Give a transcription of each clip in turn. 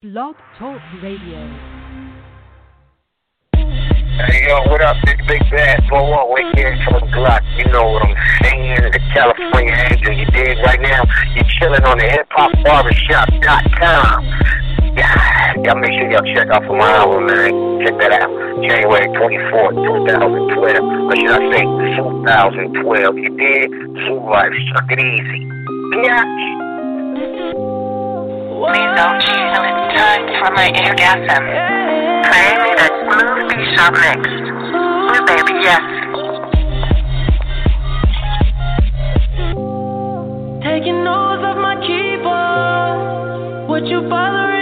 Blog Talk Radio. Hey yo, what up, big big bad blow up, wake here from the Glock. You know what I'm saying? The California Angel, you dig? Right now, you're chilling on the hiphopbarbershop.com. Yeah, y'all make sure y'all check out for my album, man. Check that out. January 24th, 2012. Or should I say 2012? You did? Zoo Life, suck it easy. Biatch. Please don't it's time for my. Play me that smooth B-sharp mix. Baby, yes. Taking notes off my keyboard. What you bothering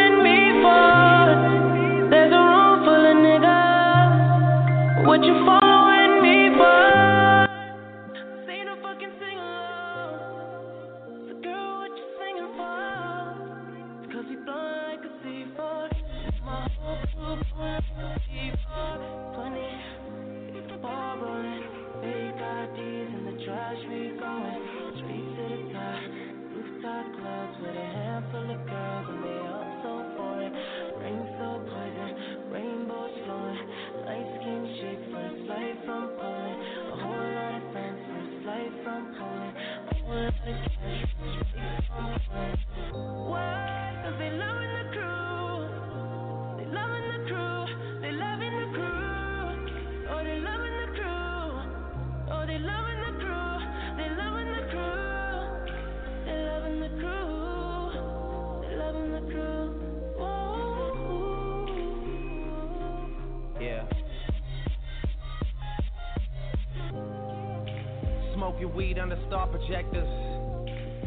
weed under star projectors.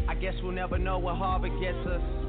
I guess we'll never know what Harvard gets us.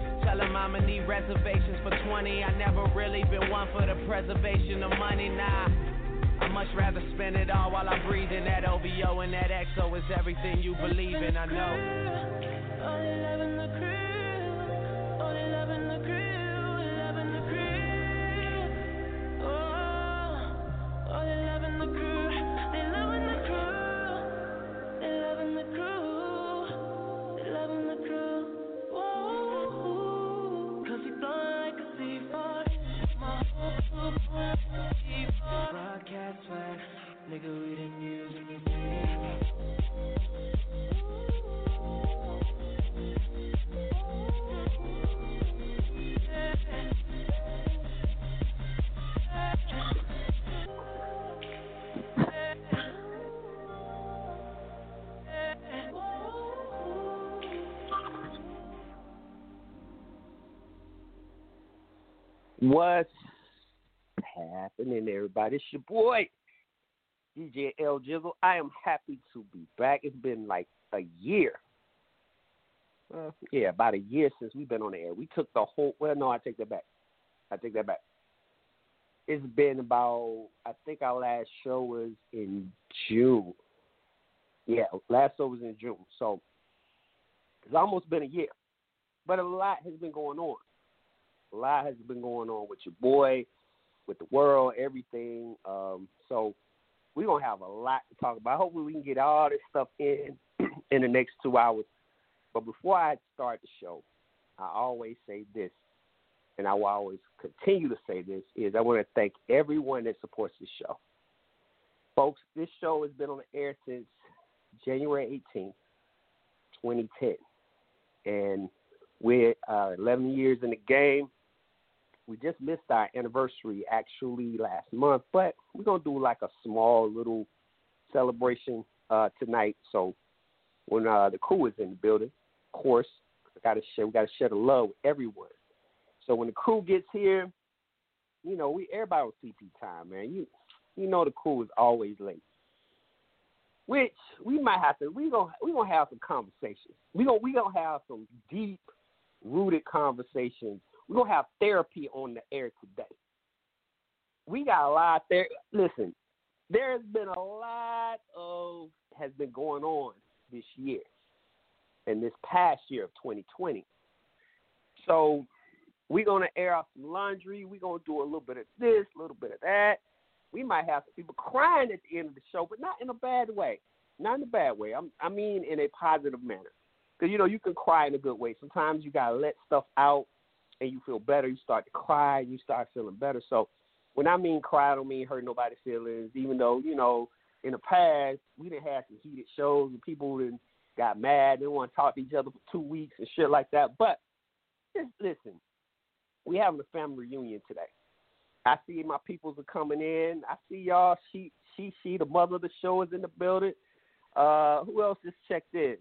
Tell I'ma need reservations for 20. I never really been one for the preservation of money, nah. I much rather spend it all while I'm breathing. That OVO and that XO is everything you believe in, I know. Oh, they loving the crew. Oh, they loving the crew. Nigga, we didn't use. What's happening, everybody? It's your boy, DJ L Jizzle. I am happy to be back. It's been like a year. Uh, yeah, about a year since we've been on the air. We took the whole. Well, no, I take that back. I take that back. It's been about. I think our last show was in June. Yeah, last show was in June. So it's almost been a year, but a lot has been going on. A lot has been going on with your boy, with the world, everything. Um, so we're gonna have a lot to talk about. Hopefully, we can get all this stuff in in the next two hours. But before I start the show, I always say this, and I will always continue to say this: is I want to thank everyone that supports this show. Folks, this show has been on the air since January 18th, 2010, and we're uh, 11 years in the game. We just missed our anniversary actually last month, but we're gonna do like a small little celebration uh, tonight. So when uh, the crew is in the building, of course, we gotta share we gotta share the love with everyone. So when the crew gets here, you know, we everybody on CP time, man. You you know the crew is always late. Which we might have to we gonna we gonna have some conversations. We gonna we gonna have some deep rooted conversations we're gonna have therapy on the air today. We got a lot there. Listen, there's been a lot of has been going on this year and this past year of 2020. So we're gonna air out some laundry. We're gonna do a little bit of this, a little bit of that. We might have people crying at the end of the show, but not in a bad way. Not in a bad way. I'm, I mean, in a positive manner. Because you know you can cry in a good way. Sometimes you gotta let stuff out, and you feel better. You start to cry, you start feeling better. So when I mean cry, I don't mean hurt nobody's feelings. Even though you know in the past we didn't have some heated shows and people didn't got mad, they want to talk to each other for two weeks and shit like that. But just listen, we having a family reunion today. I see my peoples are coming in. I see y'all. She, she, she, the mother of the show is in the building. Uh, who else just checked in?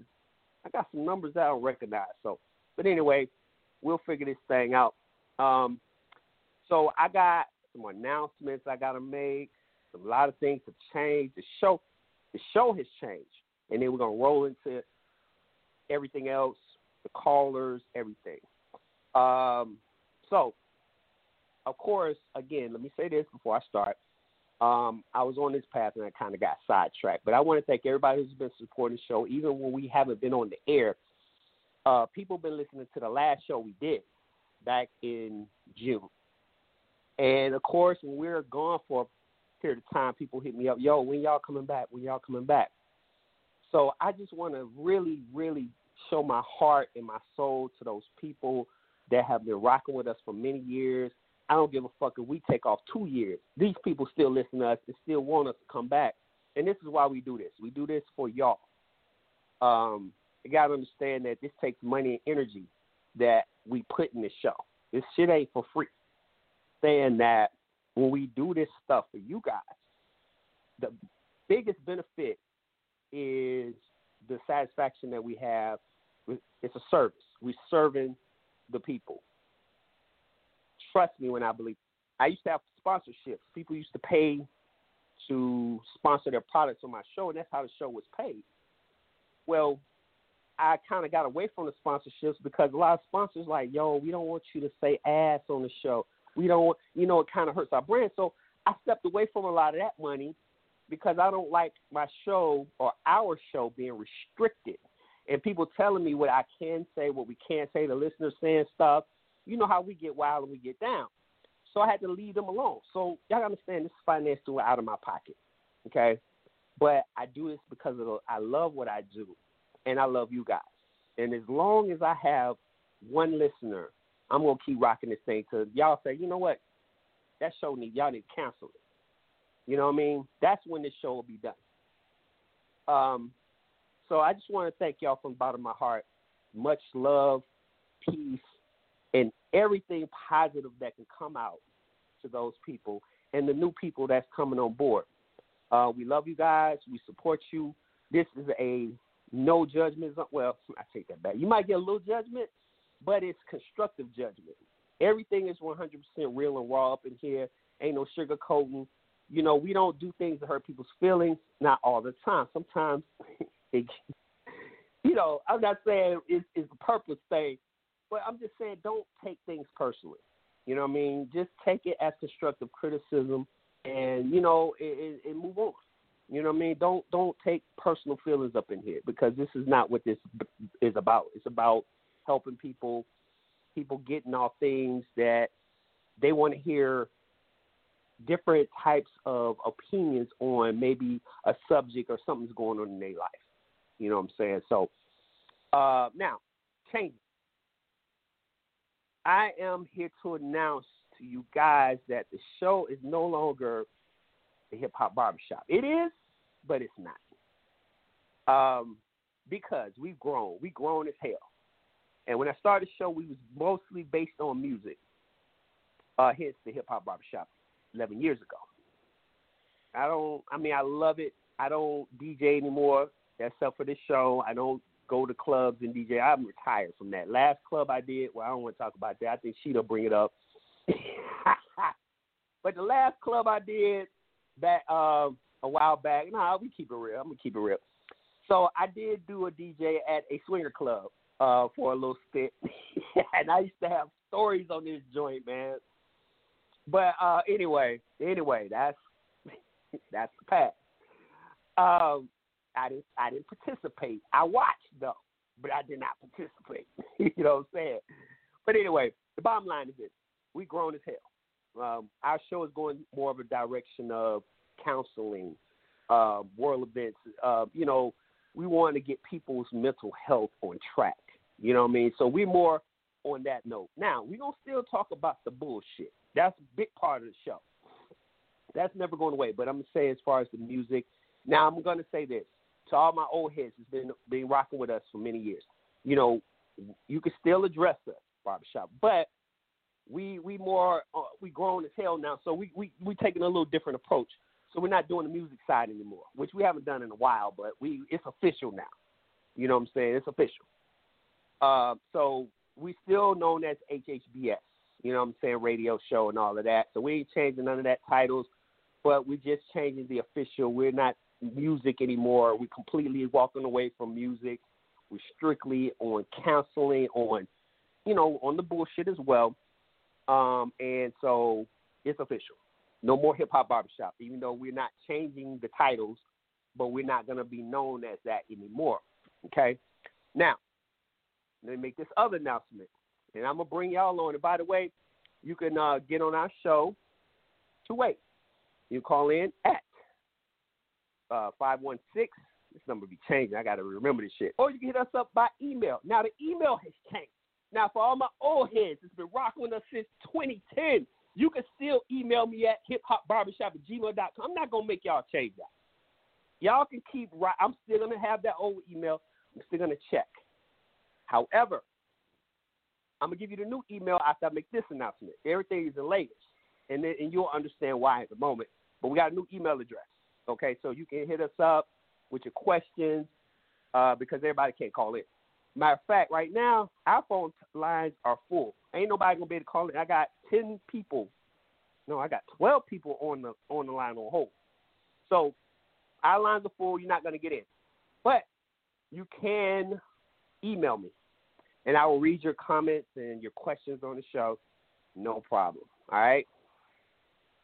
I got some numbers I don't recognize. So, but anyway, we'll figure this thing out. Um, so I got some announcements I got to make. A lot of things have changed. The show, the show has changed, and then we're gonna roll into everything else, the callers, everything. Um, so, of course, again, let me say this before I start. Um, I was on this path and I kind of got sidetracked, but I want to thank everybody who's been supporting the show, even when we haven't been on the air. Uh, people been listening to the last show we did back in June. And of course, when we are gone for a period of time, people hit me up, yo, when y'all coming back? When y'all coming back? So I just want to really, really show my heart and my soul to those people that have been rocking with us for many years. I don't give a fuck if we take off two years. These people still listen to us and still want us to come back. And this is why we do this. We do this for y'all. Um, you gotta understand that this takes money and energy that we put in the show. This shit ain't for free. Saying that when we do this stuff for you guys, the biggest benefit is the satisfaction that we have. It's a service. We're serving the people. Trust me when I believe. I used to have sponsorships. People used to pay to sponsor their products on my show, and that's how the show was paid. Well, I kind of got away from the sponsorships because a lot of sponsors like, yo, we don't want you to say ass on the show. We don't, want, you know, it kind of hurts our brand. So I stepped away from a lot of that money because I don't like my show or our show being restricted and people telling me what I can say, what we can't say, the listeners saying stuff. You know how we get wild and we get down. So I had to leave them alone. So y'all understand this is financed out of my pocket. Okay? But I do this because of the, I love what I do and I love you guys. And as long as I have one listener, I'm gonna keep rocking this thing till y'all say, you know what? That show need y'all need to cancel it. You know what I mean? That's when this show will be done. Um, so I just want to thank y'all from the bottom of my heart. Much love, peace, and everything positive that can come out to those people and the new people that's coming on board. Uh, we love you guys. We support you. This is a no judgment. Well, I take that back. You might get a little judgment, but it's constructive judgment. Everything is 100% real and raw up in here. Ain't no sugarcoating. You know, we don't do things to hurt people's feelings. Not all the time. Sometimes it, you know, I'm not saying it's, it's a purpose thing, but I'm just saying don't take things personally. You know what I mean? Just take it as constructive criticism, and you know, and, and move on. You know what I mean? Don't don't take personal feelings up in here because this is not what this is about. It's about helping people, people getting off things that they want to hear different types of opinions on maybe a subject or something's going on in their life. You know what I'm saying? So uh, now, change. I am here to announce to you guys that the show is no longer the hip hop barbershop. It is, but it's not. Um, because we've grown. We've grown as hell. And when I started the show, we was mostly based on music. Uh, hence the hip hop barbershop 11 years ago. I don't. I mean, I love it. I don't DJ anymore That's except for this show. I don't go to clubs and DJ. I'm retired from that. Last club I did, well, I don't want to talk about that. I think she'll bring it up. but the last club I did that uh, a while back, nah, we keep it real. I'm gonna keep it real. So I did do a DJ at a swinger club uh, for a little spit, and I used to have stories on this joint, man. But uh, anyway, anyway, that's that's the past. Um, I didn't I didn't participate. I watched though, but I did not participate. you know what I'm saying? But anyway, the bottom line is this: we grown as hell. Um, our show is going more of a direction of counseling, uh, world events. Uh, you know, we want to get people's mental health on track. You know what I mean? So we're more on that note. Now we're gonna still talk about the bullshit. That's a big part of the show. That's never going away. But I'm gonna say as far as the music. Now I'm gonna say this to all my old heads who's been been rocking with us for many years. You know, you can still address us, barbershop, but we we more uh, we grown as hell now, so we we we taking a little different approach. So we're not doing the music side anymore, which we haven't done in a while, but we it's official now. You know what I'm saying? It's official. Uh, so we still known as HHBS. You know what I'm saying? Radio show and all of that. So we ain't changing none of that titles, but we're just changing the official. We're not music anymore. We're completely walking away from music. We're strictly on counseling, on you know, on the bullshit as well. Um, and so it's official. No more hip hop barbershop, even though we're not changing the titles, but we're not going to be known as that anymore. Okay? Now, let me make this other announcement. And I'm going to bring y'all on. And by the way, you can uh, get on our show to wait. You call in at uh, 516. This number be changing. I got to remember this shit. Or you can hit us up by email. Now, the email has changed. Now, for all my old heads it's been rocking with us since 2010, you can still email me at hiphopbarbershop at gmail.com. I'm not going to make y'all change that. Y'all can keep right. I'm still going to have that old email. I'm still going to check. However, I'm going to give you the new email after I make this announcement. Everything is the latest. And, then, and you'll understand why at the moment. But we got a new email address. Okay, so you can hit us up with your questions uh, because everybody can't call in. Matter of fact, right now our phone lines are full. Ain't nobody gonna be able to call in. I got ten people. No, I got twelve people on the on the line on hold. So our lines are full. You're not gonna get in, but you can email me, and I will read your comments and your questions on the show. No problem. All right.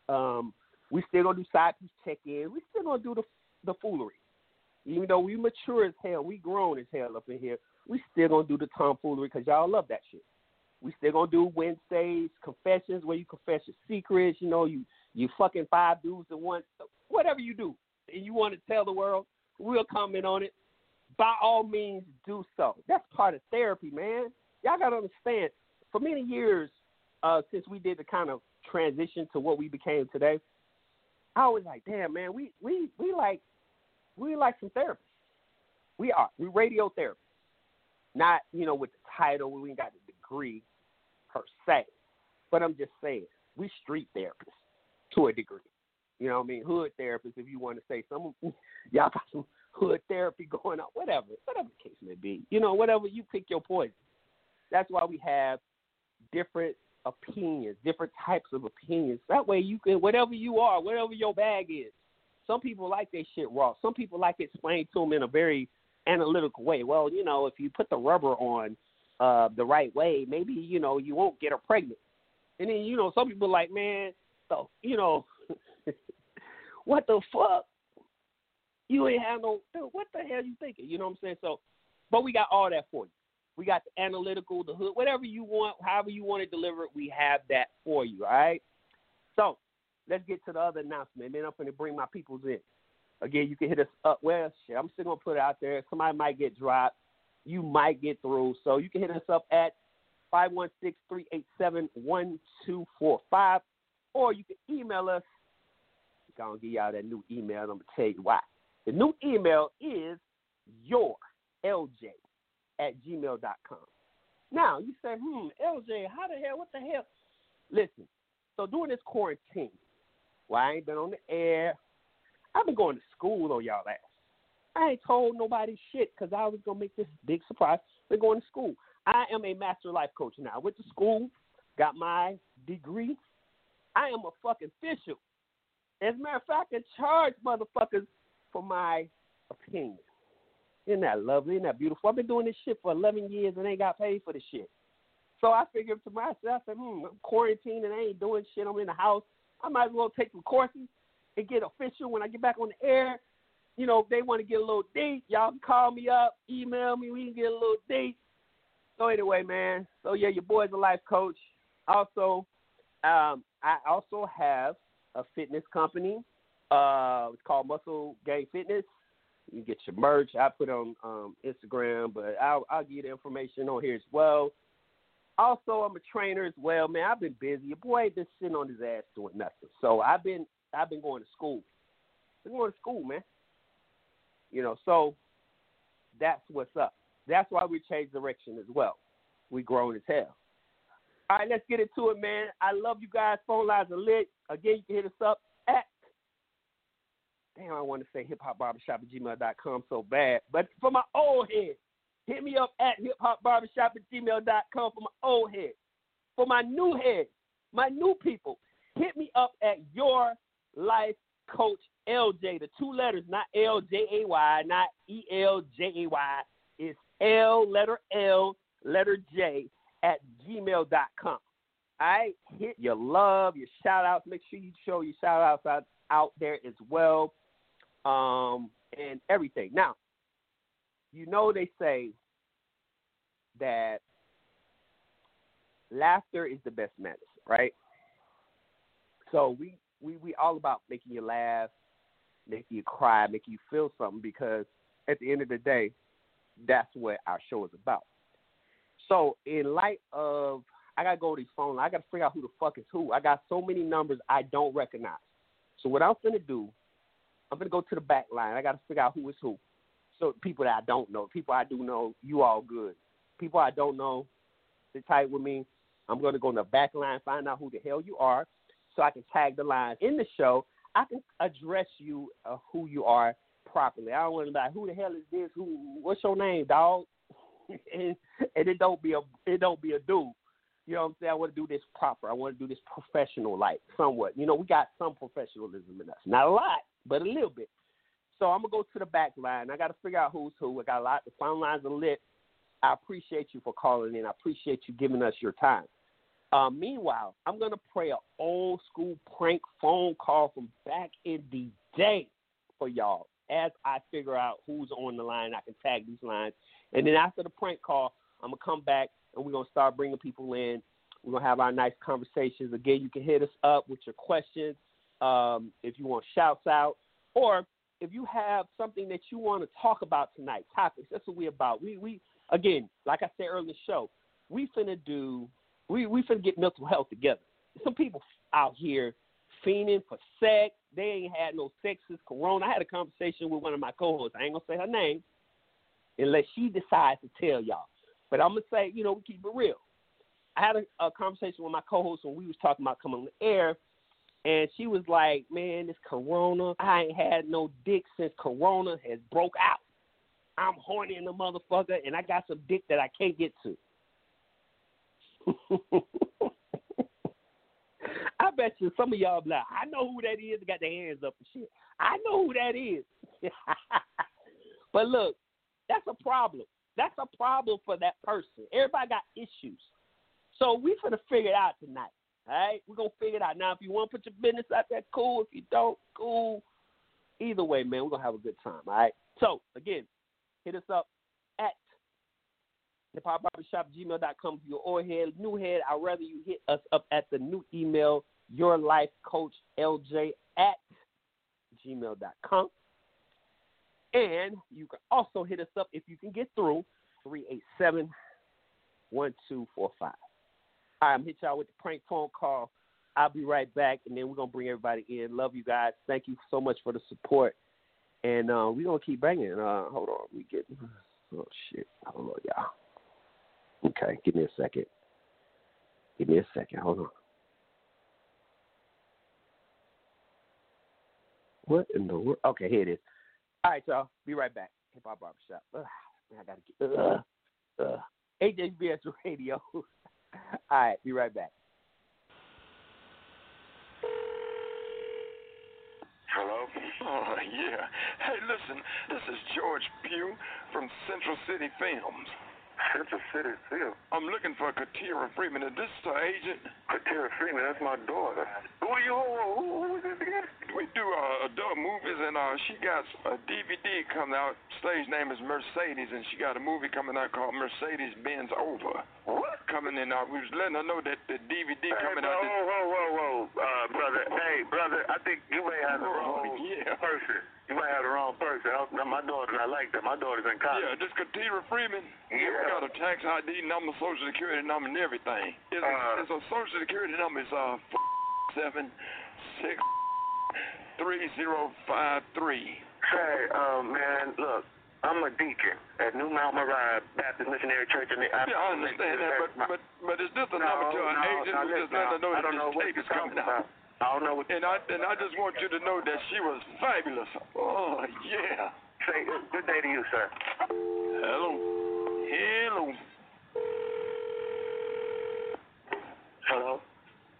Um, we still gonna do side piece check in. We still gonna do the the foolery. Even though we mature as hell, we grown as hell up in here. We still gonna do the tomfoolery because y'all love that shit. We still gonna do Wednesdays confessions where you confess your secrets. You know, you you fucking five dudes at once. Whatever you do, and you want to tell the world, we'll comment on it. By all means, do so. That's part of therapy, man. Y'all gotta understand. For many years, uh, since we did the kind of transition to what we became today, I was like, damn, man, we we we like we like some therapists. We are. We radio therapists. Not, you know, with the title, we ain't got the degree per se. But I'm just saying, we street therapists to a degree. You know what I mean? Hood therapists, if you want to say some y'all got some hood therapy going on, whatever, whatever the case may be. You know, whatever you pick your poison. That's why we have different opinions, different types of opinions. That way you can, whatever you are, whatever your bag is. Some people like their shit raw. Some people like it explained to them in a very analytical way. Well, you know, if you put the rubber on uh, the right way, maybe you know you won't get her pregnant. And then you know, some people like, man, so you know, what the fuck? You ain't have no. What the hell you thinking? You know what I'm saying? So, but we got all that for you. We got the analytical, the hood, whatever you want, however you want to deliver it, we have that for you. All right. So let's get to the other announcement. Then I'm going to bring my peoples in. Again, you can hit us up. Well, shit, I'm still gonna put it out there. Somebody might get dropped. You might get through. So you can hit us up at 516-387-1245. Or you can email us. I'm gonna give y'all that new email. I'm gonna tell you why. The new email is your LJ at gmail.com. Now you say, hmm, LJ, how the hell? What the hell? Listen, so during this quarantine, well, I ain't been on the air. I've been going to school on y'all ass. I ain't told nobody shit because I was gonna make this big surprise. Been going to school. I am a master life coach now. I went to school, got my degree. I am a fucking official. As a matter of fact, I charge motherfuckers for my opinion. Isn't that lovely? Isn't that beautiful? I've been doing this shit for 11 years and ain't got paid for this shit. So I figured to myself, I said, hmm, I'm quarantined and I ain't doing shit. I'm in the house. I might as well take some courses and get official when I get back on the air. You know, if they want to get a little date, y'all can call me up, email me, we can get a little date. So anyway, man. So yeah, your boy's a life coach. Also, um, I also have a fitness company. Uh, it's called Muscle Gang Fitness. You get your merch. I put on um, Instagram, but I'll, I'll give you the information on here as well. Also, I'm a trainer as well, man. I've been busy. Your boy ain't been sitting on his ass doing nothing. So I've been I've been going to school. I've Been going to school, man. You know, so that's what's up. That's why we changed direction as well. We grown as hell. All right, let's get into it, man. I love you guys. Phone lines are lit. Again, you can hit us up at damn, I want to say hiphopbarbershop at gmail.com so bad. But for my old head, hit me up at hiphopbarbershop at gmail.com for my old head. For my new head, my new people, hit me up at your life coach LJ. The two letters, not L J A Y, not E L J A Y. It's L letter L letter J at gmail.com. All right, hit your love, your shout outs. Make sure you show your shout outs out, out there as well um, and everything. Now, you know they say that laughter is the best medicine, right? So we we we all about making you laugh, making you cry, making you feel something because at the end of the day, that's what our show is about. So in light of I gotta go to these phone. I gotta figure out who the fuck is who. I got so many numbers I don't recognize. So what I'm gonna do I'm gonna go to the back line. I gotta figure out who is who. So people that I don't know, people I do know, you all good. People I don't know, sit tight with me. I'm gonna go in the back line, find out who the hell you are, so I can tag the lines in the show. I can address you uh, who you are properly. I don't want to like, who the hell is this? Who? What's your name, dog? and and it don't be a it don't be a dude. You know what I'm saying? I want to do this proper. I want to do this professional, like somewhat. You know, we got some professionalism in us, not a lot, but a little bit. So I'm gonna go to the back line. I got to figure out who's who. I got a lot. The phone lines are lit. I appreciate you for calling in. I appreciate you giving us your time. Uh, meanwhile, I'm gonna play an old school prank phone call from back in the day for y'all as I figure out who's on the line. I can tag these lines, and then after the prank call, I'm gonna come back and we're gonna start bringing people in. We're gonna have our nice conversations. Again, you can hit us up with your questions um, if you want shouts out, or if you have something that you want to talk about tonight, topics. That's what we're about. We we again, like I said earlier in the show, we finna do we we finna get mental health together. Some people out here fiending for sex. They ain't had no sex since Corona. I had a conversation with one of my co-hosts. I ain't gonna say her name unless she decides to tell y'all. But I'm gonna say, you know, we keep it real. I had a, a conversation with my co-host when we was talking about coming on the air, and she was like, "Man, this Corona, I ain't had no dick since Corona has broke out. I'm horny in the motherfucker, and I got some dick that I can't get to." I bet you some of y'all like, I know who that is. Got their hands up and shit. I know who that is. but look, that's a problem. That's a problem for that person. Everybody got issues. So we finna figure it out tonight. All right? We're gonna figure it out. Now if you wanna put your business out there, cool. If you don't, cool. Either way, man, we're gonna have a good time. All right. So again, hit us up hiphopbarbershop.gmail.com if you're old head, new head. I'd rather you hit us up at the new email, your life coach LJ at gmail.com. And you can also hit us up if you can get through 387 1245. All right, I'm hit y'all with the prank phone call. I'll be right back, and then we're gonna bring everybody in. Love you guys. Thank you so much for the support, and uh, we're gonna keep banging. Uh, hold on, we get. Oh shit, hold on, y'all. Okay, give me a second. Give me a second. Hold on. What in the world? Okay, here it is. All right, y'all. Be right back. Hip Hop Barbershop. Ugh, man, I gotta get. Ugh, ugh. HHBS Radio. All right, be right back. Hello? Oh, yeah. Hey, listen, this is George Pugh from Central City Films. Central City Seal. I'm looking for Katira Freeman. Is this her agent? Katira Freeman, that's my daughter. Who are you? Who, who, who is this again? We do uh, adult movies, and uh, she got a DVD coming out. Stage name is Mercedes, and she got a movie coming out called Mercedes Benz Over. What? Coming in, uh, we was letting her know that the DVD Hey, coming bro, out. whoa, whoa, whoa, whoa, uh, brother. Hey, brother, I think you may have the Oh, wrong yeah. person. You might have the wrong person. I, my daughter's not like that. My daughter's in college. Yeah, this Katira Freeman. Yeah. Got a tax ID number, social security number, and everything. It's, Uh. it's a social security number. It's uh seven six three zero five three. Say, um, man, look, I'm a deacon at New Mount Moriah Baptist Missionary Church in the Yeah, I understand that, but but but is this a number to an agent who just let her know I know this tape is coming out? I don't know what And I and I just want you to know that she was fabulous. Oh yeah. say. Good day to you, sir. Hello. Hello. Hello.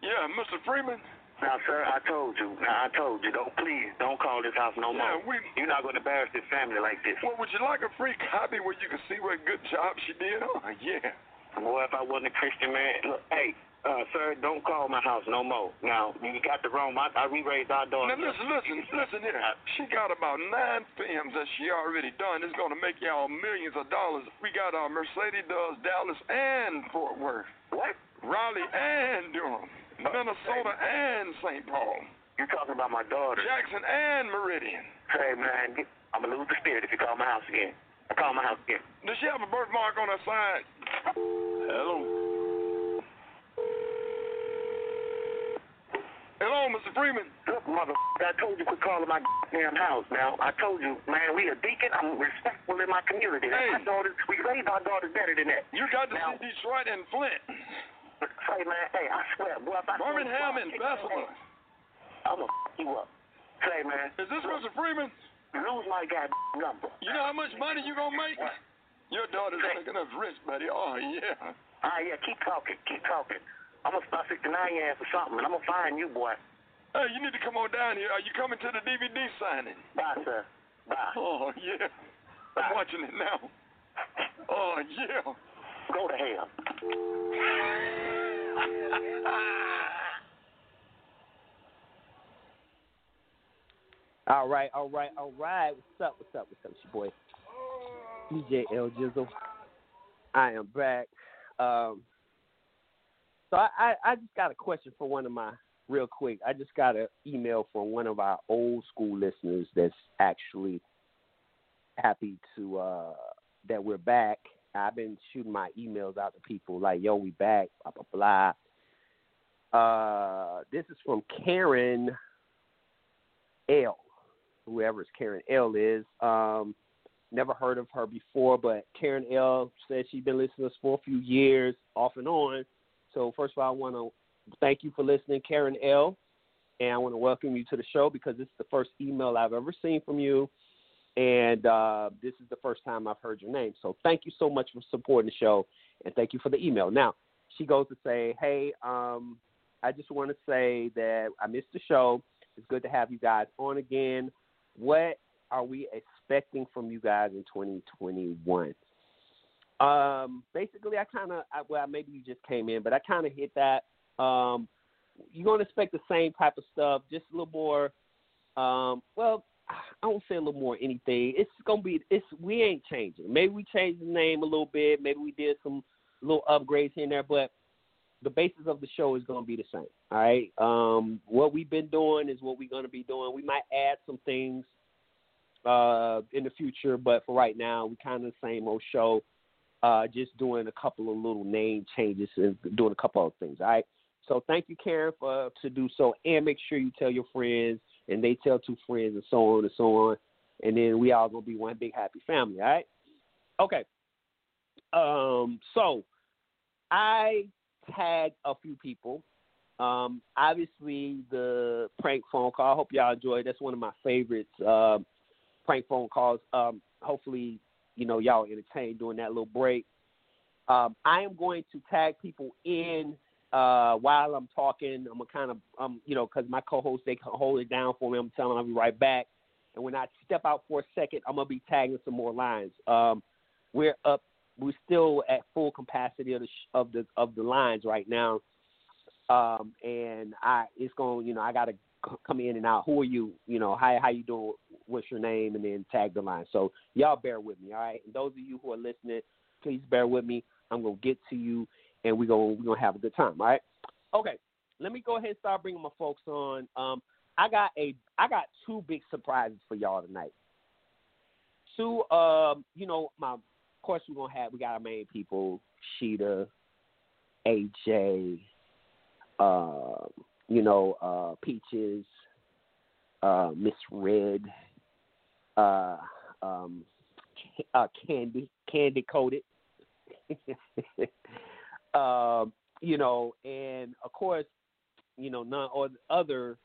Yeah, Mr. Freeman. Now, sir, I told you. Now, I told you. Don't please don't call this house no Yeah, more. we- You're not going to embarrass this family like this. Well, would you like a free copy where you can see what a good job she did? Oh yeah. Boy, if I wasn't a Christian man, look, hey, uh, sir, don't call my house no more. Now, you got the wrong. I, I re-raised our daughter. Now listen, listen, listen here. She got about nine films that she already done. It's gonna make y'all millions of dollars. We got our Mercedes does Dallas and Fort Worth, What? Raleigh and Durham, Minnesota and St. Paul, You're talking about my daughter. Jackson and Meridian. Hey, man, I'm going to lose the spirit if you call my house again. I call my house again. Does she have a birthmark on her side? Hello. Hello, Mr. Freeman. Look, mother, I told you quit calling my damn house now. I told you, man, we a deacon. I'm respectful in my community. Hey. My daughters, we raise our daughters better than that. You got to Now- see Detroit and Flint, Say, man, hey, I swear, boy, if I Birmingham and Bessemer. I'm gonna f you up. Say, man, Is this Mr. Freeman? lose my goddamn number. You know how much money you gonna make? Your daughter's making us rich, buddy. Oh yeah. Right, yeah, keep talking, keep talking. I'm gonna start 69 your ass or something, and I'm gonna find you, boy. Hey, you need to come on down here. Are you coming to the DVD signing? Bye, sir. Bye. Oh yeah. I'm watching it now. Oh yeah. Go to hell. All right, all right, all right. What's up? What's up? What's up? It's your boy DJ L Jizzle. I am back. Um, so I, I, I just got a question for one of my real quick. I just got an email from one of our old school listeners that's actually happy to uh that we're back. I've been shooting my emails out to people like, "Yo, we back." Blah blah blah. Uh, this is from Karen L whoever Karen L is. Um, never heard of her before, but Karen L said she's been listening to us for a few years, off and on. So first of all, I want to thank you for listening, Karen L, and I want to welcome you to the show because this is the first email I've ever seen from you, and uh, this is the first time I've heard your name. So thank you so much for supporting the show, and thank you for the email. Now she goes to say, "Hey, um, I just want to say that I missed the show. It's good to have you guys on again. What are we expecting from you guys in 2021? Um, basically, I kind of, well, maybe you just came in, but I kind of hit that. Um, you're to expect the same type of stuff, just a little more. Um, well, I don't say a little more anything. It's gonna be. It's we ain't changing. Maybe we changed the name a little bit. Maybe we did some little upgrades here and there, but the basis of the show is going to be the same. All right. Um, what we've been doing is what we're going to be doing. We might add some things uh, in the future, but for right now, we kind of the same old show. Uh, just doing a couple of little name changes and doing a couple of things. All right. So thank you, Karen, for to do so, and make sure you tell your friends, and they tell two friends, and so on and so on, and then we all gonna be one big happy family. All right. Okay. Um. So I tagged a few people. Um, obviously, the prank phone call. I hope y'all enjoyed. That's one of my favorites. Uh, prank phone calls. Um, hopefully, you know y'all entertained during that little break. Um, I am going to tag people in uh, while I'm talking. I'm gonna kind of, um, you know, because my co-host they hold it down for me. I'm telling I'll be right back. And when I step out for a second, I'm gonna be tagging some more lines. Um, we're up we're still at full capacity of the sh- of the of the lines right now. Um, and I it's going, you know, I got to c- come in and out. Who are you? You know, how how you doing? What's your name? And then tag the line. So y'all bear with me, all right? And those of you who are listening, please bear with me. I'm gonna get to you, and we're gonna we're gonna have a good time, all right? Okay, let me go ahead and start bringing my folks on. Um, I got a I got two big surprises for y'all tonight. Two, um, you know, my of course we're gonna have we got our main people, Sheeta, AJ, uh, you know, uh, Peaches, uh, Miss Red, uh, um, uh, Candy, Candy coated. um, you know, and of course, you know, none or other.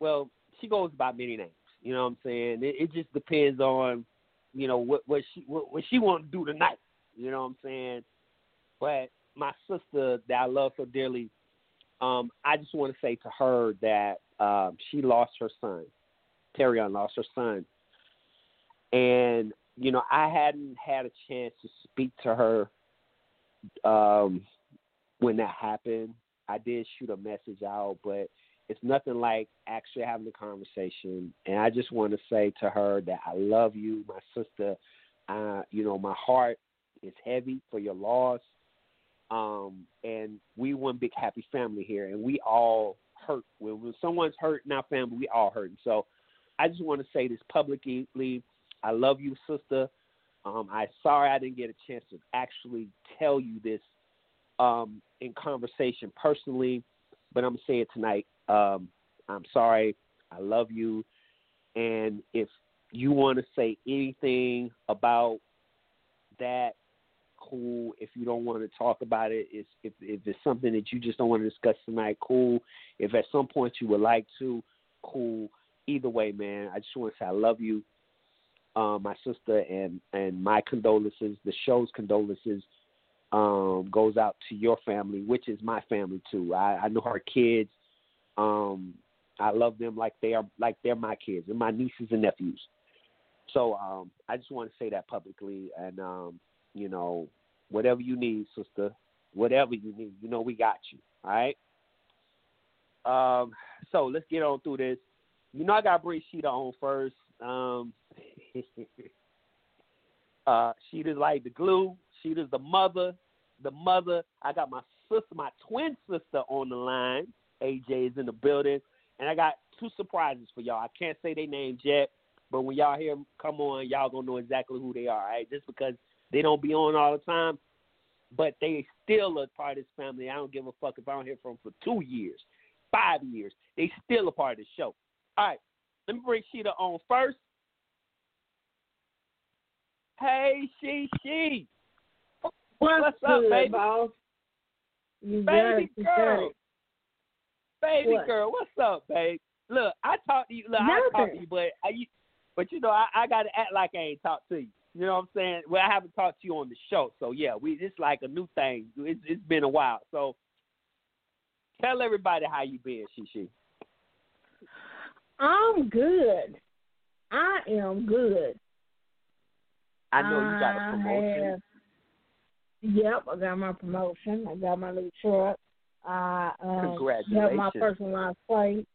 Well, she goes by many names. You know what I'm saying? It, it just depends on, you know, what what she what, what she want to do tonight. You know what I'm saying? But my sister that I love so dearly, um, I just want to say to her that um, she lost her son. Terrion lost her son, and you know I hadn't had a chance to speak to her um, when that happened. I did shoot a message out, but it's nothing like actually having a conversation. And I just want to say to her that I love you, my sister. Uh, you know, my heart is heavy for your loss. Um, and we one big happy family here, and we all hurt. When, when someone's hurt in our family, we all hurt. So I just want to say this publicly. I love you, sister. Um, I'm sorry I didn't get a chance to actually tell you this um, in conversation personally, but I'm saying tonight. Um, I'm sorry. I love you. And if you want to say anything about that, cool. If you don't want to talk about it, it's, if, if it's something that you just don't want to discuss tonight, cool. If at some point you would like to, cool. Either way, man, I just want to say I love you, uh, my sister, and and my condolences, the show's condolences, um, goes out to your family, which is my family too. I, I know her kids. Um, I love them like they are like they're my kids and my nieces and nephews. So um, I just want to say that publicly, and um, you know, whatever you need, sister, whatever you need, you know, we got you. All right. Um, so let's get on through this. You know, I got bring Sheeta on first. Um, uh, Sheeta's like the glue. Sheeta's the mother. The mother. I got my sister, my twin sister, on the line. AJ is in the building, and I got two surprises for y'all. I can't say their names yet, but when y'all hear them come on, y'all gonna know exactly who they are. Right? Just because they don't be on all the time, but they still a part of this family. I don't give a fuck if I don't hear from them for two years, five years. They still a part of the show. All right, let me bring Sheeta on first. Hey, she, she. What's, What's up, good, baby? boss? You Baby girl. Baby What? girl, what's up, babe? Look, I talk to you. Look, I talk to you, but I, you, but you know, I, I got to act like I ain't talked to you. You know what I'm saying? Well, I haven't talked to you on the show, so yeah, we it's like a new thing. It's it's been a while, so tell everybody how you been, Shishi. I'm good. I am good. I know you got a promotion. have- Yep, I got my promotion. I got my new truck. I um, got my Congratulations. personalized plate.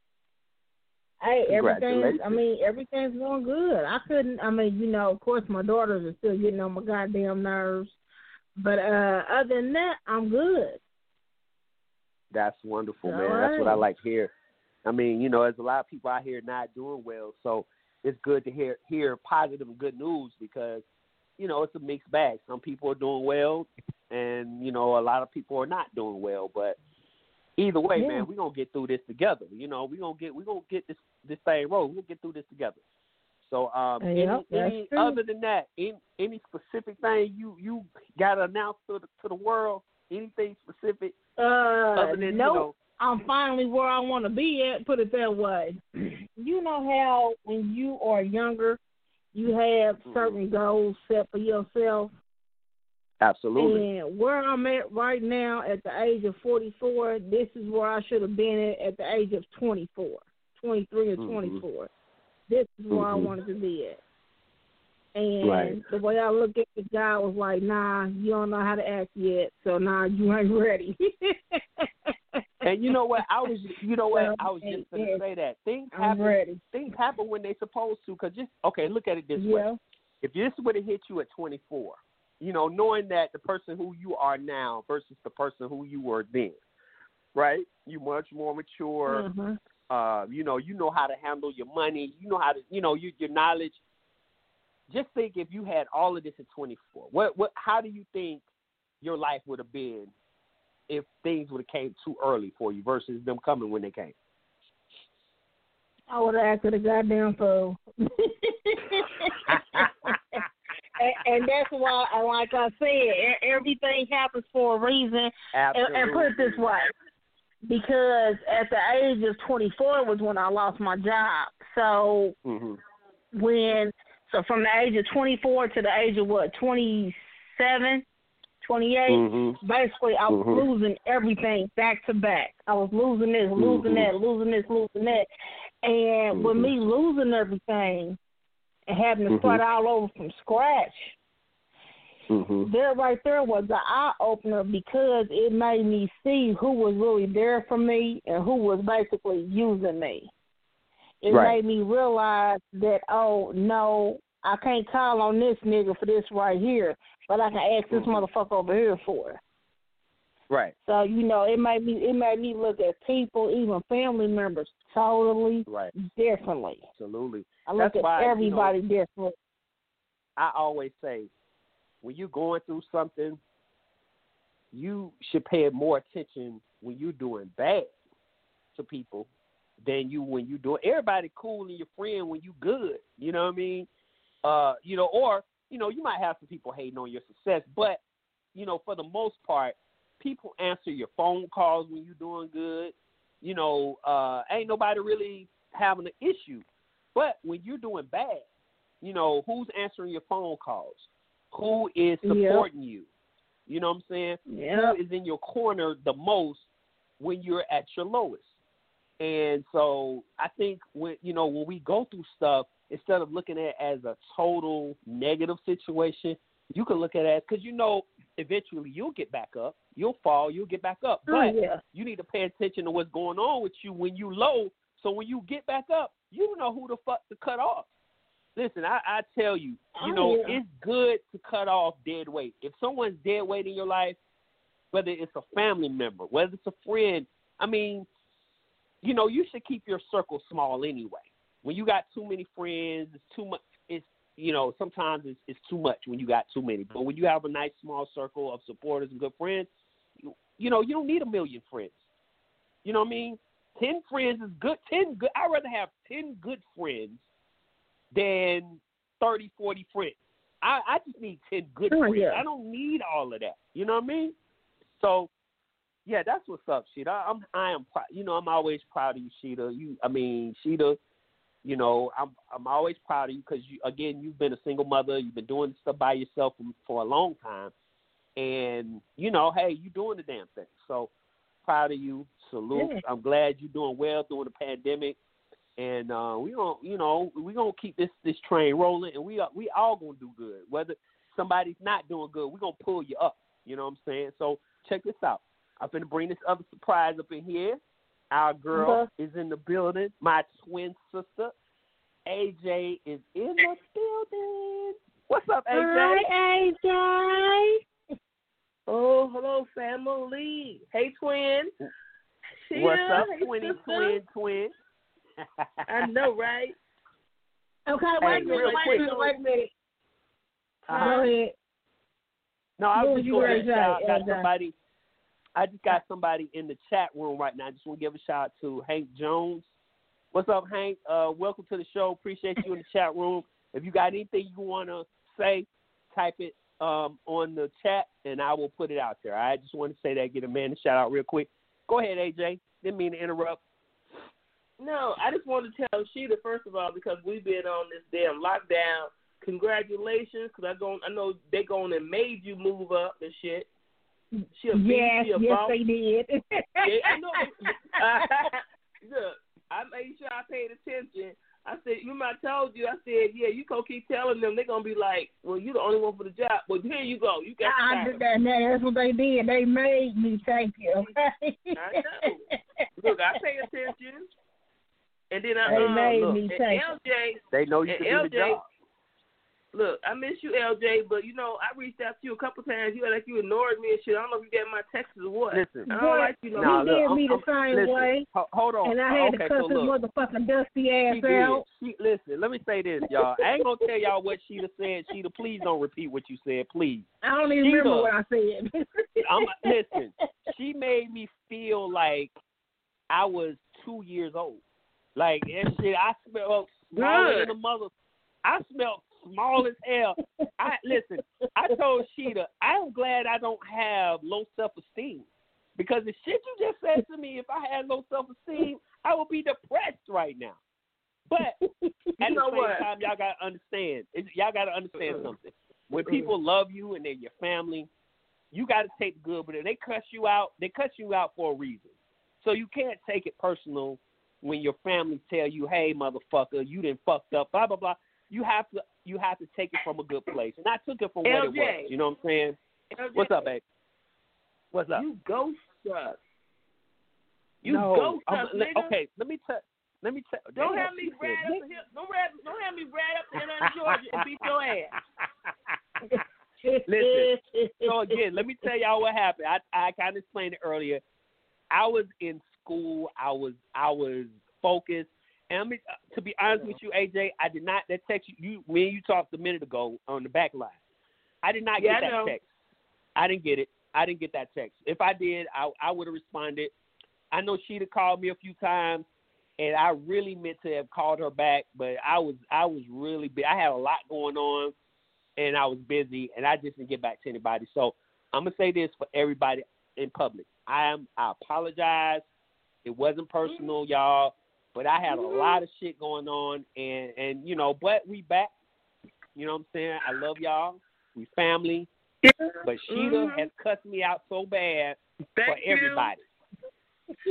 Hey, everything's. I mean, everything's going good. I couldn't. I mean, you know, of course, my daughters are still getting on my goddamn nerves, but uh other than that, I'm good. That's wonderful, All man. That's what I like to hear. I mean, you know, there's a lot of people out here not doing well, so it's good to hear hear positive and good news because, you know, it's a mixed bag. Some people are doing well, and you know, a lot of people are not doing well. But either way, Yeah. man, we're gonna get through this together. You know, we're gonna get we're gonna get this this thing rolling. We'll get through this together. So, um, Yep, any, any other than that, any, any specific thing you you got to announce to the to the world? Anything specific Uh, other than nope. you know? I'm finally where I want to be at. Put it that way. you know how when you are younger, you have Mm-hmm. certain goals set for yourself. Absolutely. And where I'm at right now, at the age of 44, this is where I should have been at at the age of 24, 23 or Mhm. 24. This is where I Mhm. wanted to be at. And Right. the way I look at the guy was like, nah, you don't know how to act yet, so nah, you ain't ready. And you know what? I was, you know what? I was just going to yes. say that things happen. Things happen when they're supposed to. Cause just okay, look at it this way. If this would have hit you at 24, you know, knowing that the person who you are now versus the person who you were then, right? You much more mature. Mhm. Uh, you know, you know how to handle your money. You know how to, you know, you, your knowledge. Just think if you had all of this at 24. What, what, how do you think your life would have been if things would have came too early for you versus them coming when they came? I would have acted a goddamn fool. and, and that's why, like I said, everything happens for a reason. And, and put it this way, because at the age of 24 was when I lost my job. So hmm when, so from the age of 24 to the age of what, 27, 28, Mhm. basically I was Mhm. losing everything back to back. I was losing this, losing Mhm. that, losing this, losing that. And with Mhm. me losing everything and having to Mhm. start all over from scratch, hmm there right there was an eye opener because it made me see who was really there for me and who was basically using me. It Right. made me realize that oh no, I can't call on this nigga for this right here, but I can ask this Mhm. motherfucker over here for it. Right. So you know, it made me it made me look at people, even family members, totally Right. differently. Absolutely. I look That's at why, you know, everybody differently. I always say, when you're going through something, you should pay more attention when you're doing bad to people than you when you doing. Everybody cool and your friend when you good. You know what I mean? Uh, you know, or you know, you might have some people hating on your success, but you know, for the most part, people answer your phone calls when you're doing good. You know, uh, ain't nobody really having an issue. But when you're doing bad, you know, who's answering your phone calls? Who is Yep. supporting you? You know what I'm saying? Yeah. Who is in your corner the most when you're at your lowest? And so I think when you know when we go through stuff, instead of looking at it as a total negative situation, you can look at it because you know eventually you'll get back up. You'll fall, you'll get back up. Oh, But yeah. you need to pay attention to what's going on with you when you low. So when you get back up, you know who the fuck to cut off. Listen, I, I tell you, you Oh, know, yeah. it's good to cut off dead weight. If someone's dead weight in your life, whether it's a family member, whether it's a friend, I mean, you know, you should keep your circle small anyway. When you got too many friends, it's too much. It's you know, sometimes it's, it's too much when you got too many. But when you have a nice small circle of supporters and good friends, you, you know, you don't need a million friends. You know what I mean? Ten friends is good. Ten good. I'd rather have ten good friends than thirty, forty friends. I, I just need ten good Sure, friends. yeah. I don't need all of that. You know what I mean? So, yeah, that's what's up, Sheeta. I'm I am proud. You know, I'm always proud of you, Sheeta. You, I mean, Sheeta. You know, I'm I'm always proud of you because you again you've been a single mother. You've been doing stuff by yourself for, for a long time, and you know, hey, you're doing the damn thing. So proud of you. Salute. Yeah. I'm glad you're doing well during the pandemic, and uh, we gonna you know we gonna keep this this train rolling, and we are, we all gonna do good. Whether somebody's not doing good, we're gonna pull you up. You know what I'm saying? So check this out. I'm gonna bring this other surprise up in here. Our girl Okay. is in the building. My twin sister, AJ, is in the building. What's up, AJ? Hi, AJ. Oh, hello, family. Hey, twin. What's up, hey, twinny sister. twin twin? I know, right? Okay, Hey, wait a minute, real wait quick. a minute, wait a minute. Uh-huh. Go ahead. No, I was was just going gonna shout got somebody. I just got somebody in the chat room right now. I just want to give a shout out to Hank Jones. What's up, Hank? Uh, welcome to the show. Appreciate you in the chat room. If you got anything you want to say, type it um, on the chat, and I will put it out there. I just want to say that, get a man a shout out real quick. Go ahead, AJ. Didn't mean to interrupt. No, I just wanted to tell Sheila first of all because we've been on this damn lockdown. Congratulations, because I go, I know they going and made you move up and shit. She a beast, Yes, she a yes, boss. they did. Yeah, I know. Look, I made sure I paid attention. I said, remember I told you, I said, yeah, you go keep telling them, they're going to be like, well, you're the only one for the job. Well, here you go. You got I did that. That's what they did. They made me. Thank you. I know. Look, I pay attention. And then I they um, made look, me thank LJ, They know you and can do the job. Look, I miss you, LJ, but you know I reached out to you a couple times. You like you ignored me and shit. I don't know if you got my texts or what. Listen, I don't like you no Nah, he look, did I'm- me the I'm- same listen, way, hold on. and I had okay, to cuss so his look. motherfucking dusty ass She did. out. She listen. Let me say this, y'all. I ain't gonna tell y'all what Sheeta said. Sheeta, please don't repeat what you said, please. I don't even She remember what I said. I'm listen. She made me feel like I was two years old. Like that shit. I smelled smaller than a mother. I smelled small as hell. I listen. I told Sheeta, I'm glad I don't have low self esteem because the shit you just said to me, if I had low self esteem, I would be depressed right now. But at You the same what? time, y'all gotta understand. Y'all gotta understand Uh-uh. something. When people love you and they're your family, you got to take the good. But if they cuss you out, they cuss you out for a reason. So you can't take it personal when your family tell you, "Hey, motherfucker, you didn't fucked up." Blah blah blah. You have to you have to take it from a good place, and I took it from what it was. You know what I'm saying? LJ, What's up, babe? What's up? You ghost us. You no, ghost I'm- us, nigga. Okay, let me tell. Let me tell. Don't have me right up the hip. Don't have, don't have me right up in uh, Georgia and beat your ass. Listen. so again, let me tell y'all what happened. I I kind of explained it earlier. I was in school. I was I was focused. Mean, uh, to be honest with you, AJ, I did not that text you. you and you talked a minute ago on the back line. I did not Yeah, get that text. I didn't get it. I didn't get that text. If I did, I I would have responded. I know she'd have called me a few times, and I really meant to have called her back, but I was I was really bu- I had a lot going on, and I was busy, and I just didn't get back to anybody. So I'm gonna say this for everybody in public. I am I apologize. It wasn't personal, y'all, but I had a lot of shit going on, and and you know, but we back. You know what I'm saying? I love y'all. We family. But Sheeta Mhm. has cussed me out so bad for Thank you. everybody.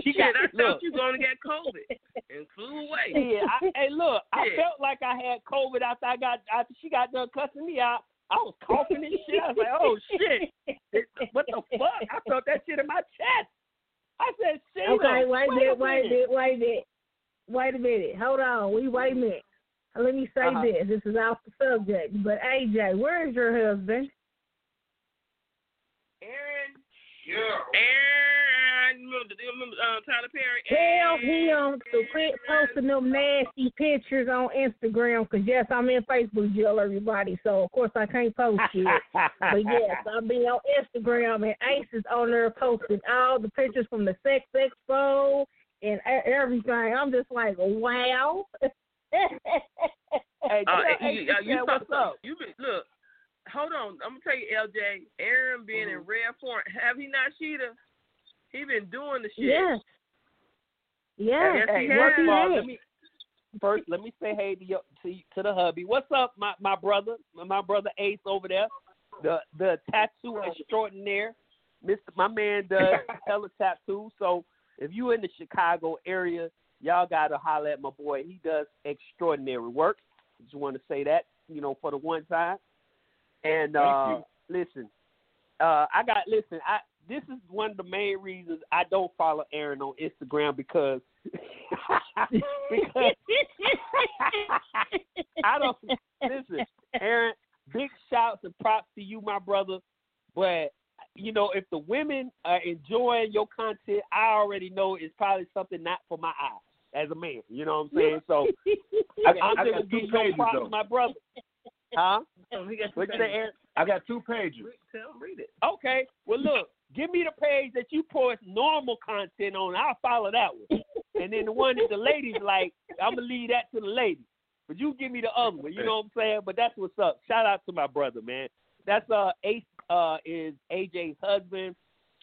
She Shit, got I look. thought you were gonna get COVID and flew away. Yeah, I, hey, look, I felt like I had COVID after I got after she got done cussing me out. I was coughing and shit. I was like, oh shit, what the fuck? I felt that shit in my chest. I said, shit. Okay, wait a minute, wait a minute. minute, wait a minute. Wait a minute. Hold on. We wait a minute. Let me say Uh-huh. this. This is off the subject. But AJ, where is your husband? Aaron. Yeah. Aaron. Remember, remember uh, Tyler Perry? Tell him to quit posting them nasty pictures on Instagram. Cause yes, I'm in Facebook jail, everybody. So of course I can't post it. but yes, I'll be on Instagram and Ace is on there posting all the pictures from the sex expo and everything. I'm just like, wow. Hey, Uh, tell you, Ace uh, you what's up? You been, look. Hold on. I'm gonna tell you, LJ. Aaron being Mm-hmm. in rare form. Have he not, Sheeta? He been doing the shit. yes. Yes. Yes, he Hey, has. first has. let me first let me say hey to your, to, to the hubby. What's up, my my brother, my brother Ace over there, the the tattoo extraordinaire, Mister. My man does hella tattoos. So if you in the Chicago area, y'all gotta holler at my boy. He does extraordinary work. Just want to say that, you know, for the one time. And uh listen, uh I got listen. I this is one of the main reasons I don't follow Aaron on Instagram because because I don't listen, Aaron. Big shouts and props to you, my brother. But you know, if the women are enjoying your content, I already know it's probably something not for my eyes as a man. You know what I'm saying? So I, I'm I just got two giving you pages props, though. my brother. Huh? Oh, got What two you say, I got two pages. Tell him read it. Okay. Well, look, give me the page that you post normal content on. I'll follow that one. And then the one that the ladies like, I'm gonna leave that to the ladies. But you give me the other one. You know what I'm saying? But that's what's up. Shout out to my brother, man. That's uh Ace uh is AJ's husband.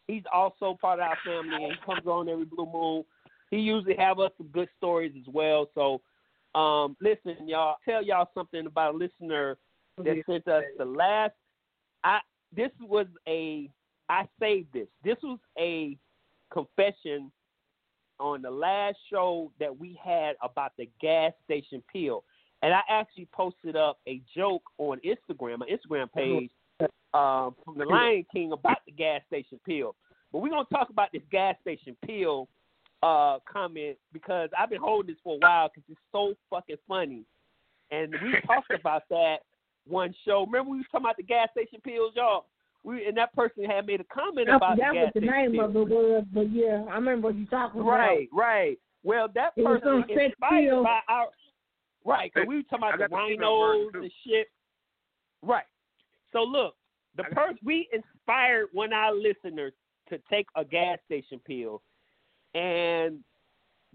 He's also part of our family and he comes on every blue moon. He usually have us some good stories as well. So um listen, y'all, tell y'all something about a listener that sent us the last I this was a I saved this. This was a confession on the last show that we had about the gas station pill, and I actually posted up a joke on Instagram, my Instagram page, um, from the Lion King about the gas station pill. But we're gonna talk about this gas station pill uh, comment because I've been holding this for a while because it's so fucking funny, and we talked about that one show. Remember we was talking about the gas station pills, y'all. We and that person had made a comment about that the gas was the name pills. of it was, but yeah, I remember what you talking about Right, right. Well, that was person sex inspired by our right. Cause we were talking about the rhinos and shit. Right. So look, the person we inspired one of our listeners to take a gas station pill, and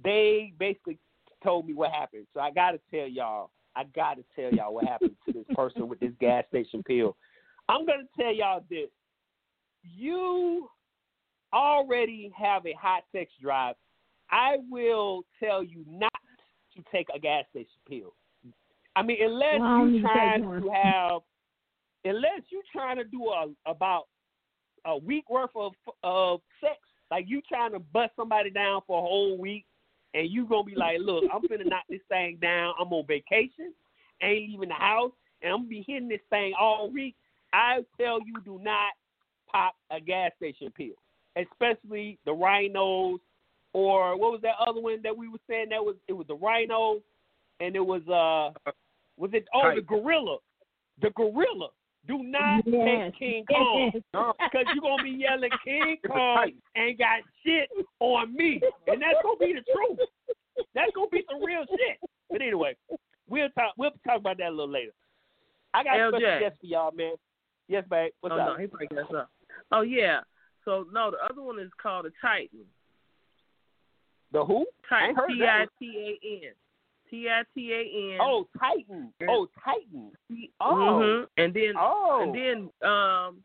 they basically told me what happened. So I got to tell y'all. I got to tell y'all what happened to this person with this gas station pill. I'm gonna tell y'all this. You already have a hot sex drive. I will tell you not to take a gas station pill. I mean, unless Well, I don't need you're to trying to have, unless you're trying to do a about a week worth of of sex, like you trying to bust somebody down for a whole week, and you gonna be like, look, I'm finna knock this thing down. I'm on vacation, ain't leaving the house, and I'm gonna be hitting this thing all week. I tell you, do not pop a gas station pill, especially the rhinos or what was that other one that we were saying that was it was the rhino and it was uh was it oh the gorilla. The gorilla. Do not Yes. take king kong because you're gonna be yelling king kong ain't got shit on me. And that's gonna be the truth. That's gonna be some real shit. But anyway we'll talk we'll talk about that a little later. I got a special LJ. guest for y'all man. Yes babe. What's oh up? no, he breaking us up. Oh yeah. So no, the other one is called a Titan. The who I Titan. ain't heard T that I one. T A N. T I T A N. oh titan oh titan oh Mhm. And then oh and then um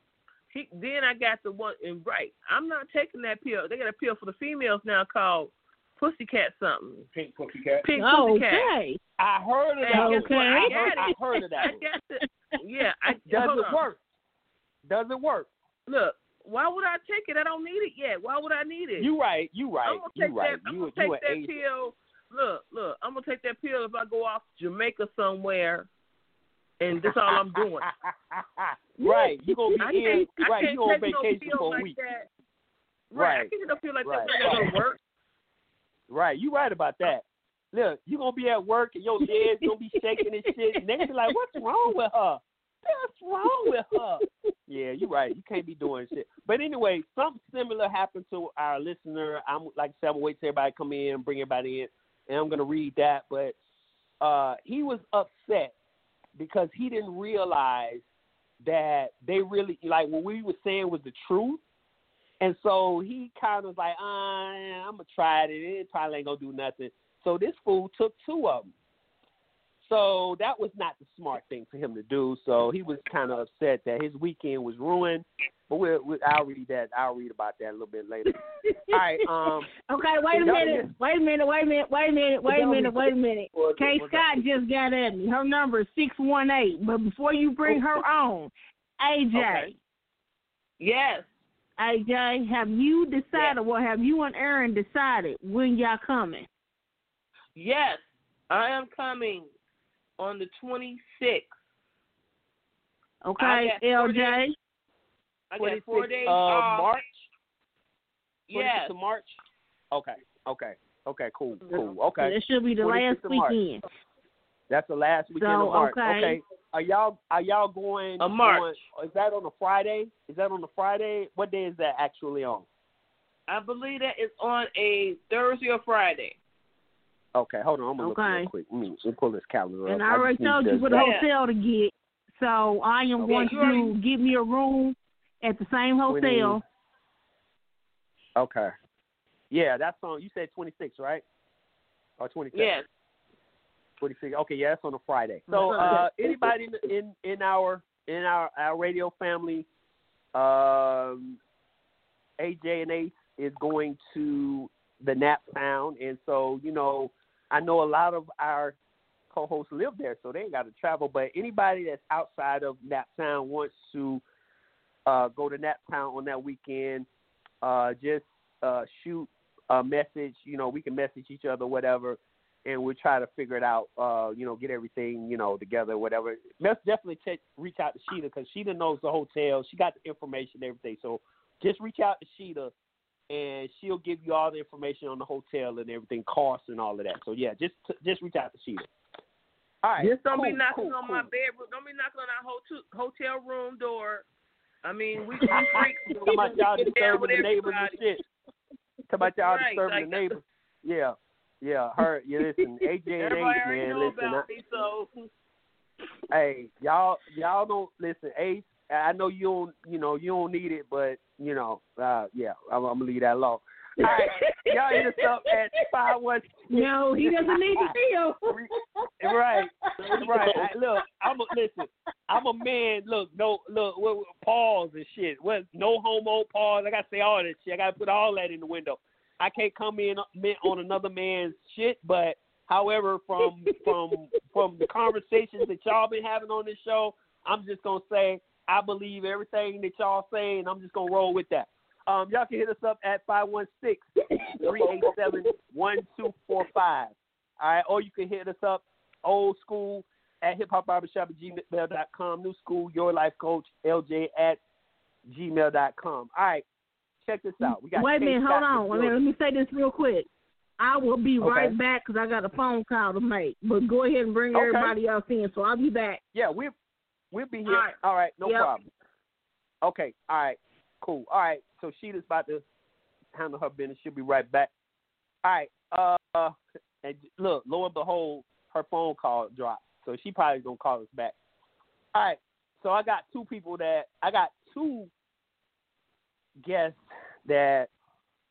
he then I got the one and right. I'm not taking that pill. They got a pill for the females now called Pussycat something. Pink Pussycat. Pink Oh, Pussycat. okay. I heard of that. guess one. I I heard, got I heard of that. I got it. Yeah, I Does it on. work? Does it work? Look, why would I take it? I don't need it yet. Why would I need it? You right. You right. I'm gonna You take right. that. I'm You gonna you take that angel. pill. Look, look. I'm gonna take that pill if I go off Jamaica somewhere, and that's all I'm doing. right. You gonna be I in. right. You on take no vacation for a like week. that. Right. I can't take no pill like Right. that. Not gonna work. Right. You right about that. Look, you gonna be at work and your legs gonna be shaking and shit, and they be like, "What's wrong with her? What's wrong with her?" Yeah, you're right. You can't be doing shit. But anyway, something similar happened to our listener. I'm like I said, I'm gonna wait till everybody come in, bring everybody in, and I'm gonna read that. But uh, he was upset because he didn't realize that they really like what we were saying was the truth. And so he kind of was like, uh, I'm gonna try it. It probably ain't gonna do nothing. So this fool took two of them. So that was not the smart thing for him to do. So he was kind of upset that his weekend was ruined. But we'll, we'll I'll read that. I'll read about that a little bit later. All right. Um. Okay, wait a minute. Wait a minute. Wait a minute. Wait a minute. Wait a minute. Wait a minute. What's- Kay what's Scott just got at me. Her number is six one eight. But before you bring her on, AJ, Okay. Yes. AJ, have you decided? Well, have you and Aaron decided when y'all coming? Yes. I am coming on the 26th. Okay, I LJ. days. I got four days of uh, off. March. 26th Yes. of March. Okay. Okay. Okay. Cool. Cool. Okay. That should be the last of March. weekend. That's the last weekend So, of March. okay. Are y'all are y'all going Of March. on- is that on a Friday? Is that on a Friday? What day is that actually on? I believe that is on a Thursday or Friday. Okay, hold on. I'm gonna look Okay. real quick. Let me, let me pull this calendar And up. And I already just need told you to- what the Yeah. hotel to get. So I am Okay, going to already- give me a room at the same We need- hotel. Okay. Yeah, that's on. You said 26, right? Or 27? Yes. 26. Okay, yeah, that's on a Friday. So, uh, anybody in, in in our in our our radio family, um, AJ and Ace is going to the Nap Town, and so you know, I know a lot of our co-hosts live there, so they ain't got to travel. But anybody that's outside of Nap Town wants to uh, go to Nap Town on that weekend, uh, just uh, shoot a message. You know, we can message each other, whatever, and we'll try to figure it out. Uh, you know, get everything you know together, whatever. Let's definitely reach out to Sheeta because Sheeta knows the hotel. She got the information, everything. So just reach out to Sheeta, and she'll give you all the information on the hotel and everything, costs and all of that. So yeah, just just reach out to Sheeta. All right. Just don't cool, be knocking cool, on cool. my bedroom. Don't be knocking on our hotel hotel room door. I mean, we we freaks. Talking about y'all disturbing with the neighbors and shit. Talking about y'all Right, disturbing like- the neighbors. Yeah. Yeah, her. Yeah, listen, AJ and Everybody man. Listen, I, me, so hey, y'all, y'all don't listen. Ace, I know you don't, you know, you don't need it, but you know, uh, yeah, I'm, I'm gonna leave that alone. All right, y'all hit us up at five one. No, he doesn't need to feel. Right, right. I, look, I'm a listen. I'm a man. Look, no, look, what, what, pause and shit. What? No homo pause. I gotta say all that shit. I gotta put all that in the window. I can't come in on another man's shit, but however, from from from the conversations that y'all been having on this show, I'm just gonna say I believe everything that y'all say, and I'm just gonna roll with that. Um, y'all can hit us up at 516-387-1245. All right, or you can hit us up old school at hip hop barbershop at gmail.com, new school, your life coach, LJ at gmail.com. All right, check this out. We got Wait a minute, hold on. Wait minute, let me say this real quick. I will be Okay. right back because I got a phone call to make. But go ahead and bring Okay. everybody else in. So I'll be back. Yeah, we we'll be here. All right. All right, no Yep. problem. Okay, all right, cool. All right, so Sheeta's about to handle her business. She'll be right back. All right, uh, and look, lo and behold, her phone call dropped, so she probably gonna call us back. All right, so I got two people that I got two guests that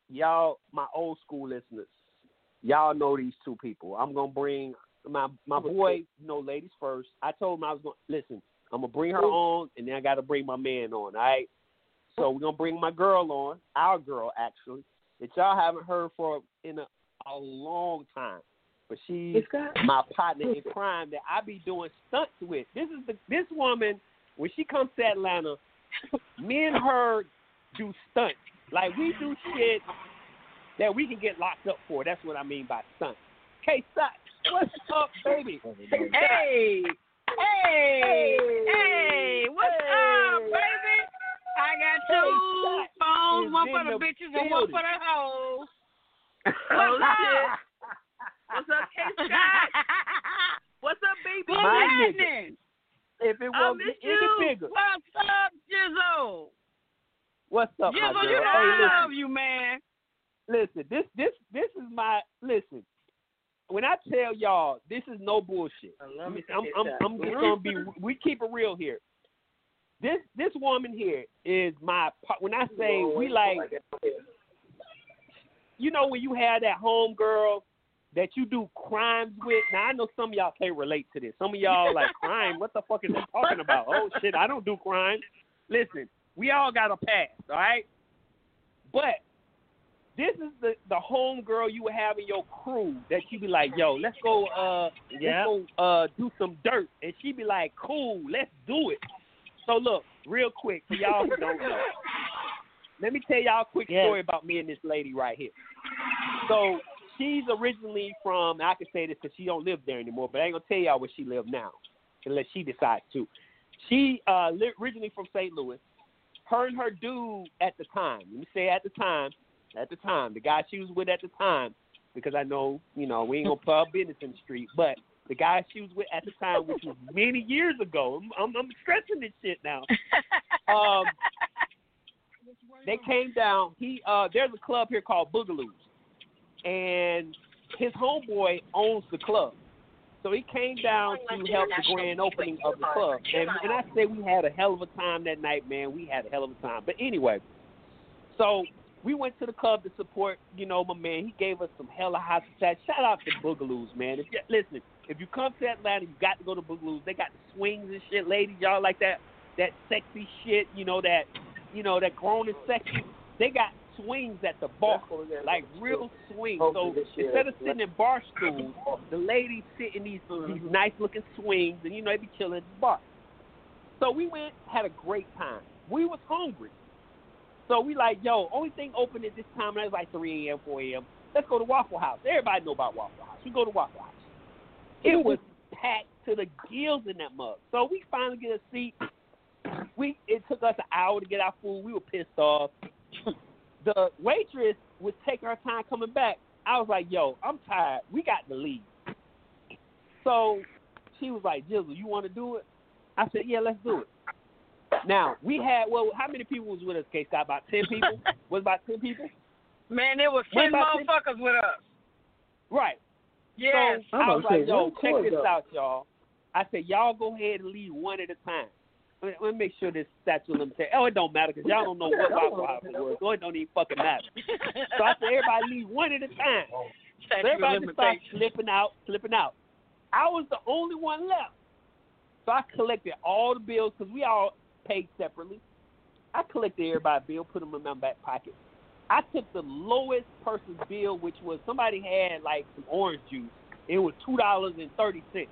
y'all, my old school listeners, y'all know these two people. I'm gonna bring my my boy, you know, ladies first. I told him I was gonna listen. I'm gonna bring her on, and then I got to bring my man on. All right. So we're gonna bring my girl on, our girl actually, that y'all haven't heard for in a, a long time. But she's my partner in crime that I be doing stunts with. This is the this woman when she comes to Atlanta, me and her do stunts. Like we do shit that we can get locked up for. That's what I mean by stunts. K Scott, what's up, baby? Hey, hey, hey, what's up, baby? I got two phones, one for the bitches and one for the hoes. Oh, shit. What's up, K Scott? What's up, baby? What's happening? If it I won't miss get any you. bigger, What's up, Jizzle? what's up, my girl? you know Hey, I listen. love you, man. listen, this this this is my listen. When I tell y'all, this is no bullshit. I'm, I'm, I'm, I'm just gonna be. We keep it real here. This this woman here is my. When I say we like, you know, when you have that home girl that you do crimes with. Now I know some of y'all can't relate to this. Some of y'all like crime. What the fuck is he talking about? Oh shit, I don't do crime. Listen, we all got a past, all right. But this is the the home girl you would have in your crew that you be like, yo, let's go, uh, Yeah. let's go, uh, do some dirt, and she be like, cool, let's do it. So look, real quick for y'all who don't know, let me tell y'all a quick Yes. story about me and this lady right here. So she's originally from, I can say this because she don't live there anymore, but I ain't gonna tell y'all where she live now, unless she decides to. She uh, li- originally from St. Louis. Her and her dude at the time, let me say at the time, at the time, the guy she was with at the time, because I know, you know, we ain't gonna put our business in the street, but the guy she was with at the time, which was many years ago, I'm, I'm, I'm stressing this shit now. Um, they came down. He uh, there's a club here called Boogaloos, and his homeboy owns the club. So he came down to help the grand opening of the club. And when I say we had a hell of a time that night, man, we had a hell of a time. But anyway, so we went to the club to support, you know, my man. He gave us some hella hot hospitality. Shout out to Boogaloos, man. If you, listen, if you come to Atlanta, you got to go to Boogaloos. They got the swings and shit, ladies. Y'all like that that sexy shit, you know, that you know, that grown and sexy. They got swings at the bar, like real swings. So instead of sitting in bar stools, the ladies sit in these these nice looking swings, and you know they be chilling at the bar. So we went, had a great time. We was hungry, So we like, yo, only thing open at this time, and it's like 3 a.m., 4 a.m. Let's go to Waffle House. Everybody know about Waffle House. We go to Waffle House. It was packed to the gills in that mug. So we finally get a seat. We it took us an hour to get our food. We were pissed off. the waitress would take her time coming back. I was like, yo, I'm tired. We got to leave. So she was like, Jizzle, you want to do it? I said, yeah, let's do it. Now we had well, how many people was with us? K Scott about ten people. was about ten people. Man, there was ten motherfuckers 10? with us. Right. Yes. So I was like, yo, check this out, y'all. I said, y'all go ahead and leave one at a time. Let me make sure this statute of limitations. Oh, it don't matter because y'all don't know what Waffle House was, so it don't even fucking matter. so I said, everybody leave one at a time. So everybody started slipping out, slipping out. I was the only one left. So I collected all the bills because we all paid separately. I collected everybody's bill, put them in my back pocket. I took the lowest person's bill, which was somebody had like some orange juice. It was two dollars and thirty cents.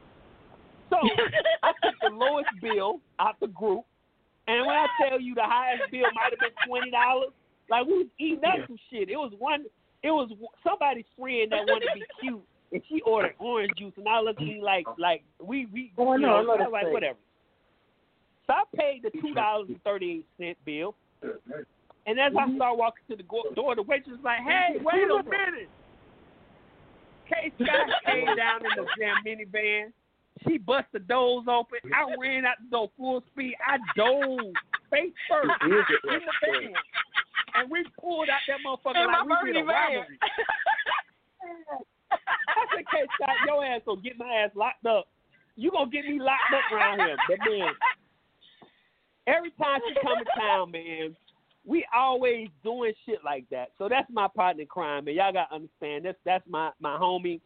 So I took the lowest bill out the group, and when I tell you the highest bill might have been twenty dollars, like we was eating up some shit. It was one. It was somebody's friend that wanted to be cute, and she ordered orange juice, and I looked at me like like we we oh, you no, know, I was like whatever. So I paid the two dollars and thirty eight cent bill, and as I start walking to the door, the waitress was like, "Hey, wait a minute." K Scott came down in the damn minivan. She bust the doors open. I ran out the door full speed. I dove face first in the van. And we pulled out that motherfucker in like we did a van. robbery. I said, K Scott, your ass gonna get my ass locked up. You gonna get me locked up around here. But man, every time she come to town, man, we always doing shit like that. So that's my partner in crime, man. Y'all gotta understand. That's that's my my homie,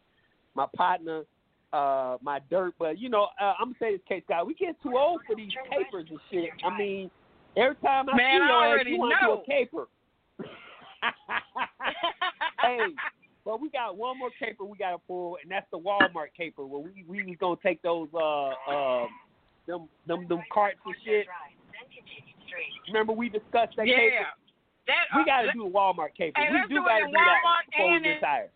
my partner uh my dirt, but you know, uh, I'm gonna say this case, guy. We get too old for these capers and shit. I mean, every time I Man, see your ass, you want to do a caper. hey, but we got one more caper we gotta pull, and that's the Walmart caper. Where we we was gonna take those uh uh them them them carts and shit. Remember we discussed that case. yeah. caper. That, We uh, gotta let- do a Walmart caper. Hey, we let's do do it gotta in do that Walmart before we and get in- tired.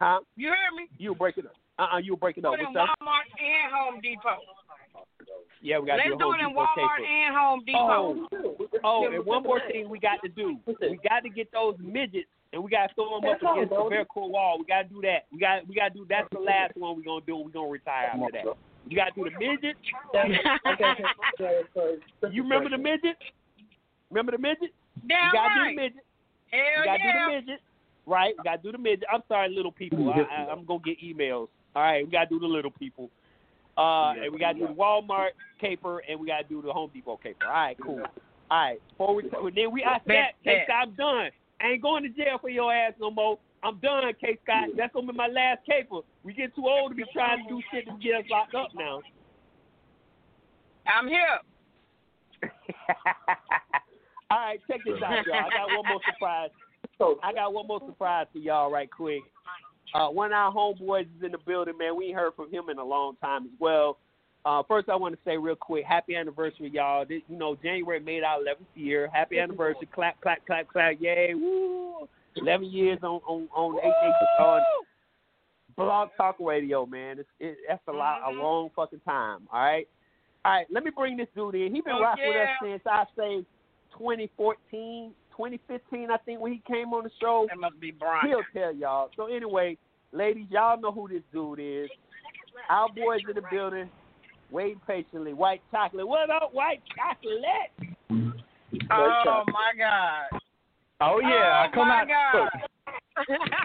Huh? You hear me? You break it up. Uh uh you break it up. Put in What's up? Walmart and Home Depot. Yeah, we gotta Let's do do it in Depot Walmart caper. and Home Depot. Oh, oh, and one more thing we got to do. We got to get those midgets, and we got to throw them up against the Vertical wall. We got to do that. We got we got to do. That's the last one we're gonna do. We're gonna retire after that. You got to do the midget. you remember the midget? Remember the midget? Damn you gotta right. do the midget. Hell You gotta yeah. do the midget. Right? We gotta do the midget. I'm sorry, little people. I, I, I'm gonna get emails. All right, we gotta do the little people. Uh, and we gotta do the Walmart caper, and we gotta do the Home Depot caper. All right, cool. All right, before we then we after that, K I'm done. I ain't going to jail for your ass no more. I'm done, K Scott. That's gonna be my last caper. We get too old to be trying to do shit to get us locked up now. I'm here. All right, check this out, y'all. I got one more surprise. I got one more surprise for y'all, right quick. Uh, one of our homeboys is in the building, man. We ain't heard from him in a long time as well. Uh, first, I want to say real quick, happy anniversary, y'all. This, you know, January made our 11th year. Happy anniversary! Clap, clap, clap, clap! Yay! Woo! 11 years on on on on Blog Talk Radio, man. It's, it, that's a lot, a mm-hmm. long fucking time. All right, all right. Let me bring this dude in. He been Oh, rocking with us since I say 2014, 2015. I think when he came on the show. That must be Brian. He'll tell y'all. So anyway, ladies, y'all know who this dude is. Our boys in the building, waiting patiently. White chocolate. What up, white chocolate? Oh my God. Oh yeah, oh I come my out. God.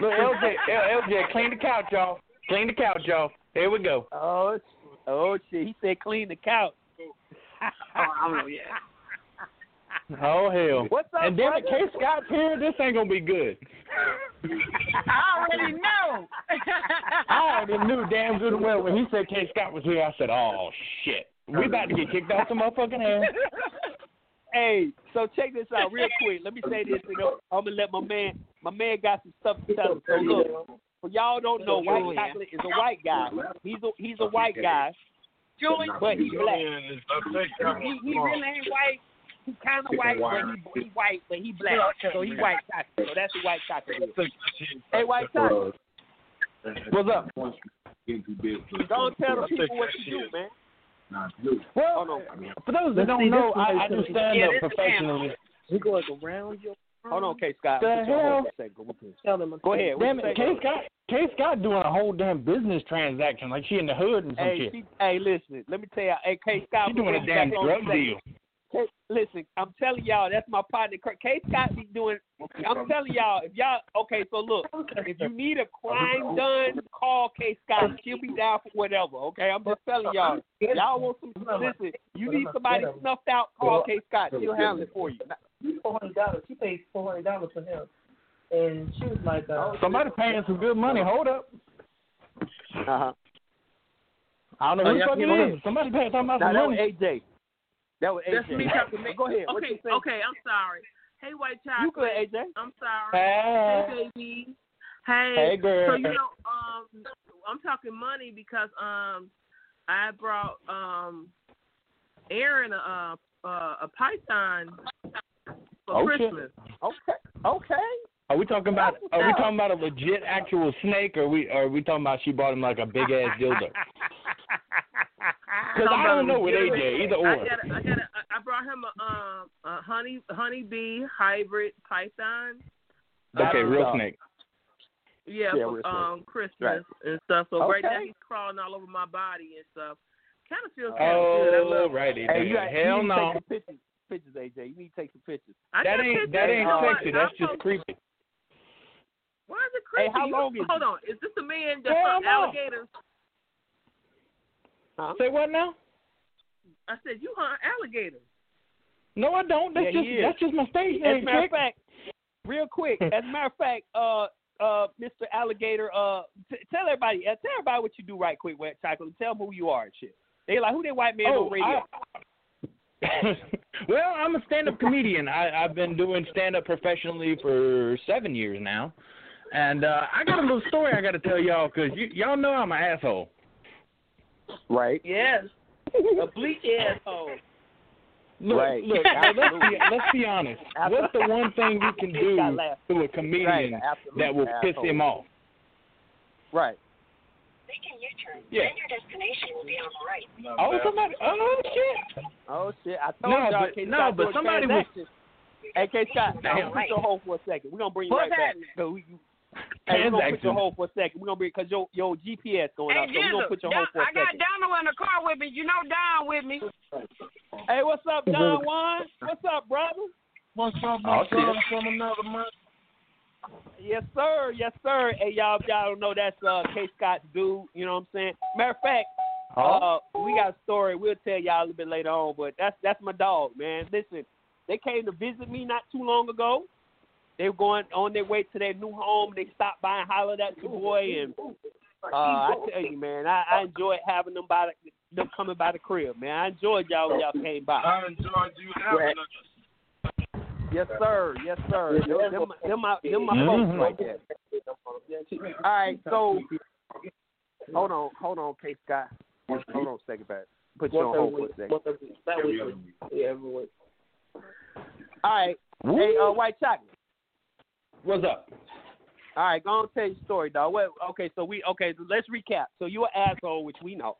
Look, look, LJ, L- LJ, clean the couch, y'all. Clean the couch, y'all. Here we go. Oh, oh shit. He said clean the couch. oh yeah. Oh hell. What's up, And then the brother? K Scott's here. This ain't gonna be good. I already know. I already knew damn good and well when he said K Scott was here. I said, "Oh shit, we about to get kicked off the motherfucking air." Hey, so check this out real quick. Let me say this, and I'm gonna let my man, my man got some stuff to tell us. So look, for y'all don't know, White Chocolate is a white guy. He's a he's a white guy, Julie, but he's black. He, he really ain't white. He kind of white, but he, he white, but he black. So he white chocolate. So that's the white chocolate. Is. Hey, white chocolate. What's up? Don't tell the people what you do, man. Well, uh, for those that don't know, I, I do stand Yeah, up professionally. We going around your. Hold on, K. Scott. The hell? hold on a second. Tell them. Go ahead. Damn it, say? K Scott, K Scott doing a whole damn business transaction like she in the hood and some Hey, shit. she, hey, listen. Let me tell you. Hey, K. Scott. She doing a damn drug deal. K, listen, I'm telling y'all, that's my partner. K Scott be doing. I'm telling y'all, if y'all okay, so look, if you need a crime done, call K Scott. She'll be down for whatever. Okay, I'm just telling y'all. Y'all want some? Listen, you need somebody snuffed out, call K Scott. She'll handle it for you. Four hundred dollars. She paid four hundred dollars for him, and she was like, uh, Somebody paying some good money. Hold up. Uh huh. I don't know Oh, who yeah, the fuck go it ahead. is. Somebody paying talking about Now some money. AJ. That was AJ. That's me talking. to me. Go ahead. What Okay, you okay. I'm sorry. Hey, white child. You chocolate. good, AJ? I'm sorry. Hey. Hey, baby. Hey. Hey, girl. So you know, um, I'm talking money because um, I brought um, Aaron a a, a python for Oh, shit. Christmas. Okay. Okay. Are we talking about? Are we talking about a legit actual snake, or we? Are we talking about she bought him like a big ass dildo? Because I don't know with AJ either or. I or. got a, I got a, I brought him a um a honey honey bee hybrid python. Okay, Um, real snake. Yeah, Yeah, for real snake. um Christmas Right. and stuff. So right now he's crawling all over my body and stuff. Kind of feels kind of good. I Oh, love it. righty. Hey, you, got, Hell you need to no. take some pictures. Pictures, AJ. You need to take some pictures. I That ain't pictures. that ain't know what? sexy. That's I'm just supposed- creepy. Why is it creepy? Hey, creepy? how You- long is Hold it? on. Is this a man that Hell hunt no. alligators? Huh? Say what now? I said you hunt alligators. No, I don't. That's Yeah, just is. that's just my stage name. As a name, matter of fact, real quick. As a matter of fact, uh, uh, Mr. Alligator, uh, t- tell everybody, uh, tell everybody what you do right quick, Wet Chocolate. Tell them who you are and shit. They like who they white man Oh, on radio. I- well, I'm a stand-up comedian. I, I've been doing stand-up professionally for seven years now, and uh, I got a little story I got to tell y'all because y- y'all know I'm an asshole. Right. Yes. a bleak asshole. Look, Right. look. now, let's be let's be honest. Absolutely. What's the one thing you can do Gotta a comedian absolute that will piss him off? Right. Making U-turn. Yeah. Then your destination will be on the right. Oh, somebody. Oh shit. Oh shit! I No, y'all. but- K. no, Scott but do a somebody was- transaction. Hey, K. Scott, Damn. now, put your hold for a second. We're gonna bring you What's right back. happening? So we, you, hey, we're gonna put your hold for a second. We're gonna bring because your your GPS going Hey, up. So we're gonna Jizzle, put your hold for a I got second. Donald in the car with me. You know Don with me. Hey, what's up, Don Juan? What's up, brother? What's up, Oh, my son, shit. from another month? Yes, sir. Yes, sir. Hey, y'all, y'all don't know, that's uh, K. Scott's dude. You know what I'm saying? Matter of fact, uh, we got a story. We'll tell y'all a little bit later on, but that's that's my dog, man. Listen, they came to visit me not too long ago. They were going on their way to their new home. They stopped by and hollered at your boy, and uh, I tell you, man, I, I enjoyed having them by the, them coming by the crib, man. I enjoyed y'all when y'all came by. I enjoyed you having us. Yes, sir. Yes, sir. Them, them, them, my, them my Mhm. folks right there. All right, so hold on, hold on, K. Scott. Hold on a second, back. Put you on hold for a second. Once every, that week. Yeah, every week. All right, hey, uh, White Chocolate. What's up? All right, go on tell your story, dog. What? Okay, so we okay. So let's recap. So you're an asshole, which we know.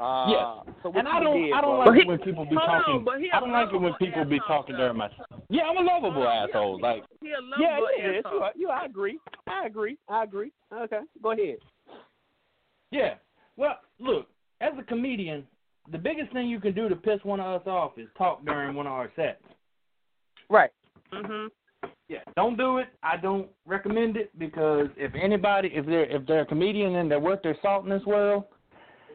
Uh, Yes. So what And I don't, did, I don't like But it when people be hold on, talking. but he I a don't like it when lovable people be talking during my. Yeah, I'm a lovable Oh, asshole. Like, He a lovable Yeah, yeah, asshole. you, are, you. I agree. I agree. I agree. Okay, go ahead. yeah. Well, look, as a comedian, the biggest thing you can do to piss one of us off is talk during one of our sets. Right. Mhm. Yeah, don't do it. I don't recommend it because if anybody, if they're if they're a comedian and they're worth their salt in this world,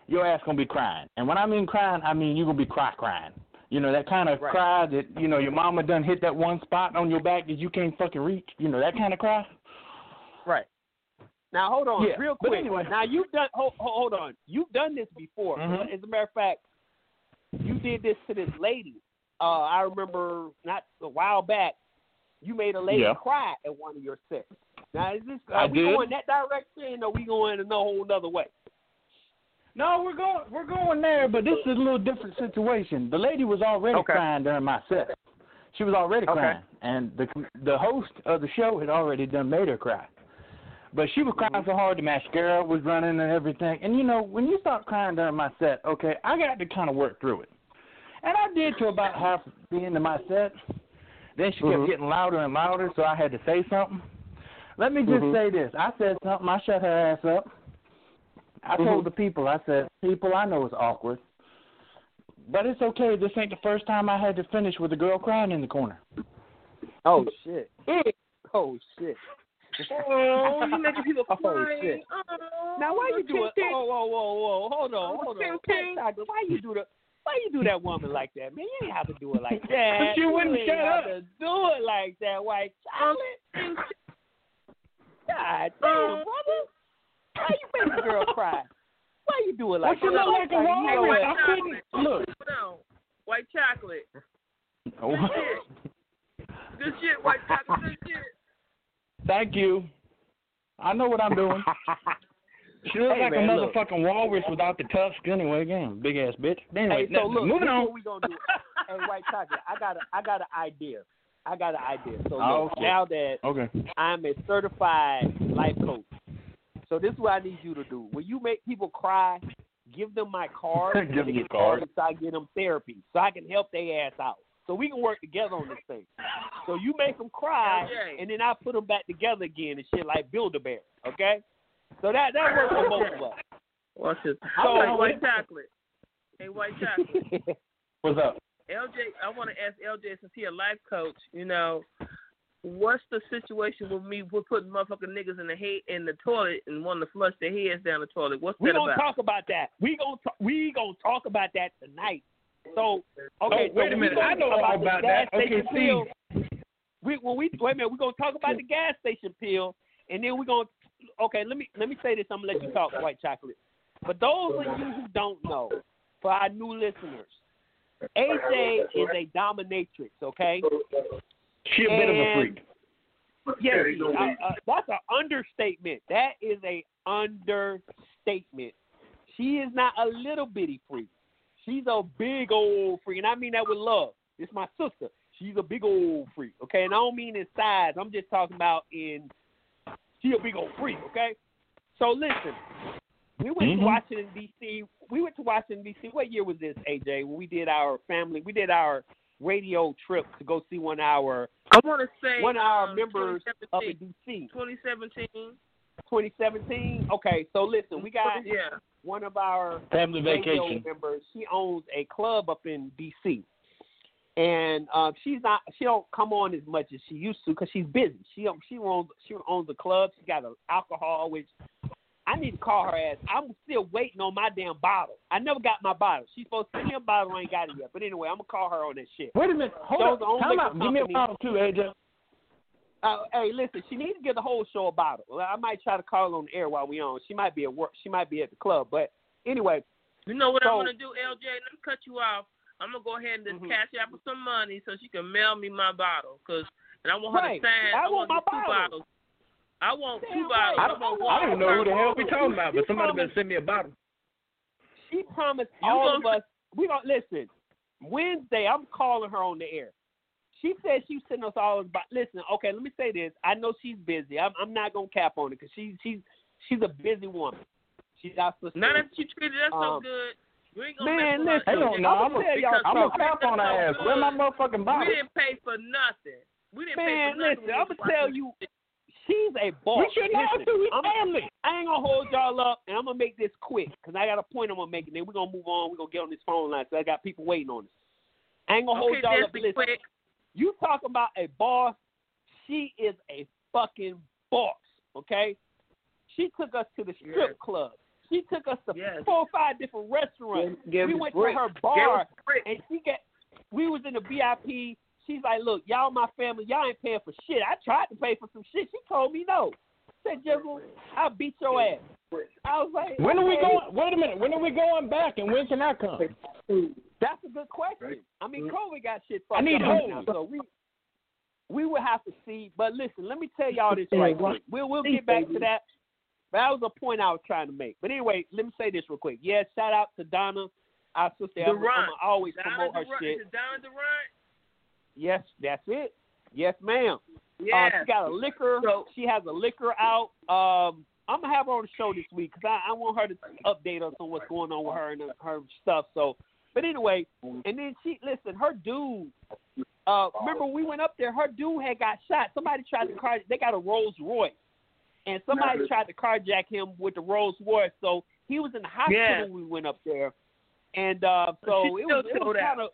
your ass gonna be crying. And when I mean crying, I mean you gonna be cry crying. You know that kind of Right. cry that you know your mama done hit that one spot on your back that you can't fucking reach. You know that kind of cry. Right. Now hold on, Yeah, real quick. anyway. Now you've done. Hold, hold on. You've done this before. Mhm. As a matter of fact, you did this to this lady. Uh, I remember not a while back. You made a lady Yeah. cry at one of your sets. Now is this? I Are we did. going that direction, or we going in a whole other way? No, we're going we're going there, but this is a little different situation. The lady was already Okay. crying during my set. She was already Okay. crying, and the the host of the show had already done made her cry. But she was crying mm-hmm. so hard the mascara was running and everything. And you know, when you start crying during my set, okay, I got to kind of work through it. And I did to about half the end of my set. Then she kept Mhm. getting louder and louder, so I had to say something. Let me just Mhm. say this. I said something, I shut her ass up. I Mhm. told the people, I said, people, I know it's awkward. But it's okay. This ain't the first time I had to finish with a girl crying in the corner. Oh shit. Oh shit. Oh, you making people Oh, cry. shit. Oh, Now why you do it? Tim, Tim. Whoa, whoa, whoa, whoa! Hold on, hold on. Tim, White chocolate, Why you do the? Why you do that woman like that, man? You ain't have to do it like that. She wouldn't you shut have up. to do it like that, white chocolate. God damn, Um, brother. Why you make a girl cry? Why you do it like What you that? look like a woman? know White what? I couldn't look. No, white chocolate. Oh. Good shit, white chocolate. Good shit. Thank you. I know what I'm doing. She looks Hey, like man, a look. motherfucking walrus without the tusk anyway. Again, big ass bitch. Anyway, Hey, so now- look, moving this on. What we gonna do? hey, white chocolate. I got a, I got an idea. I got an idea. So look, Oh, okay. now that Okay. I'm a certified life coach, so this is what I need you to do. When you make people cry, give them my card. Give so them they your can card. me So I get them therapy, so I can help their ass out. So we can work together on this thing. So you make them cry, LJ. and then I put them back together again and shit like Build a Bear. Okay. So that that works for both of us. Watch this. So- So, hey, white chocolate. Hey, white chocolate. What's up? LJ, I want to ask LJ since he a life coach. You know, what's the situation with me with putting motherfucking niggas in the head in the toilet and wanting to flush their heads down the toilet? What's We that gonna about? talk about that. We gonna talk, we gonna talk about that tonight. So oh, okay, Oh, wait so a minute. I know talk all the about gas that. Okay, see. pill. We when we wait a minute. We're gonna talk about the gas station pill, and then we're gonna okay. Let me let me say this. I'm gonna let you talk, white chocolate. For those of you who don't know, for our new listeners, AJ is a dominatrix. Okay. She a bit of a freak. Yes, uh, uh, that's an understatement. That is a understatement. She is not a little bitty freak. She's a big old freak, and I mean that with love. It's my sister. She's a big old freak. Okay, and I don't mean in size. I'm just talking about in. She a big old free, Okay. So listen, we went Mhm. to Washington D.C. We went to Washington D.C. What year was this, AJ? When we did our family, we did our radio trip to go see one of our I want to say one of our um, members up 2017. in D.C. 2017. 2017. Okay, so listen, we got Yeah. one of our Family radio vacation. members. She owns a club up in D.C. And uh, she's not. She don't come on as much as she used to because she's busy. She she owns she owns a club. She got a alcohol, which I need to call her ass. I'm still waiting on my damn bottle. I never got my bottle. She's supposed to send me a bottle. I ain't got it yet. But anyway, I'm gonna call her on that shit. Wait a minute. Hold Those on. only Time out. Give me a bottle too, AJ. Uh, hey, listen, she needs to get the whole show a bottle. I might try to call her on the air while we on. She might be at work. She might be at the club. But anyway, You know what So- I'm gonna do, LJ? Let me cut you off. I'm gonna go ahead and just Mhm. cash out for some money so she can mail me my bottle, cause and I want her Right. to sign. I I want want my two bottle. bottles. I want Damn two right. bottles. I I, don't- I don't know who the hell we talking about, but somebody better send me a bottle. she promised You all of us. We don't listen. Wednesday, I'm calling her on the air. She said she sending us all about. Listen, okay, let me say this. I know she's busy. I'm, I'm not gonna cap on it because she's she's she's a busy woman. She's out for Now that she treated us so Um, good, we ain't gonna man, listen, her. Hell no, I'm I'ma a, tell y'all I'm you a something. on her ass. Where my good. motherfucking We didn't pay for nothing. We didn't Man, pay for nothing. listen, I'm gonna tell you, this shit. she's a boss. We should know Listen, to we I'm- family. I ain't gonna hold y'all up, and I'm gonna make this quick because I got a point I'm gonna make, and then we're gonna move on. We're gonna get on this phone line, so I got people waiting on us. I ain't gonna Okay, hold y'all up. but Listen, quick. you talking about a boss? She is a fucking boss. Okay, she took us to the strip Yes. club. She took us to Yes. four or five different restaurants. Give- give we went break. to her bar, and she got. We was in the VIP. She's like, "Look, y'all my family. Y'all ain't paying for shit. I tried to pay for some shit. She told me no. Said, Jizzle, I'll beat your ass." I was like, When are we going? Wait a minute. When are we going back, and when can I come? That's a good question. I mean, COVID got shit I fucked need up right now, so we we would have to see. But listen, let me tell y'all this right quick. We'll we'll get back to that. But that was a point I was trying to make. But anyway, let me say this real quick. Yeah, shout out to Donna, our sister. I'm, I'm always Donna promote her Durant. shit. Is it Donna Durant? Yes, that's it. Yes, ma'am. Yeah. Uh, she got a liquor. she has a liquor out. Um, I'm gonna have her on the show this week because I, I want her to update us on what's going on with her and her, her stuff. So, but anyway, and then she listen. Her dude. Uh, remember we went up there. Her dude had got shot. Somebody tried to car. They got a Rolls Royce, and somebody tried to carjack him with the Rolls Royce. So he was in the hospital. Yeah. when We went up there, and uh, so it was, it was kind of.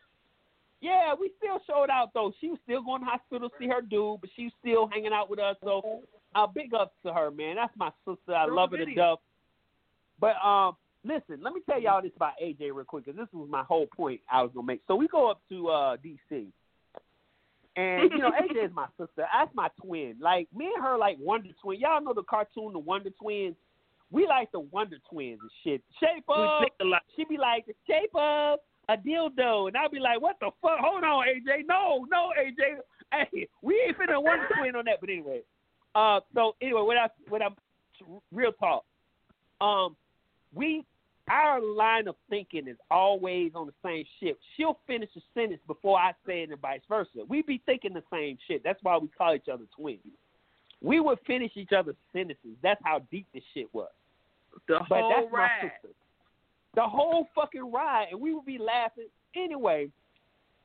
Yeah, we still showed out though. She was still going to hospital to see her dude, but she was still hanging out with us. So, uh, big ups to her, man. That's my sister. I love her to death. But um, listen, let me tell y'all this about AJ real quick, because this was my whole point I was gonna make. So we go up to uh DC, and you know AJ is my sister. That's my twin. Like me and her, like Wonder Twin. Y'all know the cartoon, the Wonder Twins. We like the Wonder Twins and shit. Shape up. think a lot. She be like, shape up a dildo, and I'll be like, what the fuck? Hold on, AJ. No, no, AJ. Hey, we ain't finna Wonder Twin on that. But anyway, uh, so anyway, what I what I'm real talk. Um, we our line of thinking is always on the same shit. She'll finish a sentence before I say it, and vice versa. We be thinking the same shit. That's why we call each other twins. We would finish each other's sentences. That's how deep this shit was. The but whole that's my ride. sister. The whole fucking ride, and we would be laughing. Anyway,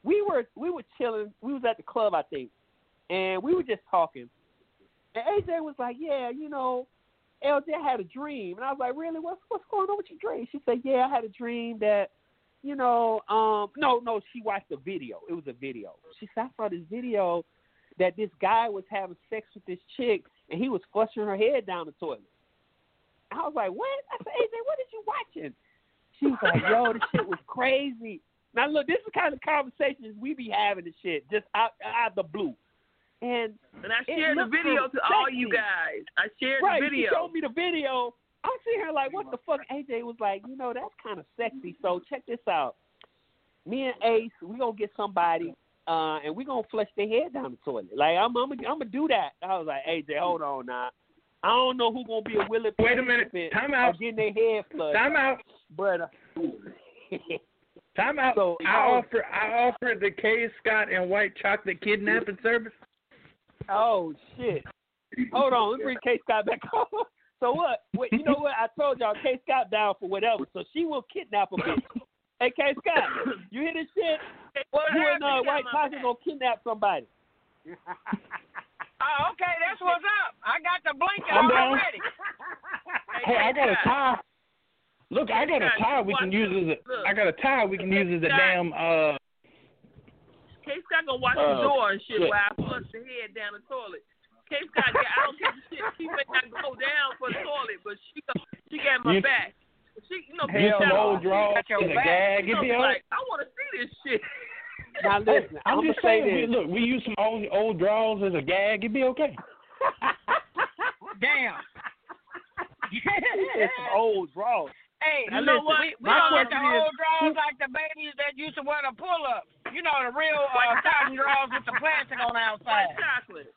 we were we were chilling. We was at the club, I think, and we were just talking. And AJ was like, "Yeah, you know, LJ had a dream," and I was like, "Really? What's what's going on with your dream?" She said, "Yeah, I had a dream that, you know, um, no, no, she watched a video. It was a video. She said, I saw this video that this guy was having sex with this chick, and he was flushing her head down the toilet." I was like, "What?" I said, "AJ, what did you watching?" She was like, "Yo, this shit was crazy." Now look, this is the kind of conversations we be having and shit, just out out of the blue. And And I shared the video kinda to all you guys. I shared right, the video. She showed me the video. I'm sitting here like, what the fuck? AJ was like, you know, that's kind of sexy. So check this out. Me and Ace, we gonna get somebody, uh, and we gonna flush their head down the toilet. Like I'm, I'm, I'm gonna do that. I was like, AJ, hold on now. I don't know who gonna be a willing Wait a minute. participant Time out. getting their head flushed. Time out. But uh, Time out. So, I I offer I offer the K Scott and white chocolate kidnapping service. Oh shit! Hold on, let me bring K Scott back on. So what? Wait, you know what? I told y'all K Scott down for whatever. So she will kidnap a bitch. hey K Scott, you hear this shit? What you and uh, happened? White Chocolate gonna kidnap somebody. Oh, okay, that's what's up. I got the blanket I'm down. already. Hey, I got a tie. Look, I got a Scott, tie we can use as this. a Look. I got a tie we can use as a damn uh K Scott gonna watch Oh, the door and shit, shit. while I flush the head down the toilet. K Scott, yeah, I don't care the shit. She may not go down for the toilet, but she she got my You- back. She, you know, use K some old drawers got your and back. gag. You It'd know, like, I want to see this shit. Now oh, listen, I'm, I'm just gonna say saying. We, look, we use some old old drawers as a gag. It'd be okay. Damn. it's some old draws. Hey, you know what? We, we don't get the old drawers like the babies that used to wear the pull up. You know, the real uh, cotton drawers with the plastic on the White outside. chocolate.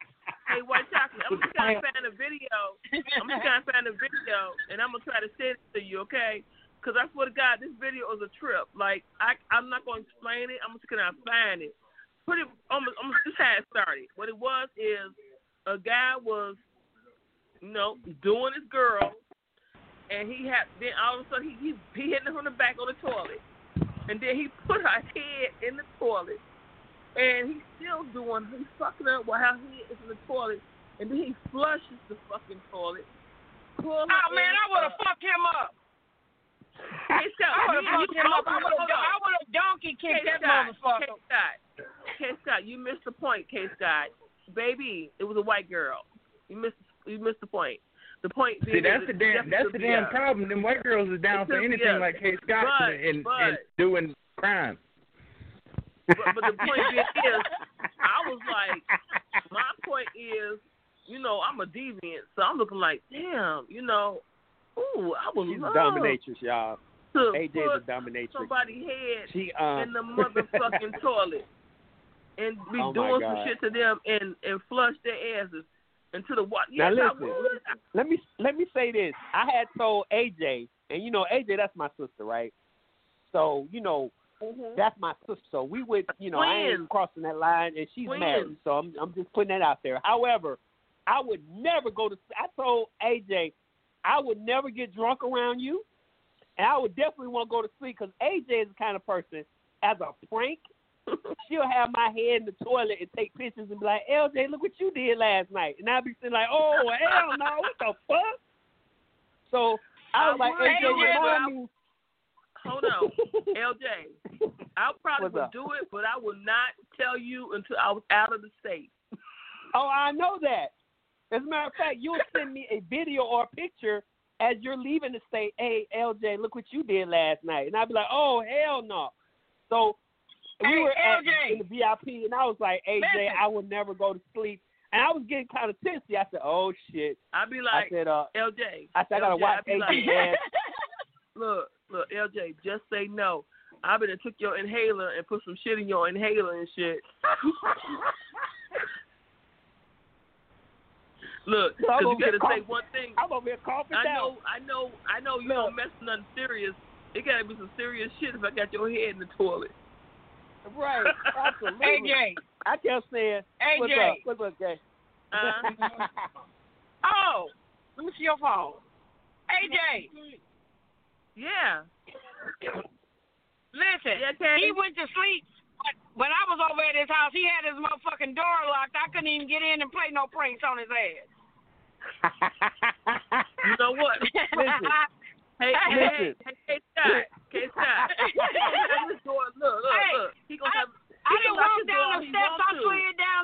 Hey, white chocolate. I'm just trying to find a video. I'm just trying to find a video, and I'm gonna try to send it to you, okay? Because I swear to God, this video is a trip. Like I, I'm not gonna explain it. I'm just gonna find it. Pretty, almost, almost this how it started. What it was is a guy was, you know, doing his girl, and he had then all of a sudden he he, he hitting her from the back on the toilet, and then he put her head in the toilet and he's still doing, he's fucking up while her head is in the toilet, and then he flushes the fucking toilet. Pull Oh man, I would have fucked him up. Hey, Scott, I would have you- fucked him up. I would have. hold on. I would have donkey kicked that motherfucker. K. Scott, K. Scott, you missed the point, K. Scott. Baby, it was a white girl. You missed, you missed the point. The point See, that's the damn that's the damn problem. Them white girls is down for anything like K Scott But- and, but- and doing crime. But, but the point is, I was like, my point is, you know, I'm a deviant, so I'm looking like, damn, you know, ooh, I would She's love dominatrix, y'all. to AJ's put a dominatrix. somebody's head She um in the motherfucking toilet and be Oh, doing some shit to them and and flush their asses. Into the water. Now Yes, listen. let me let me say this. I had told AJ, and you know AJ, that's my sister, right? So you know mm-hmm. that's my sister. So we would, you know, I ain't crossing that line, and she's Twins. married. So I'm I'm just putting that out there. However, I would never go to. I told AJ, I would never get drunk around you, and I would definitely want to go to sleep because AJ is the kind of person, as a prank, she'll have my head in the toilet and take pictures and be like, LJ, look what you did last night. And I'll be sitting like, oh, hell no, what the fuck? So I was I like, would, AJ, but I- remind me. Hold on, LJ. I probably What's would up? do it, but I would not tell you until I was out of the state. Oh, I know that. As a matter of fact, you'll send me a video or a picture as you're leaving the state. Hey, LJ, look what you did last night. And I'd be like, oh, hell no. So we Hey, were at, in the VIP, and I was like, AJ, Listen. I will never go to sleep. And I was getting kind of tipsy. I said, oh, shit. I'd be like, I said, uh, LJ. I said, I gotta LJ, watch AJ, like. Look, look, LJ, just say no. I been and took your inhaler and put some shit in your inhaler and shit. Look, because you gotta say one thing. I'm over here coughing I down. know, I know, I know you don't mess with nothing serious. It gotta be some serious shit if I got your head in the toilet. Right, absolutely. AJ. I kept saying, what's AJ. up? What's up, Jay? Uh, Oh, let me see your phone. AJ, yeah. listen. Yeah, He went to sleep. But when I was over at his house, he had his motherfucking door locked. I couldn't even get in and play no pranks on his ass. You know what? Listen. Hey, hey, hey, hey, hey, Scott, hey, Scott. He gonna have his door- Look, look, Hey, look. He gonna I- have. I didn't walk down the steps. I slid down.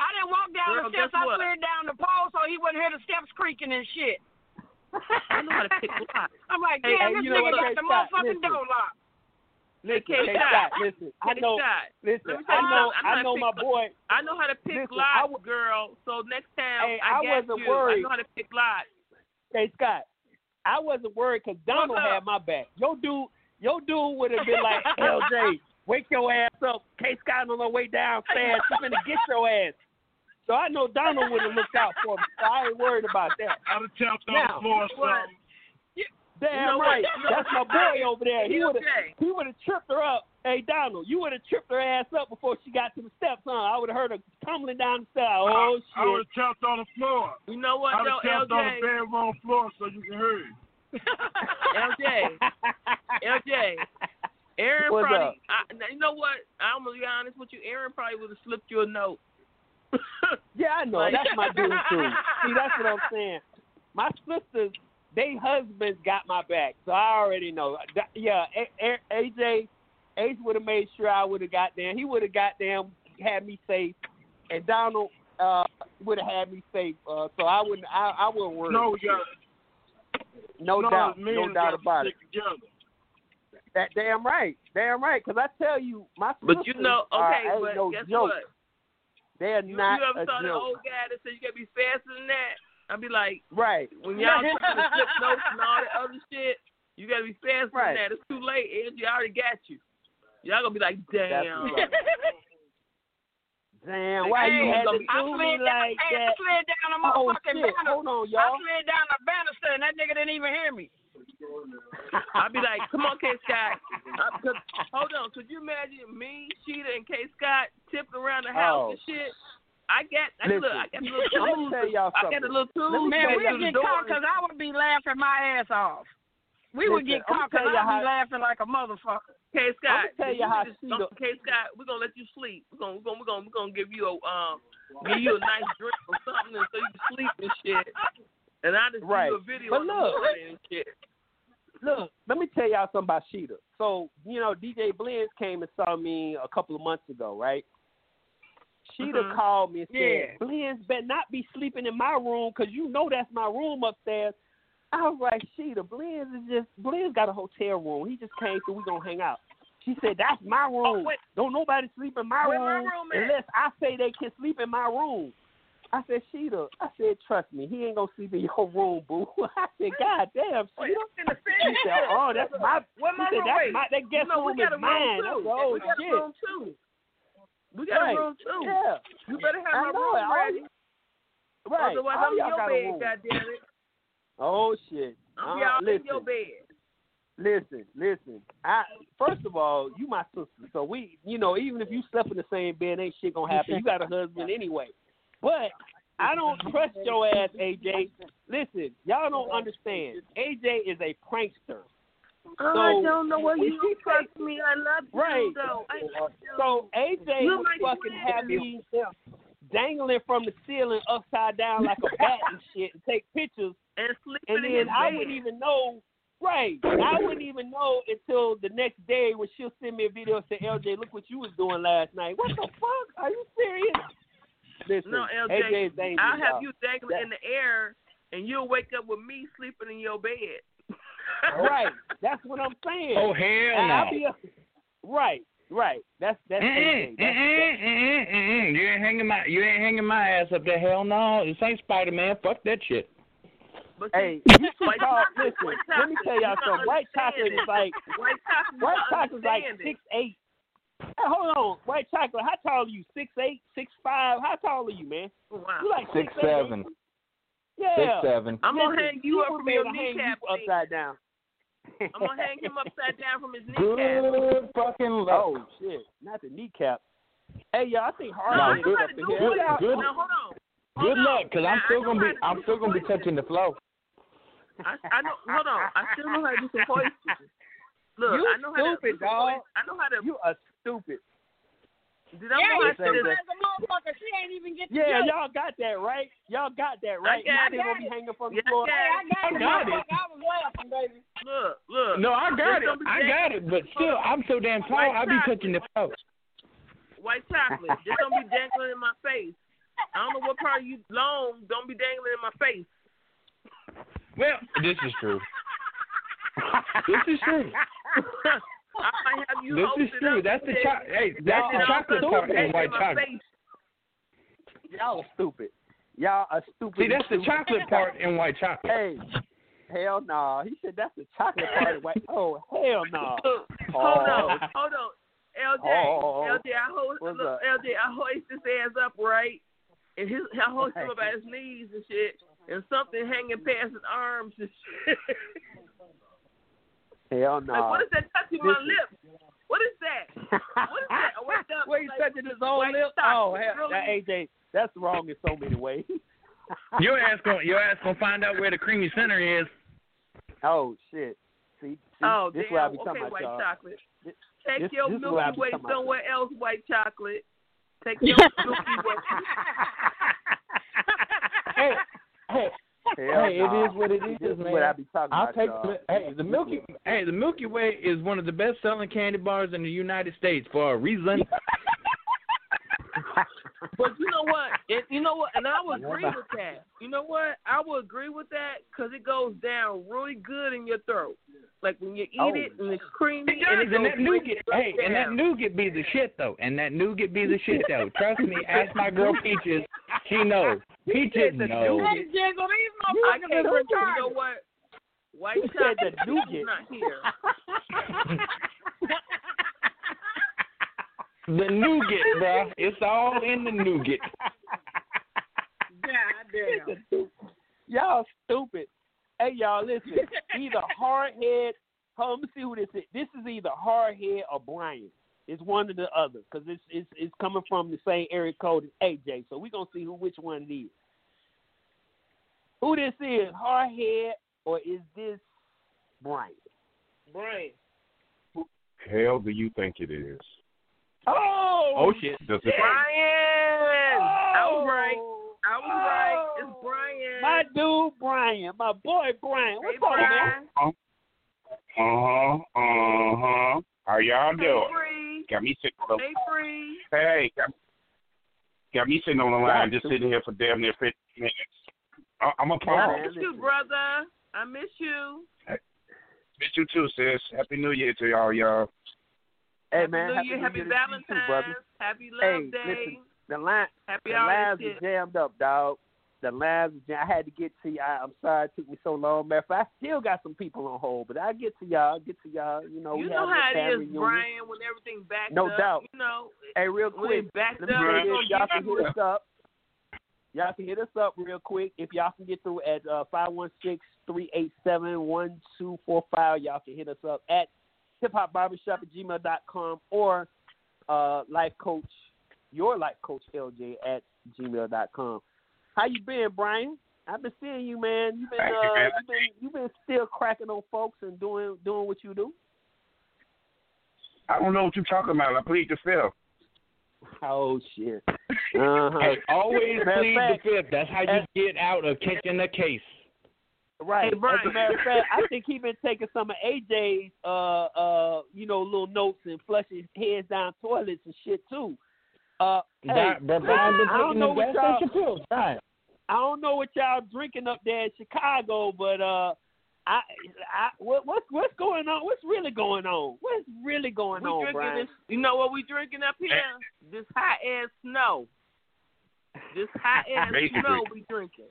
I didn't walk down Girl, the steps. I slid down the pole so he wouldn't hear the steps creaking and shit. I know how to pick locks. I'm like, Hey, damn, hey, this nigga got the motherfucking door locked. Listen, Hey, Scott. Listen. I know, Scott, listen. I know. I know know how to my boy. I know how to pick locks, girl. So next time Hey, I, I wasn't you. worried. I know how to pick locks. Hey, Scott, I wasn't worried because Donald had my back. Your dude, your dude would have been like, LJ, wake your ass up. K Scott on the way downstairs. She's gonna get your ass. So I know Donald would have looked out for me. So I ain't worried about that. I'd have tapped on the floor or something. Damn know right. You know That's my boy over there. He would have LJ. he would have tripped her up. Hey Donald, you would have tripped her ass up before she got to the steps, huh? I would have heard her tumbling down the stairs. Oh I would have tapped on the floor. You know what, I'd have tapped on the LJ? bedroom floor so you can hear it. LJ, LJ. Aaron What's probably. I, you know what? I'm gonna be honest with you. Aaron probably would have slipped you a note. Yeah, I know. Like- That's my dude too. See, that's what I'm saying. My sisters, they husbands got my back, so I already know. Yeah, A- A- AJ, Ace would have made sure I would have got there. He would have got them, had me safe, and Donald uh would have had me safe. Uh, so I wouldn't, I, I wouldn't worry. No, we got no no, doubt, no doubt about it. together. That damn right, damn right. Because I tell you, my But you know, okay, ain't but no guess joke. what? They're You, not you ever a saw that joke. old guy that said you gotta be faster than that? I'd be like, Right. when y'all trying to slip notes and all that other shit, you gotta be faster Right. than that. It's too late, Angie. I already got you. Y'all gonna be like, damn. right. Damn, why you had to I do me slid down, like hey, I slid down a Oh, motherfucking shit. banister. Hold on, y'all. I slid down the banister and that nigga didn't even hear me. I'd be like, come on, K Scott. Hold on, could you imagine me, Sheeta, and K Scott tipping around the house Oh. and shit? I got, I, look, I got the little let me tools. tell y'all I got something. the little tools. Man, we'd get caught because I would be laughing my ass off. We would get caught because I'd be laughing like a motherfucker. K Scott, I'ma tell if you how just she. K Scott, we're gonna let you sleep. We're gonna, we're gonna, we're gonna, we're gonna give you a, um, give you a nice drink or something, so you can sleep and shit. And I just Right. do a video But in look. morning and shit. Look, let me tell y'all something about Sheeta. So, you know, DJ Blends came and saw me a couple of months ago, right? Sheeta Mhm. called me and said, Yeah. Blends better not be sleeping in my room because you know that's my room upstairs. I was like, Sheeta, Blends is just, Blends got a hotel room. He just came so we going to hang out. She said, that's my room. wait. Don't nobody sleep in my Where my room room unless I say they can sleep in my room. I said, Sheeta, I said, trust me, he ain't going to sleep in your room, boo. I said, God damn, Sheeta. She said, oh, that's my, Where she my said, room? that's my, that guest you know, room is mine. room too. said, oh, we got shit. a room too. We got Right. a room too. Yeah. You better have I my room ready. Right. Otherwise, All I'm in your bed, goddammit. Oh shit. I'm Uh, y'all listen, in your bed. listen, listen. I first of all, you my sister, so we, you know, even if you slept in the same bed, ain't shit gonna happen. You got a husband anyway. But I don't trust your ass, AJ. Listen, y'all don't understand. AJ is a prankster. Oh, I don't know what you she trust me. I love you, Right. though. I love you. So AJ would fucking have me dangling from the ceiling upside down like a bat and shit and take pictures and and then I bed. wouldn't even know right. I wouldn't even know until the next day when she'll send me a video and say, LJ, look what you was doing last night. What the fuck? Are you serious? Listen, No, AJ LJ. I'll have y'all. you dangling in the air, and you'll wake up with me sleeping in your bed. Right. That's what I'm saying. Oh, hell And I'll no. be a- right, right. That's that's Mm-mm, AJ. That's, mm-mm, mm-mm, mm-mm. You ain't hanging my you ain't hanging my ass up there. Hell no, this ain't Spider Man. Fuck that shit. But Hey, see, you should white Listen, white let me tell y'all something. White chocolate is like white chocolate. white chocolate is like six eight. Hey, hold on, white chocolate. How tall are you? Six eight, six five. How tall are you, man? Oh, wow. You like Six six, eight, seven. ain't you? Yeah. Six seven. I'm gonna Listen, hang you up would from your able to hang you kneecap. upside down. I'm gonna hang him upside down from his kneecap. Good fucking luck. Oh shit, not the kneecap. Hey, yo, I think No, hard you good- gotta up in do here. it. good- Now hold on. Good on. luck, cause I'm still gonna be I'm still gonna be touching the flow. I, I know. Hold on. I still know how to do some hoisting. Look, You I know how to do some dog. I know how to. You are stupid. Did I Yeah, know you how to say do stupid as a motherfucker. She ain't even get the Yeah, joke. y'all got that right. Y'all got that right. got you it. gonna be hanging from the Yeah, floor. I Hey, I got I it. got it. I was laughing, baby. Look, look. No, I got it. Just don't be I got it, but still, I'm so damn tall. White I be touching the flow. White chocolate. Just don't be dangling in my face. I don't know what part of you long. Don't be dangling in my face. Well, this is true. This is true. I have you This is true. That's the and cho- hey, that's the and all of a chocolate sudden part in white chocolate. Y'all are stupid. Y'all are stupid. See, that's the stupid. chocolate part in white chocolate. Hey, hell no. He said that's the chocolate part. of White. Oh, hell no. Look, Oh. hold on, hold on. LJ, Oh. LJ, I hoist, look, up? LJ, I hoist his ass up right, and his, I hoist him up at his knees and shit, and something hanging past his arms and shit. Hell no. Like, what is that touching my Listen. lips? What is that? What is that? I wake up Where he like, touching his own white lips? Oh, hell, really? that AJ, that's wrong in so many ways. Your ass gonna your ass gonna find out where the creamy center is. Oh shit. See, see Oh, this damn. what I be okay, white y'all. chocolate. This- Take this- your this is what I Milky Way talking about. somewhere else, white chocolate. Take your Milky Way. Hey, hey, Hell hey, it is what it is, This is, is man. what I be talking I'll about, take y'all. the, hey the Milky hey the Milky Way is one of the best selling candy bars in the United States for a reason. But you know what? And you know what? And I would agree with that. You know what? I would agree with that because it goes down really good in your throat. Like when you eat Oh. it and it's creamy It and it and that nougat, right hey, and that nougat be the shit though, and that nougat be the shit though. Trust me, ask my girl Peaches, she knows. Peaches knows. Hey, Jiggle, these I motherfuckers can't is you know what? White You said the nougat. not here. The nougat, bruh. It's all in the nougat. God damn. y'all stupid. Hey, y'all, listen. Either Hardhead. Hold on, let me see who this is. This is either Hardhead or Brian. It's one or the other because it's, it's it's coming from the same area code as AJ. So we're gonna see who which one it is. Who this is, Hardhead or is this Brian? Brian. hell do you think it is? Oh, Oh shit. Does it? Brian. I was right. Oh, I was right. It's Brian. My dude Brian, my boy Brian. hey, What's up, man? Brian. Uh huh. Uh huh. How y'all Hey, doing? Free. Got me sitting on Hey, Free. the hey, got, got me sitting on the line, just sitting here for damn near fifty minutes. I, I'm a I pause. I miss you, brother. I miss you. Miss you too, sis. Happy New Year to y'all, y'all. Hey man, happy Happy Year to you Valentine's. too, brother. Happy Hey, Love Day. listen, the line, Happy the lines shit. are jammed up, dog. The lines are jammed. I had to get to y'all. I'm sorry it took me so long, man. I still got some people on hold, but I'll get to y'all. I'll get to y'all. You know, you we know have how it is, reunion. Brian, when everything backed No up. doubt. You know, Hey, real quick, it backed let me up, this. Y'all can hit us up. Y'all can hit us up real quick. If y'all can get through at uh, 516-387-1245, y'all can hit us up at hiphopbarbershop at gmail.com or uh, life coach, your life coach LJ at gmail.com. How you been, Brian? I've been seeing you, man. You've been, Thank you, uh, man. you've been you've been still cracking on folks and doing doing what you do. I don't know what you're talking about. I plead the fifth. Oh shit. Uh-huh. Hey, always plead fact, the fifth. That's how you get out of catching the case. Right. Hey, Brian. As a matter of fact, I think he been taking some of AJ's uh uh you know little notes and flushing heads down toilets and shit too. Uh, hey, That- but Brian been I don't know what y'all. pills. Right. I don't know what y'all drinking up there in Chicago, but uh, I, I what, what's what's going on? What's really going on? What's really going We on, drinking Brian? this. You know what we drinking up here? This hot ass snow. This hot ass Basically. snow we drinking.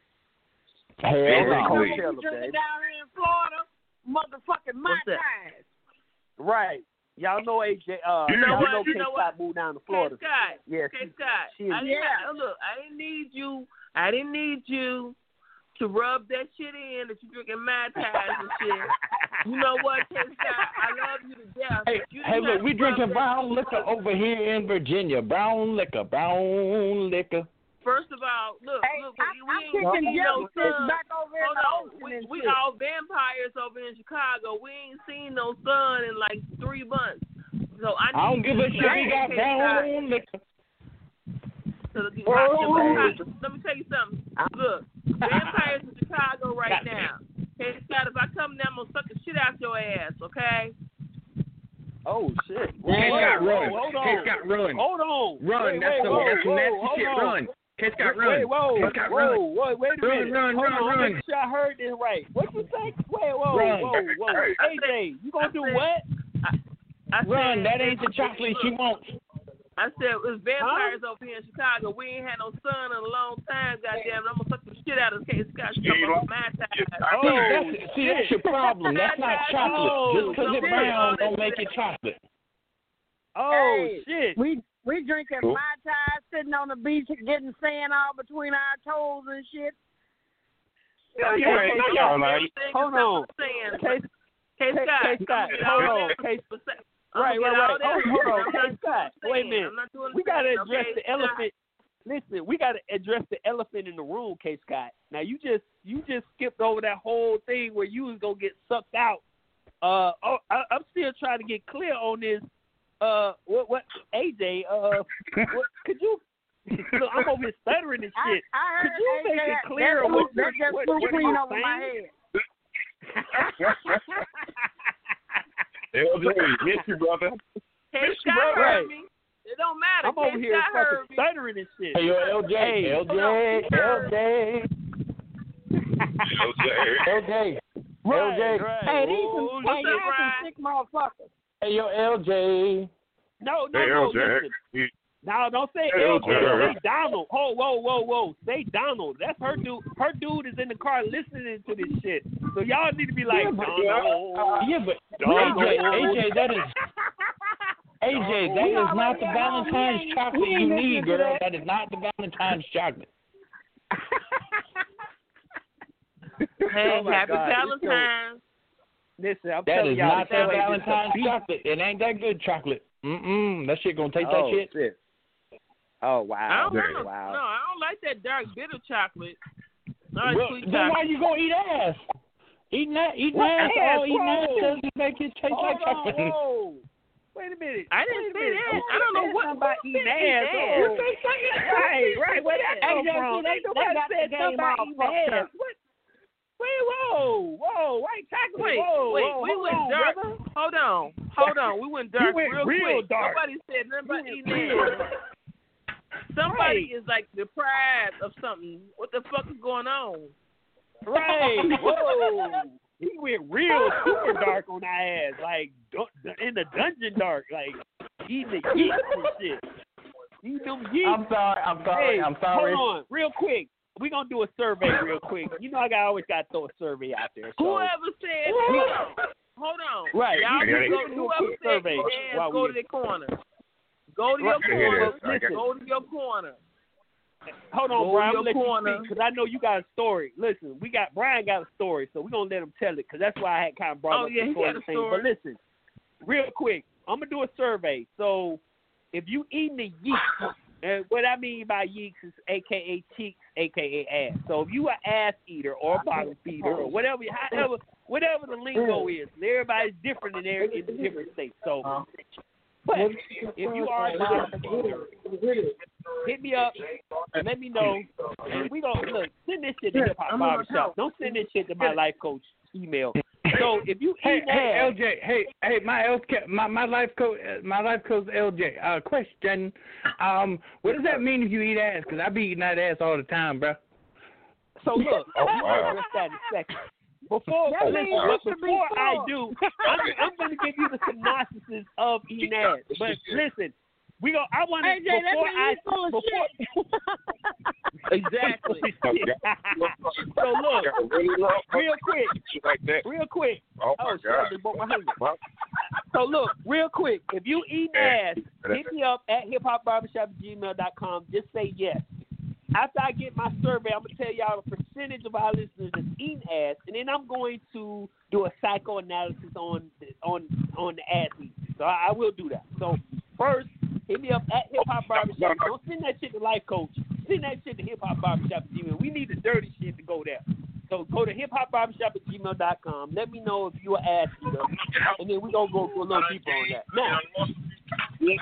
Hell Basically. We drinking down here in Florida, motherfucking my What's that? time. Right. Y'all know AJ. Uh, You know y'all what? know You K know Scott moved down to Florida. Hey Scott. Yes. Hey Scott. she is- I didn't, Yeah. I- look, I didn't need you. I didn't need you to rub that shit in that you drinking Mai Tais and shit. You know what, K Scott? I love you to death. Hey, you hey, look, we drinking brown liquor over here in Virginia. Brown liquor, brown liquor. First of all, look, Hey, look, I, we, we I'm ain't seen no sun. back over Hold on, we, we all vampires over in Chicago. We ain't seen no sun in like three months. So I, I don't give a shit. We got K. Scott, brown liquor. to the- Oh. Let me tell you something. Look, vampires in Chicago right now. Hey Scott, if I come down, I'm gonna suck the shit out your ass, okay? Oh shit. K Whoa, Scott, whoa, run. Hold K on. Scott, run. Hold on. Run. Wait, That's wait, the whoa, that's whoa, nasty hold shit. on. Run. K Scott, Wait, run. Wait, whoa, K Scott, whoa, run. whoa, wait a Run, minute. run, Hold run, on, run. make sure I heard this right. What you say? Wait, whoa, Run. whoa, whoa. AJ, you gonna I do said- what? I Run. said, That ain't the chocolate she wants. I said it's vampires over here in Chicago. We ain't had no sun in a long time, goddamn. I'm gonna suck the shit out of K. Scott. Yeah, you Come don't- on, my See, time. Oh, that's, see, that's your problem. That's not chocolate. Oh, Just because it's brown don't make it chocolate. Oh Hey, shit. We we drinking Cool. Mai Tais, sitting on the beach, getting sand all between our toes and shit. Yeah, you ain't no y'all like. Hold on. K. K, K. K, Scott. K Scott, I'm hold on. that. K, I'm right, gonna right, get all right. that. Hold, hold on, I'm K Scott. Wait a minute. I'm not doing We gotta address okay, the Scott? elephant. Listen, we gotta address the elephant in the room, K Scott. Now you just you just skipped over that whole thing where you was gonna get sucked out. Uh oh, I, I'm still trying to get clear on this. Uh, what what AJ? Uh, what, could you? Look, I'm over here stuttering and shit. I heard Could you hey, make it clear that, what, that just what, flew what you're over my saying? head. LJ, miss you, brother. K. Miss you, Scott bro. heard me. It don't matter. I'm over here fucking me. stuttering and shit. Hey, yo, LJ, Hey, LJ, LJ, LJ. LJ, Right, LJ. right. Hey, these some, hey, up, some sick motherfuckers. Hey, yo, LJ. No, no, Hey, no. LJ. Listen. You- No, don't say Hey, LJ. LJ. Say Donald. Oh, whoa, whoa, whoa. Say Donald. That's her dude. Her dude is in the car listening to this shit. So y'all need to be like Yeah, but- Donald. Yeah, but Donald. AJ, AJ, that is AJ, that We is not the. Valentine's chocolate you need, girl. that. That is not the Valentine's chocolate. Hey, Oh happy God, Valentine's. Listen, I'm That telling y'all. not this that ain't Valentine's chocolate. It ain't that good chocolate. Mm-mm. That shit gonna taste oh, that shit. shit. Oh I wow. don't want no, Wow. no, I don't like that dark bitter chocolate. I Well, sweet then why chocolate. you gonna eat ass? Eating that, eating What ass, ass? all eating ass Whoa. doesn't make it taste Hold like on, chocolate. whoa. Wait a minute. I didn't a say that. Who I don't know what- something about who eating said ass. eating Oh. ass? Right, right. Where that come from? Ain't nobody got the said game something about eating ass. What? Wait, whoa, whoa, white chocolate. Wait, whoa, wait, whoa, we went on, dark. brother. Hold on, hold on. We went dark went real, real quick. dark. Nobody said nothing about You eating went real. Somebody is like deprived of something. What the fuck is going on? Right. Whoa. He went real super dark on our ass, like in the dungeon dark, like eating the yeets and shit. Eating them yeets. I'm sorry, I'm sorry, Hey, I'm sorry. Hold on, real quick. We're gonna do a survey real quick. You know I got always gotta throw a survey out there. So Whoever said, hold on, hold on. Right, Y'all you- just you go, can do a whoever said survey eat ass, while go we- to the corner. Go to your corner. Got- Go to your corner. hold on, Go Brian. I'm gonna let corner. you because I know you got a story. Listen, we got Brian got a story, so we're gonna let him tell it because that's why I had kind of brought Oh, up yeah, the he story got a thing. story. But listen, real quick, I'm gonna do a survey. So if you eating the yeeks, and what I mean by yeeks is AKA cheeks, AKA ass. So if you an ass eater or a bottom feeder or whatever, however, whatever the lingo is, everybody's different in their in different states. So, but if you are a ass eater, hit me up and let me know. And we gonna look. Send this shit to Hip Hop Barbershop. Don't send this shit to my life coach email. So if you Hey, eat hey, LJ. Hey, hey, my LJ, my my life coach, my life coach, LJ. Uh, question. Um, what does that mean if you eat ass? Because I be eating that ass all the time, bro. So look, Oh, I'm wow. gonna that in a second. Before, That listen, means but it should before I do, I'm, I'm going to give you the synopsis of eating ass. But listen, we go. I want to before I you full of before. Exactly. so look, real quick, real quick. Oh my oh, shit, God. they broke my hand. So look, real quick, if you eat ass, hit me up at hiphopbarbershop@gmail.com. Just say yes. After I get my survey, I'm gonna tell y'all the percentage of our listeners that's eating ass, and then I'm going to do a psychoanalysis on on on the ass eating. So I, I will do that. So first, hit me up at Hip Hop Barbershop. Don't send that shit to Life Coach. Send that shit to Hip Hop Barbershop at Gmail. We need the dirty shit to go there. So go to hip hop barbershop at gmail.com. Let me know if you're an ass eater, and then we're going to go a little deeper on that. Now, Men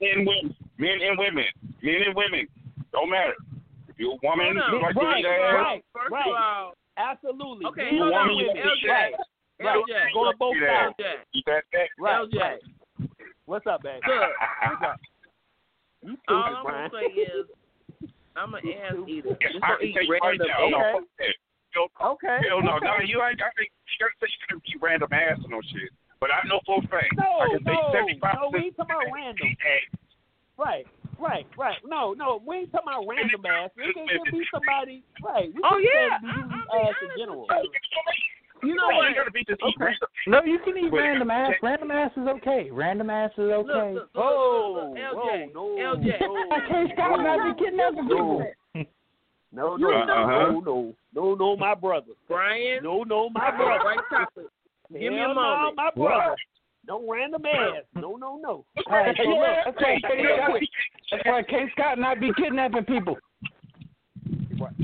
and women, men and women, men and women, don't matter. If you're a woman, Hold you on. like to right, right, First right. Absolutely. Okay, Men hold and on. women. LJ. Right. Right. LJ. Going both Eat ass. sides. Eat that back. Right. LJ. Right. What's up, man? Look, What's up? You all I'm gonna say is, I'm an ass eater. Just I eat tell you right random now. No, ass. fuck that. Hell, Okay. hell no. okay. No, you ain't. I think you gotta say you can eat random ass and no shit. But I know for a fact. No, I can say no, 75 no, we ain't talking about random. Right, right, right. No, no, we ain't talking about random ass. It can, it be somebody. Right. We Oh, can yeah. say we eat ass in general. You know what? You gotta be just Okay. random. No, you can eat Wait, random ass. check. Random ass is okay. Random ass is okay. look, look, look, look, LJ, no, LJ. no, I can't stop not be kidnapping people. no, You no, know- no, no, no, no, my brother. Brian, No, no, my right brother. topic. Give me a Hell no, moment. my brother. No random ass. No, no, no. All right, so Hey, look, that's why K. real Scott, quick. that's why K. Scott not be kidnapping people.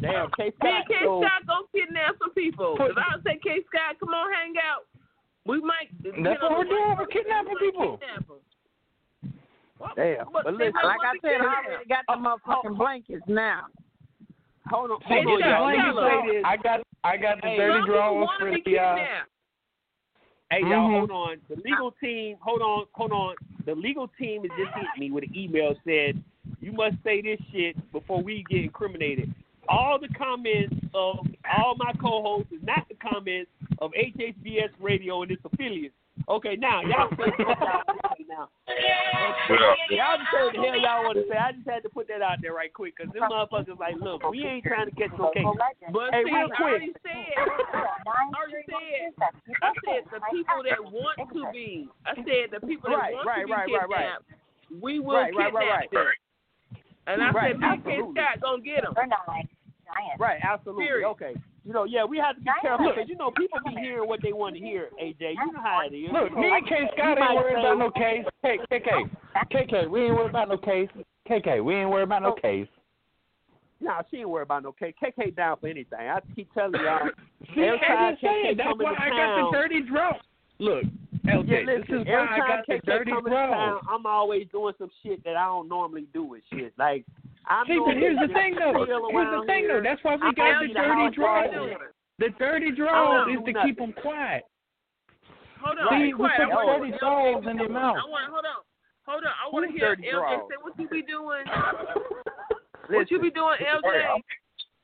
Damn, K. Me Scott. and K so- Scott go kidnap some people. Put- If I would say K Scott, come on, hang out. We might. you That's know, what we're doing. We're kidnapping people. kidnap 'em. Well, Damn, but they listen, Like I said, I already got the motherfucking blankets now. Hold on, hold on, y'all. Let me say this. I got I got the Hey, dirty Some drawers for to the uh. Hey, y'all, Mhm. hold on. The legal team, hold on, hold on. The legal team has just hit me with an email said, you must say this shit before we get incriminated. All the comments of all my co-hosts is not the comments of HHBS Radio and its affiliates. Okay, now, y'all say what y'all want to. Y'all just say the hell y'all want to say. I just had to put that out there right quick because them motherfuckers like, look, we ain't trying to catch no case. But Hey, see, real I quick. already said, I already said, I said the people that want to be, I said the people that Right, want right, to be right, right, right. kidnapped, we will Right, right, kidnap right, right. them. And I Right, said, me and K absolutely. Scott gonna get them. Right, absolutely. Period. Okay. You know, yeah, we have to be careful because you know people be hearing what they want to hear. AJ, you know how it is. Look, me and K Scott ain't worried about no case. Hey, KK, KK, we ain't worried about no case. KK, we ain't worried about no Oh. case. Nah, she ain't worried about no K. KK down for anything. I keep telling y'all. See, every time I'm saying, KK that's come why into I got the dirty draw. Look, LJ, yeah, this is every why I time got the dirty come town, I'm always doing some shit that I don't normally do and shit. Like I'm See, but here's the thing, though. Here's the thing, here. though. That's why we I got the dirty house draws. party. The dirty I is do to keep them quiet. Hold on, See, we quiet. put the dirty LJ draws in their mouth. I want, hold on, hold on. I want to Who's hear dirty LJ draws? say what you be doing. what you be doing, LJ?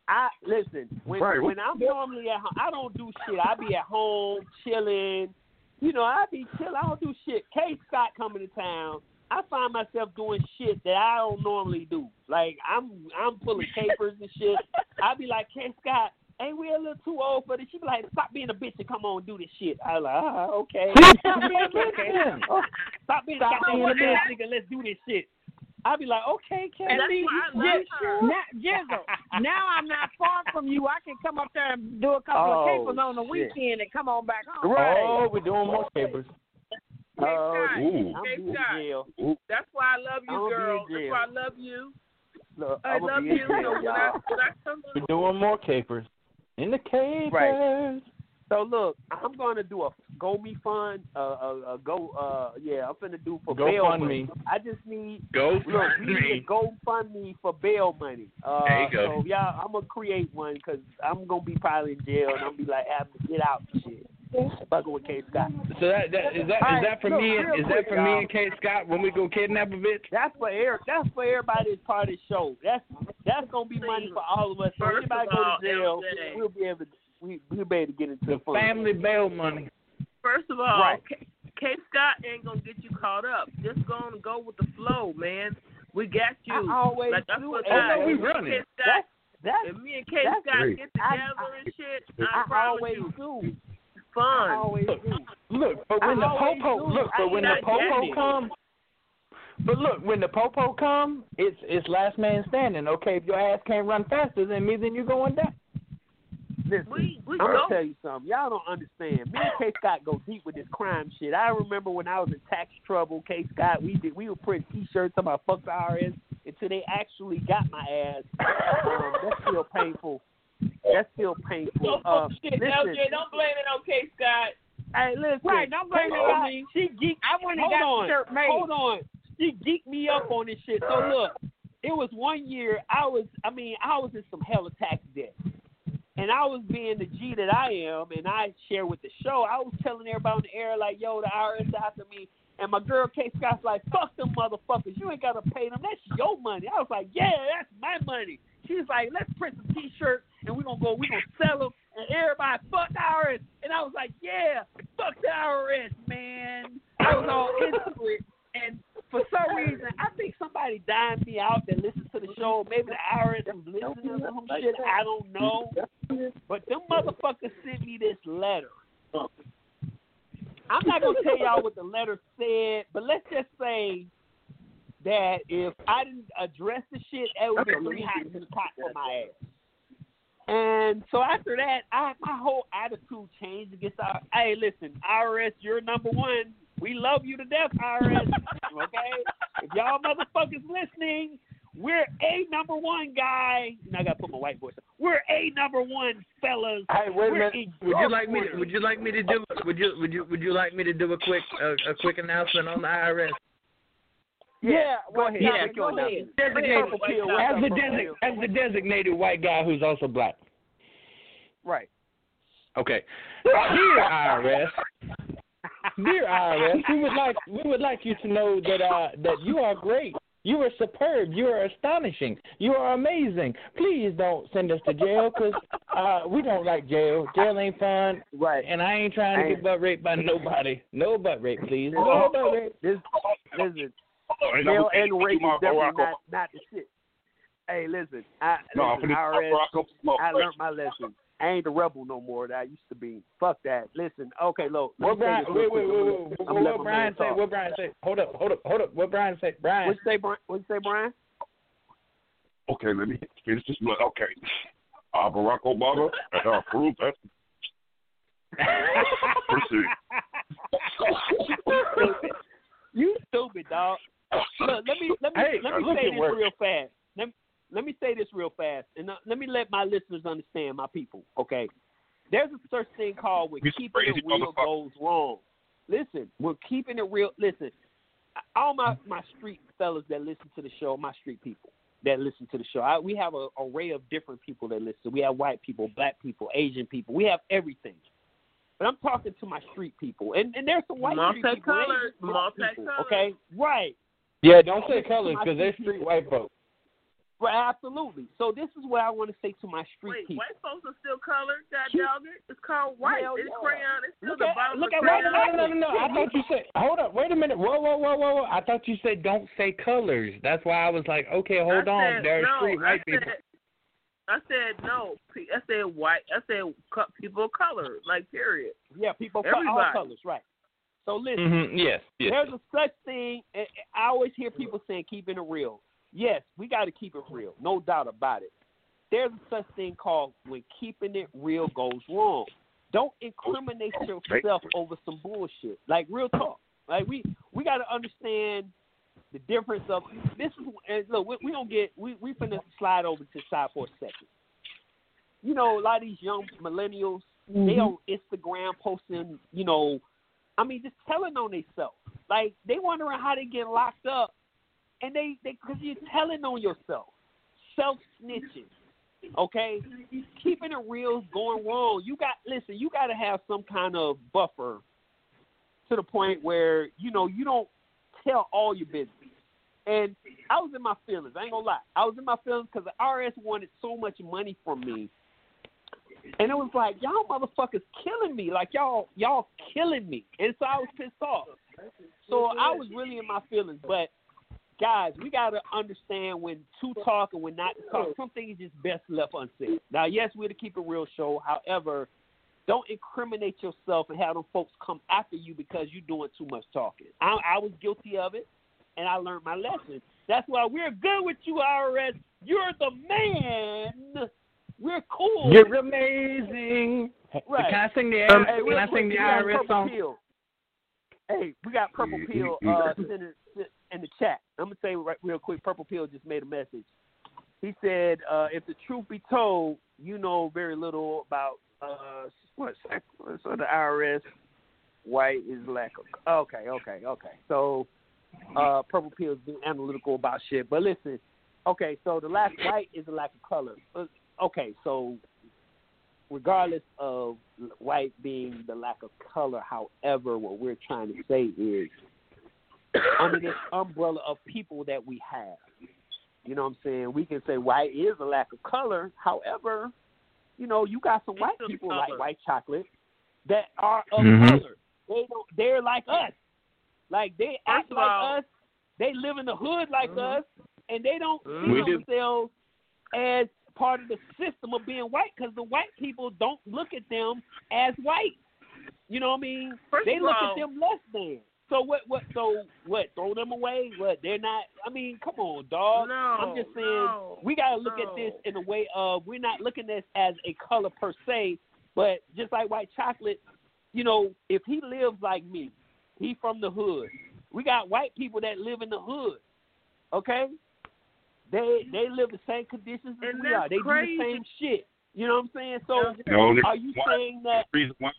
I listen when Right. when I'm normally at home. I don't do shit. I be at home chilling. You know, I be chilling. I don't do shit. K Scott coming to town. I find myself doing shit that I don't normally do. Like I'm I'm pulling capers and shit. I be like K Scott. Ain't we a little too old for this? She be like, stop being a bitch and come on and do this shit. I like, ah, okay. Stop being a bitch Okay. then. Oh, stop being, Stop stop being being a a bitch, bitch. nigga. Let's do this shit. I'd be like, okay, Ken. And see, Jiz- her. now, Jizzle, now I'm not far from you. I can come up there and do a couple Oh, of capers on the shit. weekend and come on back home. Oh, we're doing more papers. Oh, Scott, I'm Hey, Scott. That's why I love you, I'ma be in girl. That's why I love you. Look, I love you. jail, So when I, when I come We're doing more capers. In the capers. Right. So look, I'm gonna do a go me fund, uh, uh, uh go, uh, yeah, I'm finna do for Go bail fund money. me. I just need Go look, fund we need me. go fund me for bail money. Uh, There you go. So yeah, I'm gonna create one because I'm gonna be probably in jail and I'm gonna be like having to get out and shit. Fucking with K Scott. So that, that is that All is right, that for look, me? real Is quick, that for me y'all. and K Scott when we go kidnap a bitch? That's for air. That's for everybody that's part of the show. That's that's gonna be money for all of us. So First anybody of go all, to jail, LJ. we'll be able to we we'll be able to get into The the family bail money. First of all, Right. K, K Scott ain't gonna get you caught up. Just gonna go with the flow, man. We got you. I always like that's do what it. I, Oh, no, we me and running. K That's Scott, that's if me and K that's Scott great. get I- together I- and shit, I, I promise always you, do. Fun. I. Look, but I when the always popo do. look, I but when the ain't got popo come, but look, when the popo come, it's it's last man standing. Okay, if your ass can't run faster than me, then you're going down. Listen, We we I'm gonna tell you something. Y'all don't understand. Me and K Scott go deep with this crime shit. I remember when I was in tax trouble, K Scott, we did we were printing T-shirts about fuck the IRS until they actually got my ass. Um, that's still painful. That's still painful. Uh, shit, listen, LJ, don't blame it on K Scott. Hey, listen. Right, don't blame it on me. She geeked. I went and got on, the shirt made. Hold on. She geeked me up on this shit. So look, it was one year I was. I mean, I was in some hella tax debt. And I was being the G that I am, and I share with the show. I was telling everybody on the air, like, yo, the IRS after me. And my girl K Scott's like, fuck them motherfuckers. You ain't got to pay them. That's your money. I was like, yeah, that's my money. She was like, let's print some T-shirts, and we're to go, we're to sell them. And everybody, fuck the IRS. And I was like, yeah, fuck the IRS, man. I was all into it. And for some reason, I think somebody dined me out that listens to the show. Maybe the IRS was listening to some shit. I don't know. But them motherfuckers sent me this letter. I'm not gonna tell y'all what the letter said, but let's just say that if I didn't address the shit, it would be three hot to the pot for my ass. And so after that, I my whole attitude changed against our. Hey, listen, IRS, you're number one. We love you to death, IRS. Okay, if y'all motherfuckers listening, we're a number one guy. Now I gotta put my white voice. on. We're a number one, fellas. Hey, wait a We're minute. Would you like me? To, would you like me to do? Would you? Would you? Would you like me to do a quick a, a quick announcement on the IRS? Yeah, go ahead. Yeah, Make go ahead. Designated, Purple pill, what's as the purple design, pill? as the designated white guy who's also black. Right. Okay. Dear IRS, dear IRS, we would like we would like you to know that uh that you are great. You are superb. You are astonishing. You are amazing. Please don't send us to jail because uh, we don't like jail. Jail ain't fun. Right. And I ain't trying to get butt raped by nobody. No butt rape, please. No butt rape. This, listen, Ain't jail and rape is my definitely Barack not, not the shit. Hey, listen, I, No, listen, for this IRS, Barack Obama. I learned my lesson. I ain't the rebel no more that I used to be. Fuck that. Listen, okay, look. What Brian? this Wait, wait, wait, wait. What, what Brian man say? What Brian say? Hold up, hold up, hold up. What Brian say? Brian. What you say, Brian? What you say, Brian? Okay, let me finish this. one. Okay. Uh, Barack Obama and uh, Farouk, that's proceed. you stupid dog. Look, let me let me Hey, let me say this work. real fast. Let me, let me say this real fast, and uh, let me let my listeners understand, my people. Okay, there's a such thing called when You keeping it crazy real goes wrong. Listen, when keeping it real, listen. All my my street fellas that listen to the show, my street people that listen to the show. I, we have an array of different people that listen. We have white people, black people, Asian people. We have everything. But I'm talking to my street people, and and there's some white street people, and Multicolored, people, multicolored. Okay, right. Yeah, don't say colors because they're street street people. white folks. Right, absolutely. So this is what I want to say to my street Wait, people. white folks are still colored, God Shoot. dog it. It's called white. Hell it's yeah. crayon. It's still Look the at- bottom look of at No, white no, crayon. no, no, no, no. I thought you said. Hold up. Wait a minute. Whoa, whoa, whoa, whoa, whoa. I thought you said don't say colors. That's why I was like, okay, hold I on. said, There are no, street white I people. said, I said no. P- I said white. I said people of color. Like period. Yeah, people of all colors, right? So listen. Mm-hmm. Yes. Yes. There's a such thing. I always hear people saying keeping it real. Yes, we got to keep it real, no doubt about it. There's a such thing called when keeping it real goes wrong. Don't incriminate yourself over some bullshit. Like real talk. Like we we got to understand the difference of this is and look we, we don't get we we finna slide over to the side for a second. You know, a lot of these young millennials, mm-hmm. they on Instagram posting, you know, I mean, just telling on themselves. Like they wondering how they get locked up, and they they because you're telling on yourself, self snitching. Okay, keeping it real is going wrong. You got listen. You got to have some kind of buffer to the point where you know you don't tell all your business. And I was in my feelings. I ain't gonna lie. I was in my feelings because the IRS wanted so much money from me, and it was like y'all motherfuckers killing me. Like y'all y'all killing me. And so I was pissed off. So I was really in my feelings. But guys, we gotta understand when to talk and when not to talk. Some things just best left unsaid. Now, yes, we're to keep a real show. However, don't incriminate yourself and have them folks come after you because you're doing too much talking. I, I was guilty of it, and I learned my lesson. That's why we're good with you, IRS. You're the man. We're cool. You're amazing. Right. Can I sing the, um, hey, can I sing the IRS song? Pill. Hey, we got Purple Pill uh, in the chat. I'm gonna say right, real quick. Purple Pill just made a message. He said, uh, "If the truth be told, you know very little about uh, what so the IRS white is lack of okay, okay, okay. So uh purple pills being analytical about shit. But listen, okay, so the lack white is a lack of color. Okay, so regardless of white being the lack of color, however, what we're trying to say is under this umbrella of people that we have. You know what I'm saying? We can say white is a lack of color. However, you know, you got some white people color. like white chocolate that are of Mhm. color. They don't. They're like us. Like they act of like all- us. They live in the hood like Mhm. us, and they don't see We do. themselves as part of the system of being white because the white people don't look at them as white. You know what I mean? First they look all- at them less than. So what? What? So what? Throw them away? What? They're not. I mean, come on, dog. No, I'm just saying no, we gotta look no. at this in a way of we're not looking at this as a color per se, but just like white chocolate, you know, if he lives like me, he from the hood. We got white people that live in the hood. Okay? They they live the same conditions as And we are. They crazy. do the same shit. You know what I'm saying? So The only are you why- saying that The reason why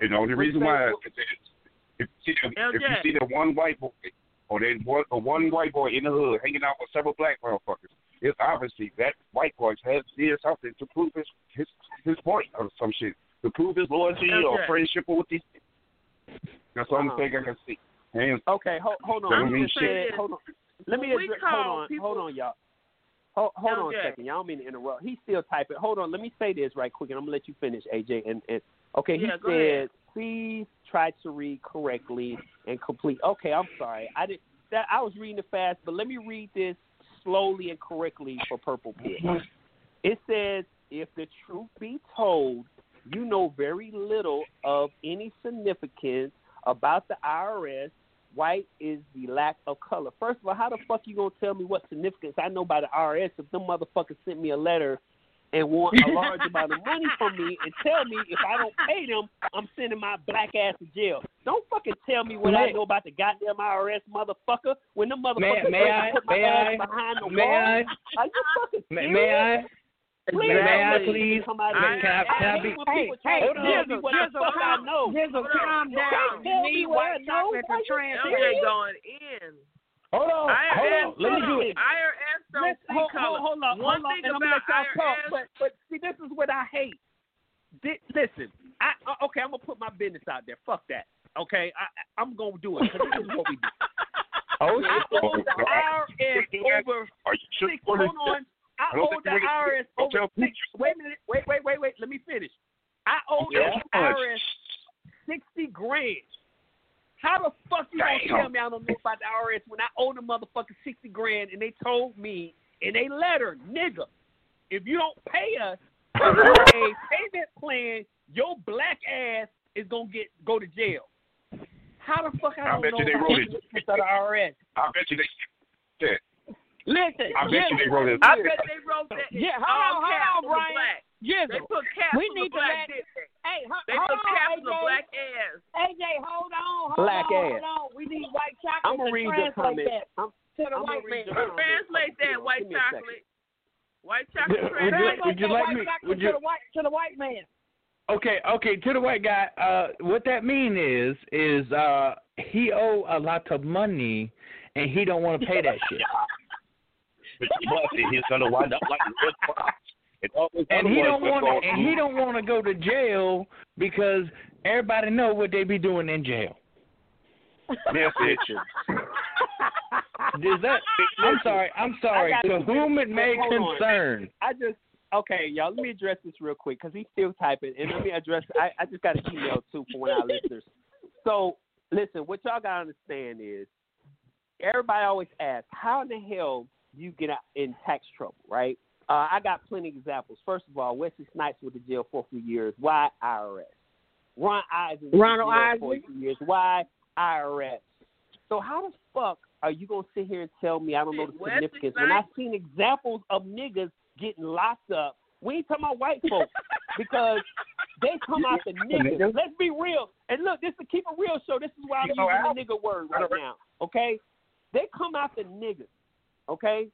and the only reason why say? is if you see, if you see that one white boy or that one or one white boy in the hood hanging out with several black motherfuckers, it's obviously that white boy has did something to prove his his his point or some shit. To prove his loyalty or LJ. friendship with these That's the only Uh-huh. thing I can see. And Okay, hold, hold on. Let Let me me say say, this. hold on. Let me address, hold on, people- hold on, y'all. Hold, hold on a second. Y'all don't mean to interrupt. He's still typing. Hold on. Let me say this right quick, and I'm gonna let you finish, AJ. And, and okay, he Yeah, said, ahead. please try to read correctly and complete. Okay, I'm sorry. I did that. I was reading it fast, but let me read this slowly and correctly for Purple Pill. It says, if the truth be told, you know very little of any significance about the IRS. White is the lack of color. First of all, how the fuck you gonna tell me what significance I know by the IRS if them motherfuckers sent me a letter and want a large amount of money from me and tell me if I don't pay them, I'm sending my black ass to jail. Don't fucking tell me what I know about the goddamn IRS, motherfucker. When them May, motherfuckers may I? put my May ass I? behind the May wall, I? are you fucking May, serious? may I? Please, May I don't please? Come out of May- here. can I- can I hate be- when Hey, people try hey, to hold on. tell me what the Jizzle, fuck I calm- know. Jizzle, calm down. Can't tell me Need what I white know. chocolate Are for you transfer. LJ going in. Hold on. Hold on. Let me do it. IRS don't Let's, see hold, color. hold, hold on, One hold on, thing and I'm gonna about let y'all talk. IRS But, but see, this is what I hate. Thi- listen, I uh, okay, I'm gonna put my business out there. Fuck that. Okay, I, I- I'm gonna do it because this is what we do. Oh, I owe the IRS over are you sure? six. Hold on, I I owe the IRS over six. Wait a minute. Wait, wait, wait, wait. Let me finish. I owe Yeah, the? IRS sixty grand. How the fuck you gonna tell me I don't know about the IRS when I owe the motherfucker sixty grand and they told me in a letter, nigga, if you don't pay us a payment plan, your black ass is gonna get go to jail. How the fuck I I don't bet know you they wrote it. do this to the IRS? I bet you they. Yeah. Listen, I bet you they wrote it. I bet they wrote that. Yeah, hold on, hold on, on Brian. black. Jizzle. They put caps we on need the to black. let. didn't they? Hey, ho- They hold put on, caps on AJ. the black ass. AJ, hold on, hold Black on, ass. hold on. We need white chocolate I'm gonna read the translate comment. that I'm, to the I'm white gonna man. the. Translate that white Give me a second. chocolate. White chocolate. Would you- translate would you that like white me- chocolate would to the white to the white man? Okay, okay, to the white guy, uh, what that mean is, is uh, he owe a lot of money, and he don't want to pay that shit. But he's gonna wind up like a red fox. And, all and he don't want to, and he don't want to go to jail because everybody know what they be doing in jail. Yes, it. Is that? I'm sorry. I'm sorry. To whom it may Hold on. concern. I just okay, y'all. Let me address this real quick because he's still typing, and let me address. I, I just got an email too from one of our listeners. So listen, what y'all gotta understand is everybody always asks, how in the hell do you get out in tax trouble, right? Uh, I got plenty of examples. First of all, Wesley Snipes went to jail for a few years. Why IRS? Ron Isley went Ronald to jail for a few years. Why IRS? So how the fuck are you gonna sit here and tell me I don't know the Wesley significance when I've seen examples of niggas getting locked up? We ain't talking about white folks because they come out the niggas. Let's be real. And look, this is a keep it real show. This is why I'm You using the nigga word right now. Okay? They come out the niggas. Okay?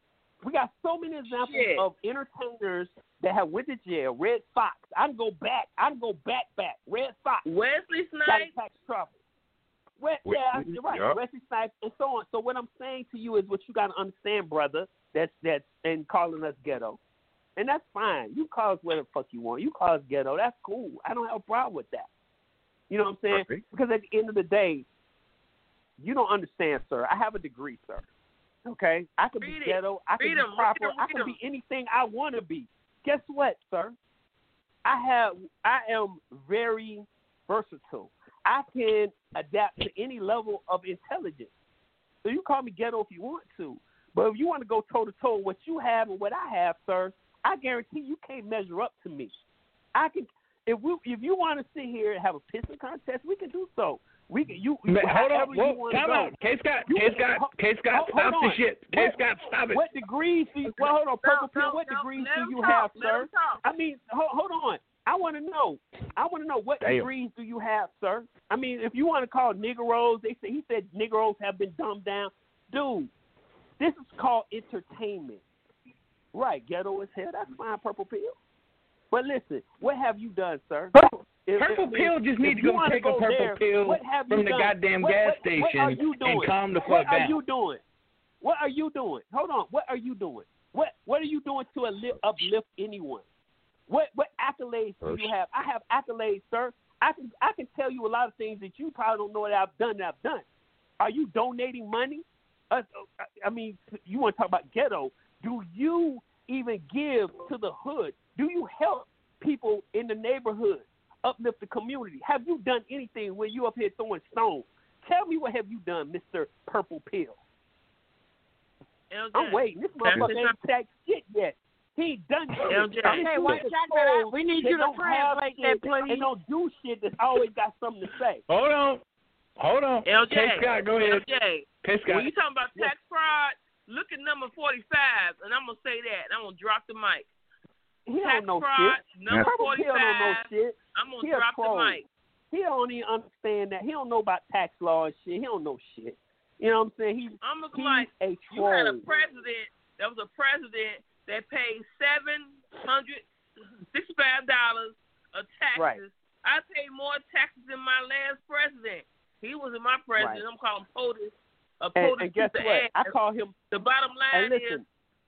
We got so many examples Shit. of entertainers that have went to jail. Redd Foxx. I can go back. I can go back back. Redd Foxx. Wesley Got in Snipes. tax trouble. Well, We- yeah, we- you're right. yeah. Wesley Snipes and so on. So what I'm saying to you is what you got to understand, brother. That's that's and calling us ghetto, and that's fine. You call us whatever the fuck you want. You call us ghetto. That's cool. I don't have a problem with that. You know what I'm saying? Perfect. Because at the end of the day, you don't understand, sir. I have a degree, sir. Okay, I could be it. ghetto. I could be 'em. Proper. I could be anything I want to be. Guess what, sir? I have. I am very versatile. I can adapt to any level of intelligence. So you call me ghetto if you want to, but if you want to go toe to toe with what you have and what I have, sir, I guarantee you can't measure up to me. I can. If we, if you want to sit here and have a pissing contest, we can do so. We can. You, you Man, hold on. however you Whoa, wanna time go. out. K Scott. You- K Scott. K Scott. Stop the shit. K What- Scott. Stop it. What degrees do you? Well, hold on, purple No, pill. no, What no, degrees do you talk, have, sir? I mean, hold, hold on. I want to know. I want to know what Damn. degrees do you have, sir? I mean, if you want to call Negroes, they say he said Negroes have been dumbed down. Dude, this is called entertainment. Right, ghetto as hell. That's fine, purple pill. But listen, what have you done, sir? If- Purple if- pill just need to go wanna take a purple there, pill what have you from the done? goddamn What- gas what- station what are you doing? and calm the fuck down. What are you doing? What are you doing? Hold on. What are you doing? What What are you doing to uplift, uplift anyone? What What accolades do you have? I have accolades, sir. I can I can tell you a lot of things that you probably don't know that I've done. That I've done. Are you donating money? Uh, uh, I mean, you want to talk about ghetto? Do you even give to the hood? Do you help people in the neighborhood? Uplift the community. Have you done anything where you up here throwing stones? Tell me what have you done, Mister Purple Pill? LJ. I'm waiting. This motherfucker ain't sacked shit yet. He ain't done shit. LJ. This Okay, dude white is chocolate, cold we need you to don't have translate shit that, please. And don't do shit that's always got something to say. Hold on. Hold on. LJ. K Scott, go ahead. LJ. K Scott. When you talking about tax fraud, look at number 45, and I'm going to say that, and I'm going to drop the mic. He tax don't know fraud, shit. number Purple 45, Pill don't know shit. I'm going He drop troll. the mic. He don't even understand that. He don't know about tax law and shit. He don't know shit. You know what I'm saying? He, I'm he's like a you had a troll. president that was a president that paid seven hundred sixty five dollars of taxes. Right. I paid more taxes than my last president. He was my president. Right. I'm calling POTUS a POTUS and guess piece of what? I call him. the bottom line And is listen,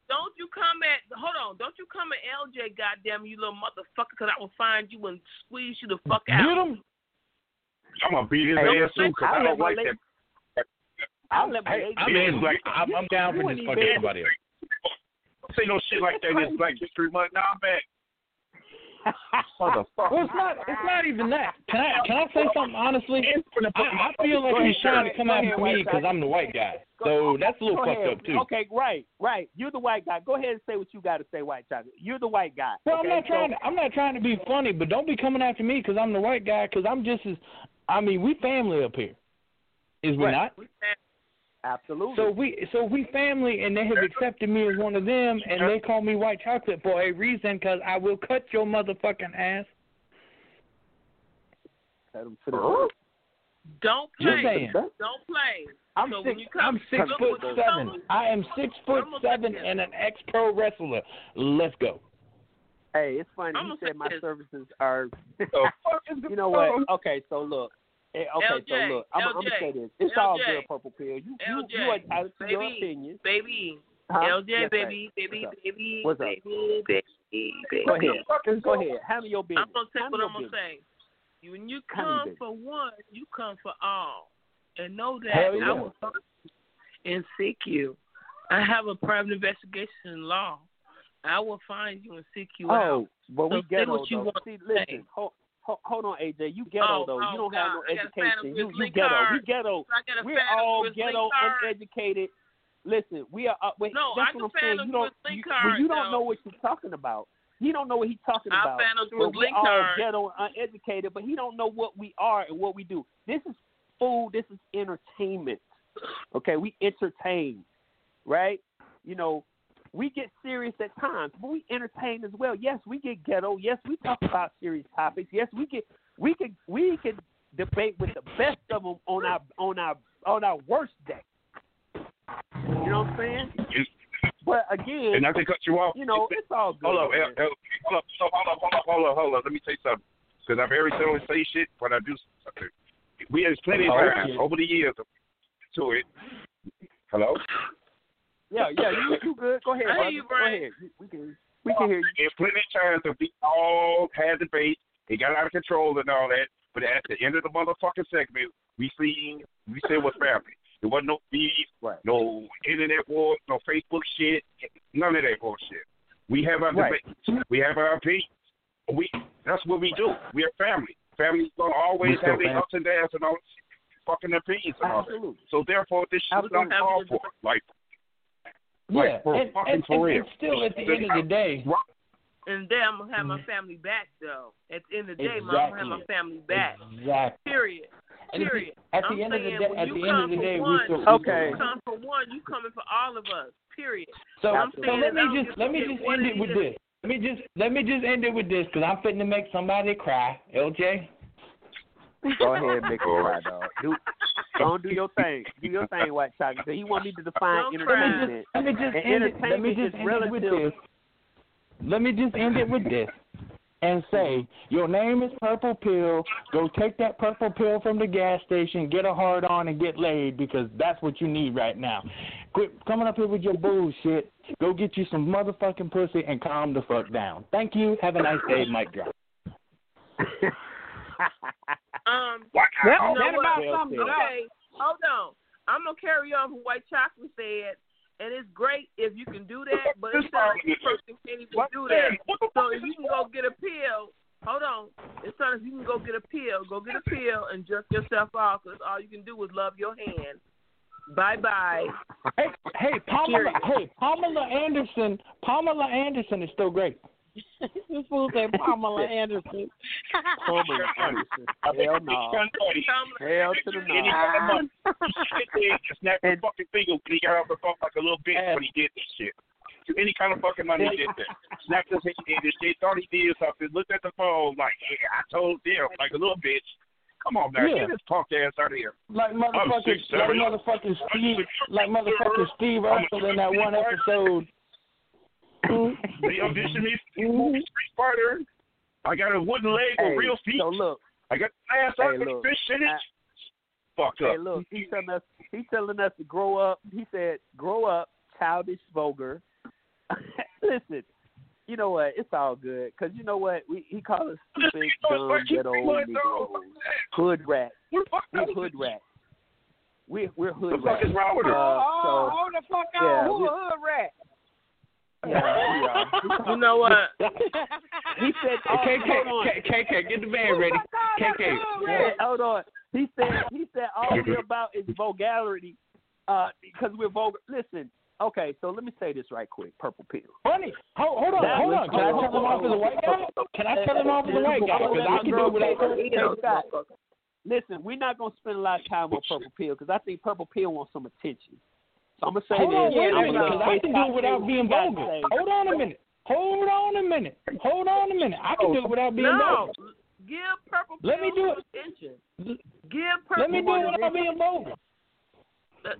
don't you come at hold on, don't you come at LJ goddamn you little motherfucker because I will find you and squeeze you the fuck out. Get him. I'm gonna beat his Hey, ass too because I'll I don't like that. I'll let my Hey, I Yeah, mean, it's like- I'm, I'm down for wouldn't just fucking even- everybody else. Say no shit like that in this Black History Month. Now I'm back. Motherfucker. Well, it's not. It's not even that. Can I? Can I say something honestly? I, I feel like he's trying to come ahead, after me because I'm the white guy. So that's a little Go fucked up too. Okay, right, right. You're the white guy. Go ahead and say what you got to say, white chocolate. You're the white guy. Well, okay? I'm not trying. To, I'm not trying to be funny, but don't be coming after me because I'm the white guy. Because I'm just as. I mean, we family up here. Is we Right. not? Absolutely. So we so we family, and they have accepted me as one of them, and they call me white chocolate for a reason, because I will cut your motherfucking ass. Don't Just play. Don't play. I'm so six. when you come, I'm six foot seven. come- I am six foot seven and an ex pro wrestler. Let's go. Hey, it's funny. I'm He gonna said my this. services are. you know what? Okay, so look. Okay, so LJ, look. I'm, I'm gonna LJ, say this. It's all LJ, good, Purple Pill. You, you, LJ, you are entitled to your baby, opinion. baby, Huh? LJ, Yes, baby, baby, What's baby, What's up? baby, baby, baby. Go ahead. Go ahead. Handle your business. I'm gonna say what I'm gonna say. You- When you come for one, you come for all, and know that Hell yeah. I will find you and seek you. I have a private investigation law. I will find you and seek you oh, out. Oh, but we So say ghetto what you though. want See, to say. listen. Hold, hold, hold on, AJ. You ghetto Oh, though. oh, you don't have no God. Gotta find education. You, you ghetto. card. We ghetto. We're all ghetto, uneducated. Listen, we are. Uh, wait, No, that's I what I'm saying. You don't. You, card, well, you don't know what you're talking about. He don't know what he's talking I about. But Grizzly we all card. ghetto, and uneducated, but he don't know what we are and what we do. This is food. This is entertainment. Okay, we entertain, right? You know, we get serious at times, but we entertain as well. Yes, we get ghetto. Yes, we talk about serious topics. Yes, we get we can we can debate with the best of them on our on our on our worst day. You know what I'm saying? But again, And not to cut you off. you know, it's all good. Hold up, man. L, L, hold up, hold up, hold up, hold up, hold up. Let me say something. Because I very seldom say shit, but I do. something. We had plenty of time over the years to it. Hello. Yeah, yeah, you you good? Go ahead, I hear brother. you, Go ahead. We can we can hear you. There's plenty of times that we all had debate. It got out of control and all that. But at the end of the motherfucking segment, we see we said was family. There wasn't no beef, Right. no internet wars, no Facebook shit, none of that bullshit. We have our Right. debates. We have our opinions. We that's what we do. We are family. Family's gonna always have their fam- ups and downs and all fucking opinions and all that. Absolutely. So therefore this shit is Absolutely. uncalled for. Like Yeah, for and, fucking and, for and, real. and still at the end of the day, And then I'm gonna have my mm-hmm. family back though. At the end of the day, Mom, I'm gonna have my family back. exactly. Period. And at the- Period. at the I'm end of the day- when at you the end of come the for day, we one, still- Okay. You come for one, you coming for all of us. Period. So, I'm so let me just let me just end it it with this. Let me just let me just end it with this because I'm fitting to make somebody cry. LJ. Go ahead, make it cry, dog. Do, don't do your thing. Do your thing, White Chocolate. He want me to define Don't entertainment. Let me just And end it. Let me entertainment just is end it with this. Let me just end it with this. And say, your name is Purple Pill. Go take that purple pill from the gas station, get a hard on, and get laid because that's what you need right now. Quit coming up here with your bullshit. Go get you some motherfucking pussy and calm the fuck down. Thank you. Have a nice day, Mike Drop. Um, What? you know what? about Well sums it said. up. Okay, hold on. I'm gonna carry on from White Chocolate said, and it's great if you can do that, but it's not like person can't even What do that. So if you can go get a pill, hold on. It's not if you can go get a pill, go get a pill and jerk yourself off, because all you can do is love your hand. Bye bye. Hey, hey, Pamela. Hey, Pamela Anderson. Pamela Anderson is still great. This fool said Pamela Anderson. Pamela Anderson. Hell no. Hell to the no. kind of money. Sit there and snap his fucking finger when he got off the phone like a little bitch when he did this shit. To Any kind of fucking money he did that. Snapped his head and this shit, thought he did something, looked at the phone like, yeah, I told them, like a little bitch. Come on, man. Yeah. Get this punk ass out of here. Like I'm motherfucking, six, like seven. motherfucking Steve, like motherfucking Steve Urkel in that one episode. They auditioned me for Street Fighter. I got a wooden leg with Hey, real feet. so look. I got ass Hey, out with look. fish in it. Fuck Hey, up. look, he's telling us he's telling us to grow up. He said, "Grow up, childish, vulgar." Listen, you know what? It's all good because you know what? We he called us stupid, dumb, ghetto Negroes, hood rat. We're hood rat. We we're hood rat. The fuck is wrong with her? Uh, oh, so hold the fuck yeah, on. Who a hood rat? Yeah, we. You know what? He said, oh, KK, hold on. K- KK, get the band ready. KK. Yeah, hold on. He said he said all we're about is vulgarity, uh, because we're vulgar. Listen, okay, so let me say this right quick. Purple pill. Funny. Hold, hold on, That hold on. Can I tell him off as a white guy? Can I tell him off as a white guy? Because I can do it without Hey, Scott. listen, we're not gonna spend a lot of time on Purple Pill because I think Purple Pill wants some attention. So I'm gonna say Hold this. on, wait a I'm minute, because I can do it without being vulgar. Hold on a minute. Hold on a minute. Hold on a minute. I can do it without being no, vulgar. give purple. Let me do Pill attention. Give purple. Let me do it without being vulgar.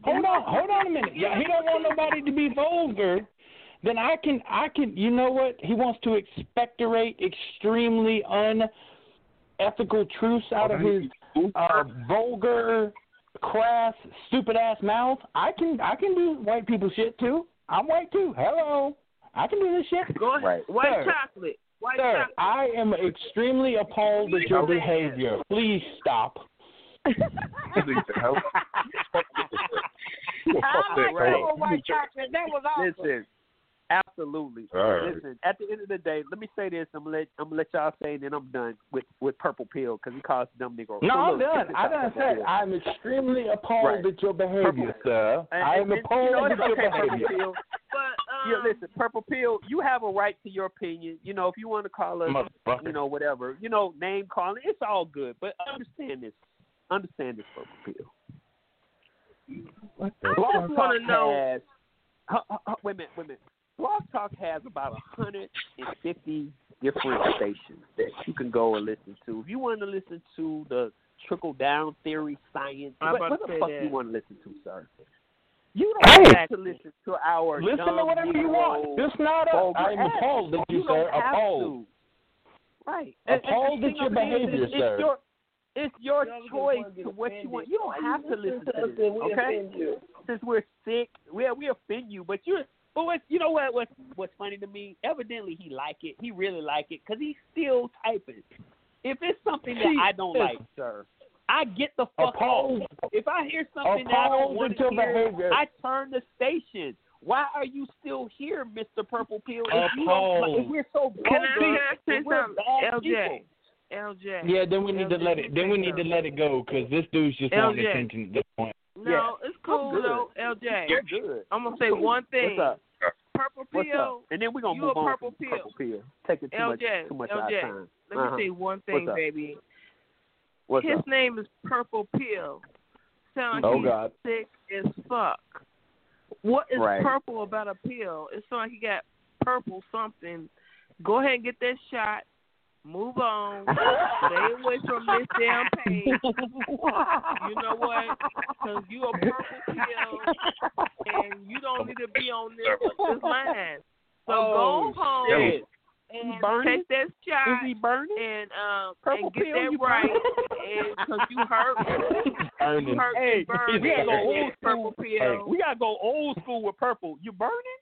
Hold on, hold on a minute. Yeah, he don't want nobody to be vulgar. Then I can, I can. You know what? He wants to expectorate extremely unethical truths out of his uh, vulgar, crass, stupid ass mouth. I can, I can do white people shit too. I'm white too. Hello, I can do this shit. Go ahead. White Sir, chocolate. White Sir, chocolate. I am extremely appalled at your behavior. Please stop. I like Right. your white chocolate. That was awesome. Listen, absolutely. All right. Listen, at the end of the day, let me say this. I'm gonna let I'm gonna let y'all say, and then I'm done with with Purple Pill because he calls dumb nigga. No, So I'm look, done. I out, done Purple said Pill. I'm extremely appalled Right. at your behavior, sir. And- I am and- and appalled you know, at your okay, Purple behavior. Pill. But Yeah, um, listen, Purple Pill, you have a right to your opinion. You know, if you want to call us, you know, whatever, you know, name calling, it's all good. But understand this. Understand this, Purple Pill. I Blog just want to know. has, wait a minute, wait a minute. Blog Talk has about 150 different stations that you can go and listen to. If you want to listen to the trickle down theory, science, what, what the fuck that. you want to listen to, sir? You don't Hey. have to listen to our Listen to whatever you want. Negro Just not up. vulgar I am appalled at you, You sir. Appalled. to. Right. And- and the Appalled at your of it is, behavior, it's, sir. It's your, it's your Y'all choice wanna get to what you want. You don't have you to listen listen to to this. Okay. Since we're sick, we we offend you, but you're. But what you know what what's what's funny to me? Evidently he like it. He really like it because he's still typing. If it's something that I don't like, sir, I get the fuck Appalled. off. If I hear something that I don't Appalled want to hear, behavior. I turn the station. Why are you still here, Mister Purple Pill? If you don't, if we're so Can I, vulgar, can I say something? bad LJ. people. LJ. Yeah, then we need to let it. Then we need to let it go because this dude's just wanting LJ. attention at this point. No, Yeah. it's cool though, LJ. You're good. I'm gonna say one thing. What's up? Purple What's pill. up? And then we're gonna you move a on purple pill. purple pill. Taking too LJ, much too much LJ, time. Let Uh-huh. me say one thing, up? baby. What's His up? name is Purple Pill. Sound like Oh, he's God. sick as fuck. What is Right. purple about a pill? It sounds like he got purple something. Go ahead and get that shot. Move on. Stay away from this damn pain. You know what? Because you a purple pill, and you don't need to be on this this line. So Oh, go home shit. and He burning? take that shot Is he burning? and um Purple and get pill, that right, and because you hurt, you Burning. hurt Hey, and burn. we gotta go old get purple school. pill. We gotta go old school with purple. You burning?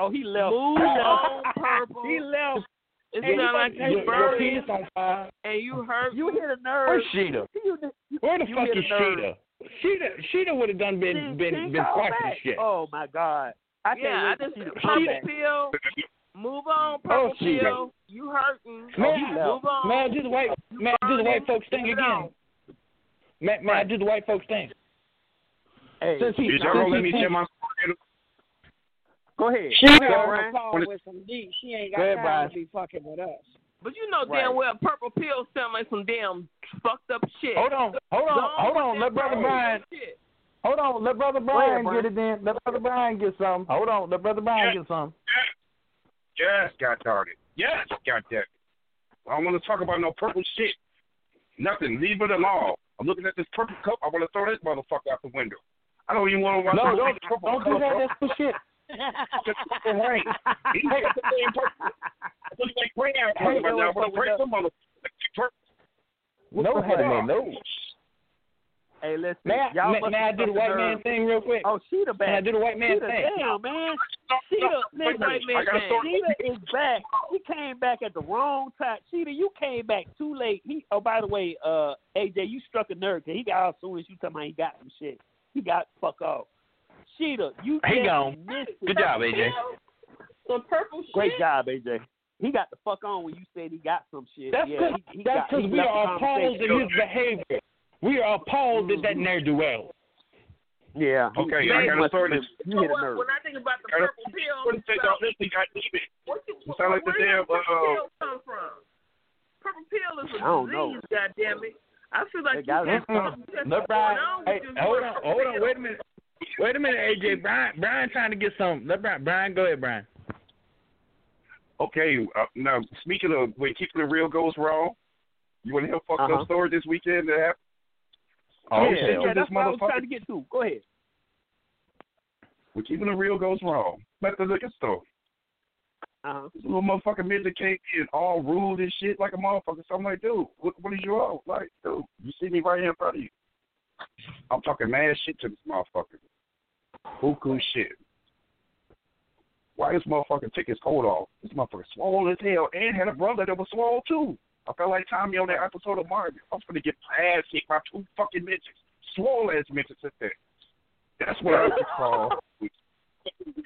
Oh, he left. Move on, purple. He left. It Hey, sounds you like better- you Your, your on fire. and you hurt. You hit a nerve. Where's Sheeta? You, you, Where the you fuck is. Sheeta? Sheeta, Sheeta would have done been She- been she been called shit. Oh my god. I can't yeah, I just to see purple comeback. pill. Move on, oh, purple she- pill. You hurting? Oh, he Man, left. Move on. man, do the white man, do the white folks thing again. on. Man, man, do the white folks thing. Hey, Since he, Is since y'all gonna let he me share my go ahead. She Go got ahead, on the call with some D. She ain't got Go ahead, time Brian. to be fucking with us. But you know Right. damn well purple pill sound like some damn fucked up shit. Hold on, hold on, hold on. Let brother Brian. Hold on, let brother ahead, Brian Brian. get it then. Let brother Brian get some. Hold on, let brother Brian get some. Yes, God darn it. Yes, got damn it. I don't want to talk about no purple shit. Nothing. Leave it alone. I'm looking at this purple cup. I want to throw this motherfucker out the window. I don't even want to watch No, the don't purple don't do cup. that. That's for shit. Just fucking right. He got the same purple. I look like Grey out Hey, right now. But up I'm with some motherfucker. Purple. No, the hell? man, no. Hey, listen. May I, y'all may, must may I do the white man thing real quick? Oh, Sheeta back. Can I do the white man Sheeta, thing? damn, man. No, Sheeta, no, wait listen, a minute. I got a story. Sheeta is back. He came back at the wrong time. Sheeta, you came back too late. He. Oh, by the way, uh, AJ, you struck a nerve because he got out as soon as you talking about he got some shit. He got fuck off. Sheeta, you He just gone. missed it. Good job, AJ. Some purple shit. Great job, AJ. He got the fuck on when you said he got some shit. That's yeah, because he, he that's got- he because we are appalled at his behavior. We are appalled at that ne'er do well. Yeah. Okay, he I got a must story. have- to- You So what, nerve. when I think about the Got a- purple pill, What is that? Y'all listening? God damn it. what you, You sound like the where damn, did purple uh, pill come from? Purple pill is a I don't disease, goddamn it. I feel like you got got it. something that's Look, going on Hey, with hold on, hold on. Wait a minute. Wait a minute, AJ. Brian, Brian, trying to get some. Let Brian, Brian, go ahead, Brian. Okay, uh, now speaking of when keeping the real goes wrong, you want to hear a fucked Uh-huh. up story this weekend that happened? Oh, yeah, shit, yeah, that's what I was trying to get to. Go ahead. When keeping the real goes wrong, at the liquor store. Uh-huh. This little motherfucking midget came in all rude and shit like a motherfucker. So I'm like, dude, what, what is you all Like, dude, you see me right here in front of you. I'm talking mad shit to this motherfucker. Buku shit. Why this motherfucker took his coat off? This motherfucker swole as hell and had a brother that was swole too. I felt like Tommy on that episode of Martin. I'm gonna get ass kicked by two fucking midgets. Swole ass midgets at that. That's what I would call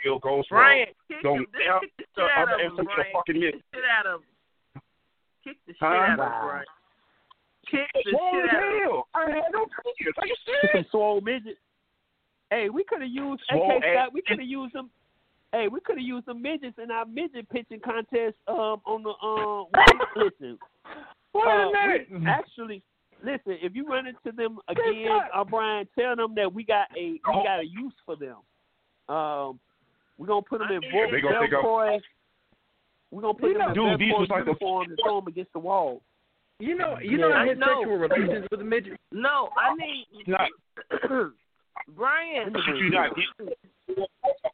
real ghost Brian, kick Don't the, kick the shit out of him, Brian. fucking Kick the shit out of him. Kick the shit Huh? out of him. Brian. Kick the Swole shit as out of him. hell. I had no fingers. Are you serious? swole midget. Hey, we could have used Swole AK Scott. ass- We could have used them. Hey, we could have used some midgets in our midget pitching contest. Um, on the um. listen, What uh, is that? we- actually, listen. If you run into them again, uh, Brian, tell them that we got a we got a use for them. Um, we're gonna put them in Yeah, they gonna think I'm- Velcro. We're gonna put them know- in Dude, these Velcro was like the- uniforms and throw them against the wall. You know, you know, Yeah, I I had know. sexual relations with a midget. No, I need Not, Brian. you not.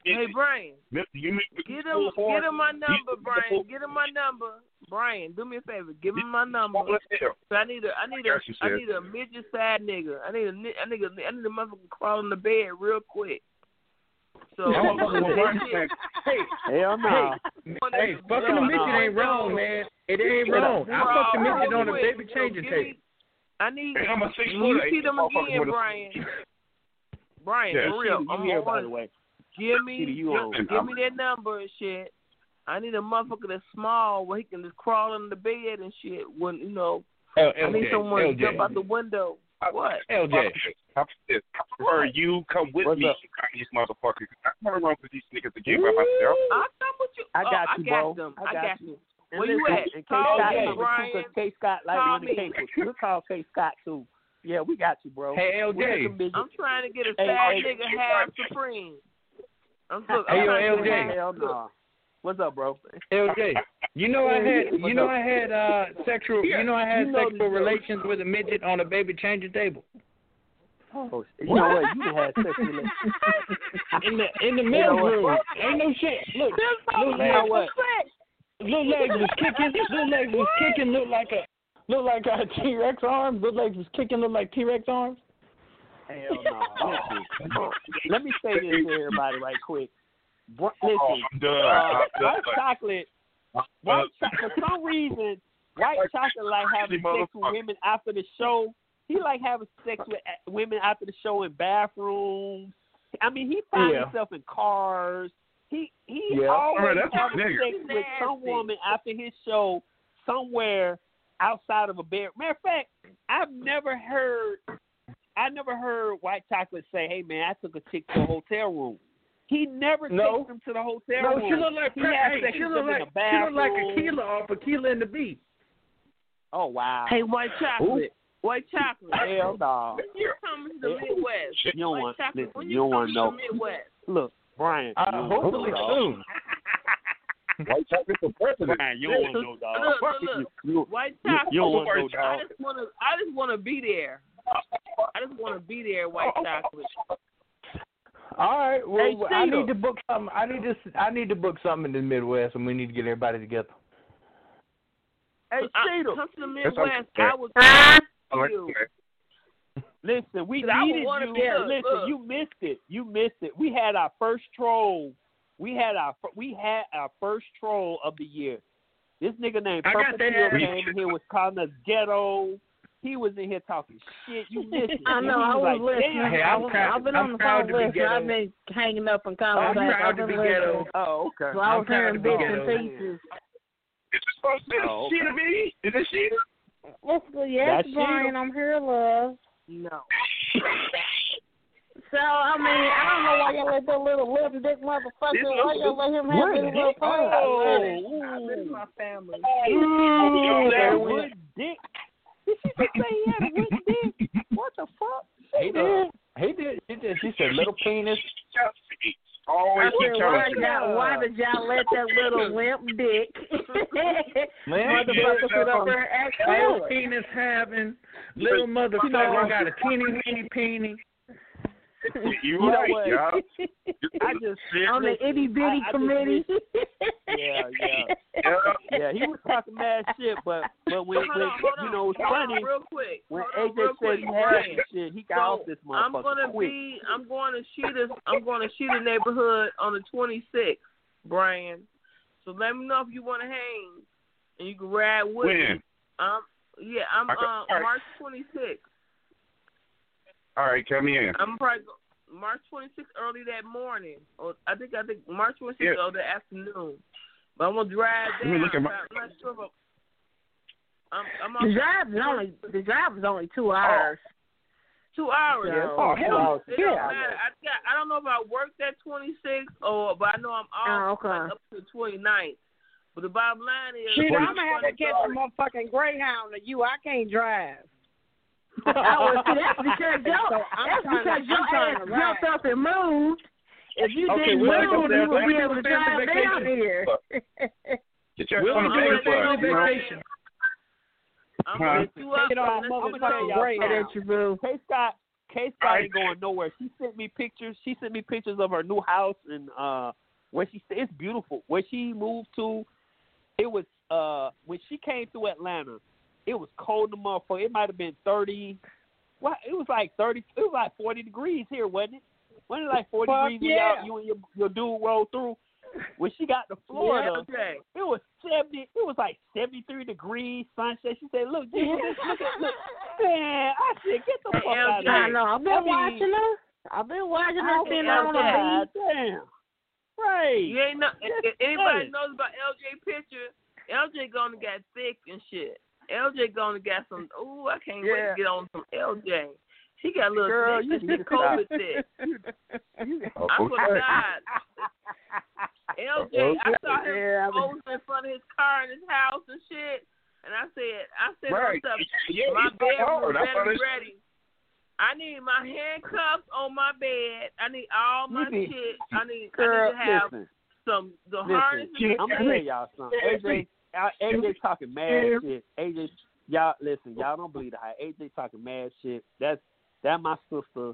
Hey Brian, You make get him, get him my number, Brian. Get him my number, Brian. Do me a favor, give him my number. So I need a, I need a, Yes, you I said. need a midget side nigga. I need a, ni- I need a, I need a motherfucker crawling the bed real quick. So Hey, Hell no. hey, fucking a midget ain't wrong, man. It ain't wrong. I fucked a midget on a baby changing Give me- table. I need. Hey, I'm a six when you footer. see them again, Brian. Brian, Yeah. for real. I'm here, by the way. Give me, Peter, give me that number and shit. I need a motherfucker that's small where he can just crawl under the bed and shit. When you know, L- I need LJ, someone to LJ. jump out the window. What? LJ. I prefer you come with What's me, up? these motherfuckers. I don't run with these niggas again by myself. I come with you. I Oh, got I you, got bro. them. I I got got you. you. Where you at? K Call Scott me, coming too, Brian. 'cause K Scott like Call the me. We'll call K Scott too. Yeah, we got you, bro. Hey, LJ. I'm trying to get a Hey, fat hey. nigga half supreme. I'm look. Hey, I'm yo, LJ. Hell no. What's up, bro? LJ, you know I had you know? I had uh sexual you know I had You know sexual relations with a midget on a baby changing table. Oh, you know what? You had sex with me. In the in the You men's know room. Ain't no shit. Look, little You know what? little legs was kicking. Little legs was kicking. Look like a look like a T Rex arm. Little legs was kicking. Look like T Rex arms. Hell no. Listen, let me say this to everybody right quick. Br- Oh, Listen, I'm done. uh, I'm white done. chocolate, white cho- for some reason, white chocolate like having sex with women after the show. He like having sex with uh, women after the show in bathrooms. I mean, he finds Yeah. himself in cars. He he Yeah. always Alright, that's having sex with some woman after his show somewhere outside of a bed. Matter of fact, I've never heard I never heard White Chocolate say, "Hey man, I took a chick to a hotel room." He never No. takes them to the hotel No, room. she look like he hey, has sex she with look like the she look like bathroom. Akeelah off Akeelah and the Beast. Oh wow! Hey, white chocolate. White chocolate. Hell no! When you coming to the Midwest? You don't White want chocolate. listen. When You don't want to know. the Midwest? Look, Brian. Uh, you don't hopefully know, dog. soon. White chocolate for president. Brian, you don't want to know, dog. Look, look, look. You, you, White chocolate. you don't want to know, I dog. just wanna, I just wanna be there. I just wanna be there, white chocolate. All right. Well, Hey, I need to book something. I need to. I need to book something in the Midwest, and we need to get everybody together. Hey, I, Cedar. come to the Midwest. I was All right, you. Listen, we 'Cause I would needed you. be there. Listen, Look. you missed it. You missed it. We had our first troll. We had our we had our first troll of the year. This nigga named Purple that. Came in here was calling us ghetto. He was in here talking shit. You missed. I know. I was like, listening. Hey, I I'm was, proud- I've been I'm on the proud phone to be listening. I've been hanging up in I'm conversation. proud I've to been be ghetto. listening. Oh, okay. So I was hearing to be bits ghetto. and pieces. Is this supposed to be Oh, okay. Sheeta B? Is it Sheeta? What's good? Yes, That's Brian. I'm here, love. No. So I mean, I don't know why y'all let that little lip dick motherfucker. Why y'all let him have Wood his little dick? fun? Oh, I miss my family. Mm. Ooh, Ooh. wood dick. Did she just say he had a wood dick? He did. He did. He did. She said little penis. Always I keep said, telling why, you. y'all, why did y'all let that little limp dick Man, motherfucker sit up there and act Little penis having little motherfucker got a teeny weeny peeny. You You know right, what? y'all. I just On the listen, itty bitty I- I just committee. Yeah, yeah. Yeah, he was talking mad shit, but but when, Hold when on, hold you on. know it's Hold on, funny real quick. when Hold on, AJ real said quick. he had Brian. some shit, he got So, off this I'm gonna quick. be. I'm going to Sheeta. I'm going to shoot a neighborhood on the 26th, Brian. So let me know if you want to hang, and you can ride with When? me. Um, yeah, I'm uh. March 26th. All right, come in. I'm probably March 26th early that morning, or I think I think March 26th Yeah. or the afternoon. But I'm gonna drive Let me down. look at my- I'm not sure. About, I'm, I'm The drive is only the drive is only two hours. Two hours. Yeah, So oh, hell, don't, it don't yeah. I got, I don't know if I worked that 26th or, but I know I'm off Oh, okay. like, up to the 29th. But the bottom line is, Shit, I'm gonna have to catch a motherfucking Greyhound to you. I can't drive. I was, see, that's because yo, So that's trying to- because your I'm ass to jumped up and moved. If you Okay, didn't we'll move, you would be able to drive vacation. down here. Get your We'll on the do a bed family for you know? vacation. I'm gonna hit you up. Get on and let's motherfucking get tell on. y'all Greyhound. Boo. K Scott K Scott Alright. ain't going nowhere. She sent me pictures. She sent me pictures of her new house and uh where she stay. It's beautiful. Where she moved to, it was uh when she came through Atlanta, it was cold in the motherfucker. It might have been thirty. What? It was like thirty. It was like forty degrees here, wasn't it? Wasn't it like forty Fuck degrees when yeah. y'all, you and your your dude rolled through? When she got to Florida, Okay. it was seventy. It was like seventy three degrees, sunshine. She said, "Look, Jesus, look at look, man." I said, "Get the Hey, fuck out of here." I know. I've been I mean, watching her. I've been watching her I said, on the God beach. damn. Right. You ain't know. Anybody knows about LJ picture, LJ gonna get thick and shit. LJ gonna get some. Ooh, I can't wait to get on some LJ. She got a little Girl, thick, you need to COVID stop. thick. Oh, I swear to okay. God. LJ, I saw him Yeah, I mean- posing in front of his car in his house and shit. And I said, I said Right. to myself, Yeah, my he's not bedroom hard. I thought better ready. I need my handcuffs on my bed. I need all my You need- shit. I need, Girl, I need to have listen, some the listen. harness. I'm gonna tell y'all something. AJ, uh, AJ talking mad shit. AJ, y'all listen. Y'all don't believe the hype. AJ talking mad shit. That's that my sister,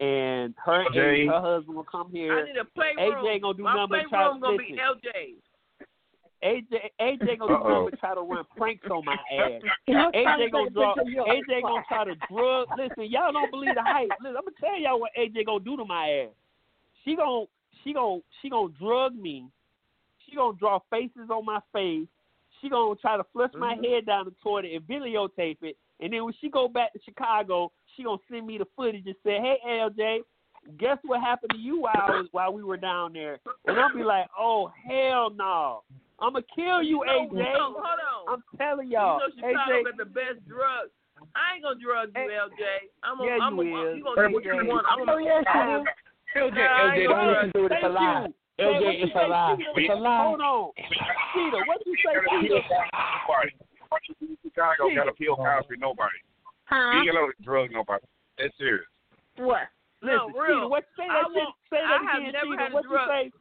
and her Jay. and her husband will come here. I here. need a playroom. AJ ain't gonna do my nothing but try playroom to gonna listen. be LJ. AJ, AJ gonna do Uh-oh. nothing but try to run pranks on my ass. AJ gonna draw. AJ gonna try to drug. Listen, y'all don't believe the hype. Listen, I'm gonna tell y'all what AJ gonna do to my ass. She gonna, she gonna, she gonna drug me. She gonna draw faces on my face. She gonna try to flush my Mhm. head down the toilet and videotape it. And then when she go back to Chicago, she gonna send me the footage and say, "Hey, LJ, guess what happened to you while I was, while we were down there?" And I'll be like, "Oh hell no, I'm gonna kill you, No, AJ." no, hold on. I'm telling y'all, you know Chicago AJ. got the best drugs. I ain't gonna drug you, LJ. I'm Yeah, I'm you a, is. you gonna do what you want. I'm Oh, yes, you is. LJ, Nah, I LJ, ain't don't gonna listen to it. It's a lie. You. LJ, Hey, it's a lie. Cheetah? It's a lie. Hold on, Cheetah. What you say, Cheetah? Nobody. Chicago got to kill Cosby. Nobody. Huh? He ain't gonna drug nobody. That's serious. What? Listen, No, real. Cheetah, what say I that shit? won't- Say that I have again, never Cheetah. had a What you drug. say?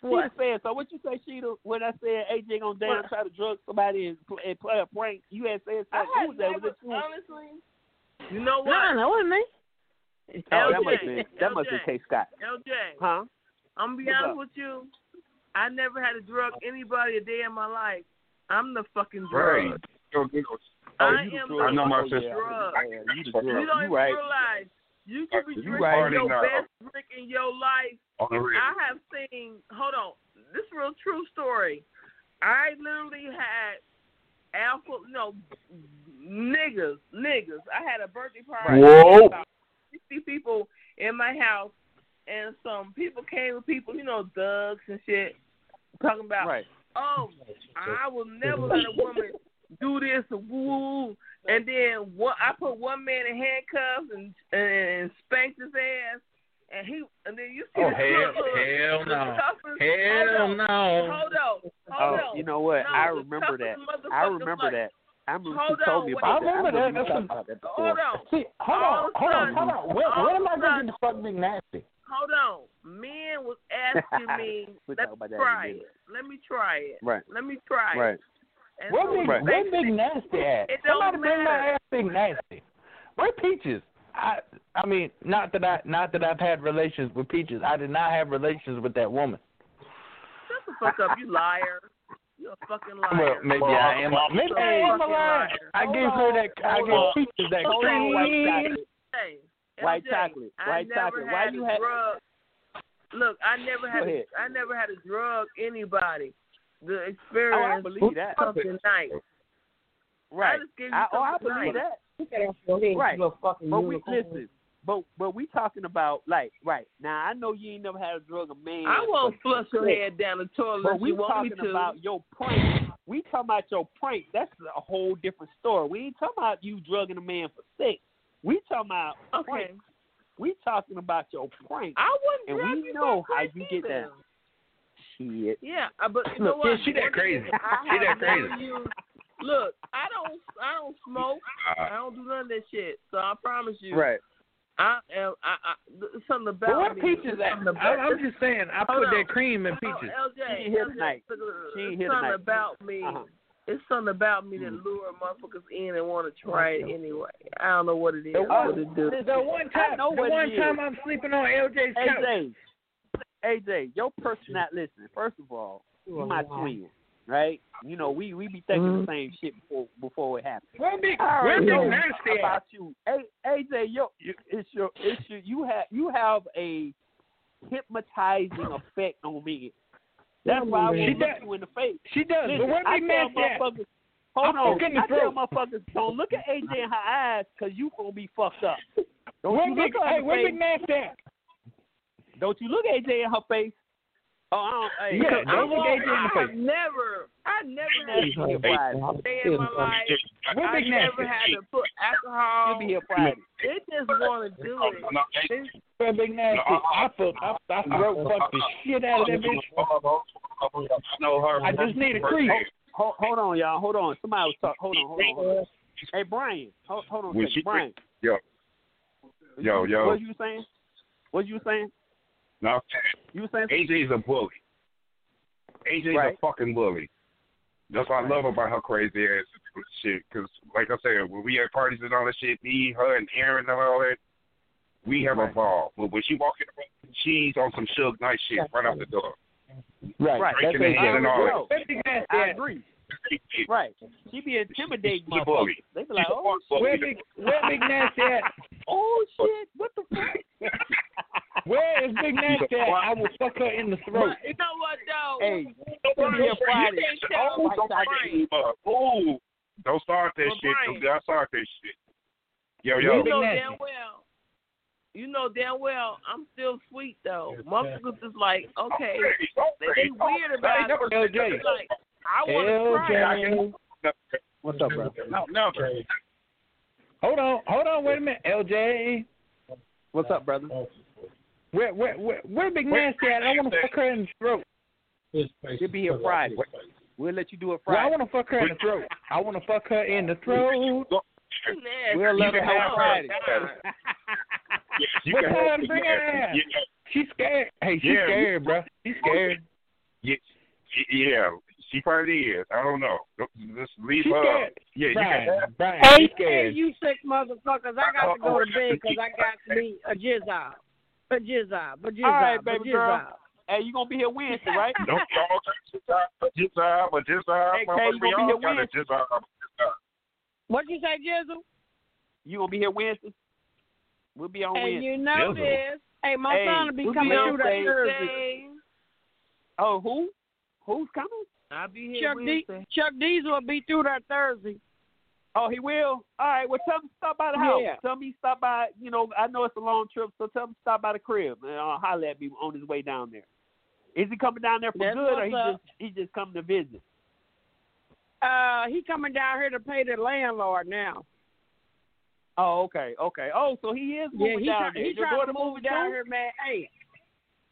What? Cheetah said so. What you say, Cheetah? When I said AJ gonna damn try to drug somebody and, and play a prank, you had said I something. Who have was that? Was never, it honestly. You know No, what? no, it me. Oh, that LJ, must be that must be LJ. K Scott. LJ, Huh? I'm gonna be honest with you. I never had to drug anybody a day in my life. I'm the fucking drug. Yo, you know, oh, I am the the drug. I know my Oh, sister. drug. Yeah, you You don't You even right. realize you could be You drinking right your now. best drink in your life. on the real. I have seen. Hold on, this is a real true story. I literally had alpha, no, niggas, niggas. I had a birthday party. Whoa. About Sixty people in my house, and some people came with people, you know, thugs and shit, talking about, Right. oh, I will never let a woman do this or woo. And then what? I put one man in handcuffs and and spanked his ass. And he, and then you see Oh, the hell- look, look, hell the no. toughest- Hell hold on, no. Hold on, hold Oh, on. you know what? No, I remember that. I remember like- that. I remember Hold she told on, me about I remember that. I that. That's remember some- about that Hold on. See, hold All on, I'm hold on, sudden, hold on. When, when am I going sudden, to fuck Big Nasty? Hold on. Men was asking me, let talk me about that in a try it. Let me try it. Right. Let me try Right. it. And Where so Big, Right. where Big Nasty at? It Somebody bring my matter. ass Big Nasty. Where Peaches? I I mean, not that I not that I've had relations with Peaches. I did not have relations with that woman. Shut the fuck up, you liar. You're a fucking liar. Well, maybe I am. Maybe You're I a am a fucking liar. I gave her on, that. I gave on. Peaches that Hold on, white cream. Hey, White chocolate. White chocolate. Why had you a had- drug. Look, I never had. Go A. I never had a drug anybody. The Oh, I believe was that. something nice. Right. I just gave you I, oh, I believe nice. that. Right. Right. You a fucking But we unicorn. listen. But but we talking about like right now. I know you ain't never had a drug a man. I won't but- flush your head down the toilet. But we you want me talking to. about your prank. We talking about your prank. That's a whole different story. We ain't talking about you drugging a man for sex. We talking about Okay. prank. We talking about your prank. I wouldn't and we you know how prank you get either. down. Shit. Yeah, uh, but you know what? yeah, she that crazy. She that crazy. used- Look, I don't, I don't smoke. Uh, I don't do none of that shit. So I promise you, Right. I am. I, I there's something about But where me. Peaches there's at? something I, I'm just saying. I Hold put on. that cream in Oh, Peaches. LJ, She ain't here LJ, tonight. look, look, She ain't there's here something tonight. about me. Uh-huh. It's something about me that mm. lure motherfuckers in and want to try it anyway. I don't know what it is. The what one, it do. the one time, the one time is. I'm sleeping on LJ's couch. AJ, AJ, your person not listening. first of all, you oh, my twin, right? You know, we we be thinking the mm-hmm. same shit before before it happens. Where big, I where already big know nasty about you, A- AJ. Yo, it's your it's your you have you have a hypnotizing effect on me. That's why I She want to you in the face. She does. Listen, but where I big tell motherfuckers, hold on. I tell motherfuckers, don't look at AJ in her eyes because you gonna be fucked up. Don't Where you big, look her hey, in the where face. big at? Don't you look AJ in her face. Oh, I don't, hey, Yeah, don't I look won't- AJ I have never, I never had She'll be here Friday. day in my life. I never nasty? had to put alcohol. She'll be here Friday. They just want to do it. No, hey, They- Where big nasty? I fuck, I, I throat fuck the shit out of that bitch. I know her. I just need a creep. Hold, hold on, y'all. Hold on. Somebody was talking. Hold on, hold on, hold on. Hey, Brian. Hold, hold on a second. Brian. Yo, yo, yo. What you saying? What you saying? No, You saying? AJ's a bully. AJ's Right. a fucking bully. That's what I love about her crazy ass shit. Because, like I said, when we at parties and all that shit, me, her, and Aaron and all that, we have a ball. But when she walk in the room, she's on some Suge Knight shit right out the door. Right. Right. That's Breaking the hand and all Yo, Where big nasty I at? agree. Right. She be intimidating She's a bully. motherfuckers. They be like, oh, Where big, where big nasty at? oh shit, what the fuck? Where is big nasty at? I will fuck her in the throat. But you know what though? hey, Brian, she'll be here Friday. You can't tell Oh, don't, Brian. uh, oh, don't start that Well, shit. Brian. Don't start that shit. Yo, yo. Big know damn well. You know damn well I'm still sweet though. Motherfuckers is like, okay, they, they weird about it. LJ. They Like, I want to try it. LJ. What's up, bro? No, no. Hold on, hold on, wait a minute. LJ. What's up, brother? Where where where where big nasty at? I want to fuck her in the throat. She'll be here Friday. We'll let you do it Well, I want to fuck her in the throat. I want to fuck her in the throat. We'll let her have her. Friday. You What can time have to bring her ass? yeah, She's scared. Hey, she's Yeah. scared, bro. She's scared. yeah, yeah, she probably is. I don't know. Just leave She's her. scared. Yeah, you Brian, can have. Brian, Hey, hey, scared. you sick motherfuckers! I got to go to bed because I got me a jizz out, a jizz out, a jizz All right, baby a girl. Hey, you gonna be here Wednesday, right? Don't y'all just out, but just out, but just out. Hey, Kay, you gonna be here Wednesday? Just out. What you say, Jizzle? You gonna be here Wednesday? We'll be on And Wednesday. you know Jizzle. this. Hey, my Hey, son will be we'll be coming on through that Thursday. Oh, who? Who's coming? I'll be here Chuck, D- Wednesday. Chuck Diesel will be through that Thursday. Oh, he will. All right. Well, tell him to stop by the house. Yeah. Tell him he stop by. You know, I know it's a long trip, so tell him to stop by the crib and I'll holler at me on his way down there. Is he coming down there for That's good, or he up. just he just coming to visit? Uh, he coming down here to pay the landlord now. Oh, okay, okay. Oh, so he is Yeah, moving he down there. he Your trying to move down too? here, man. Hey,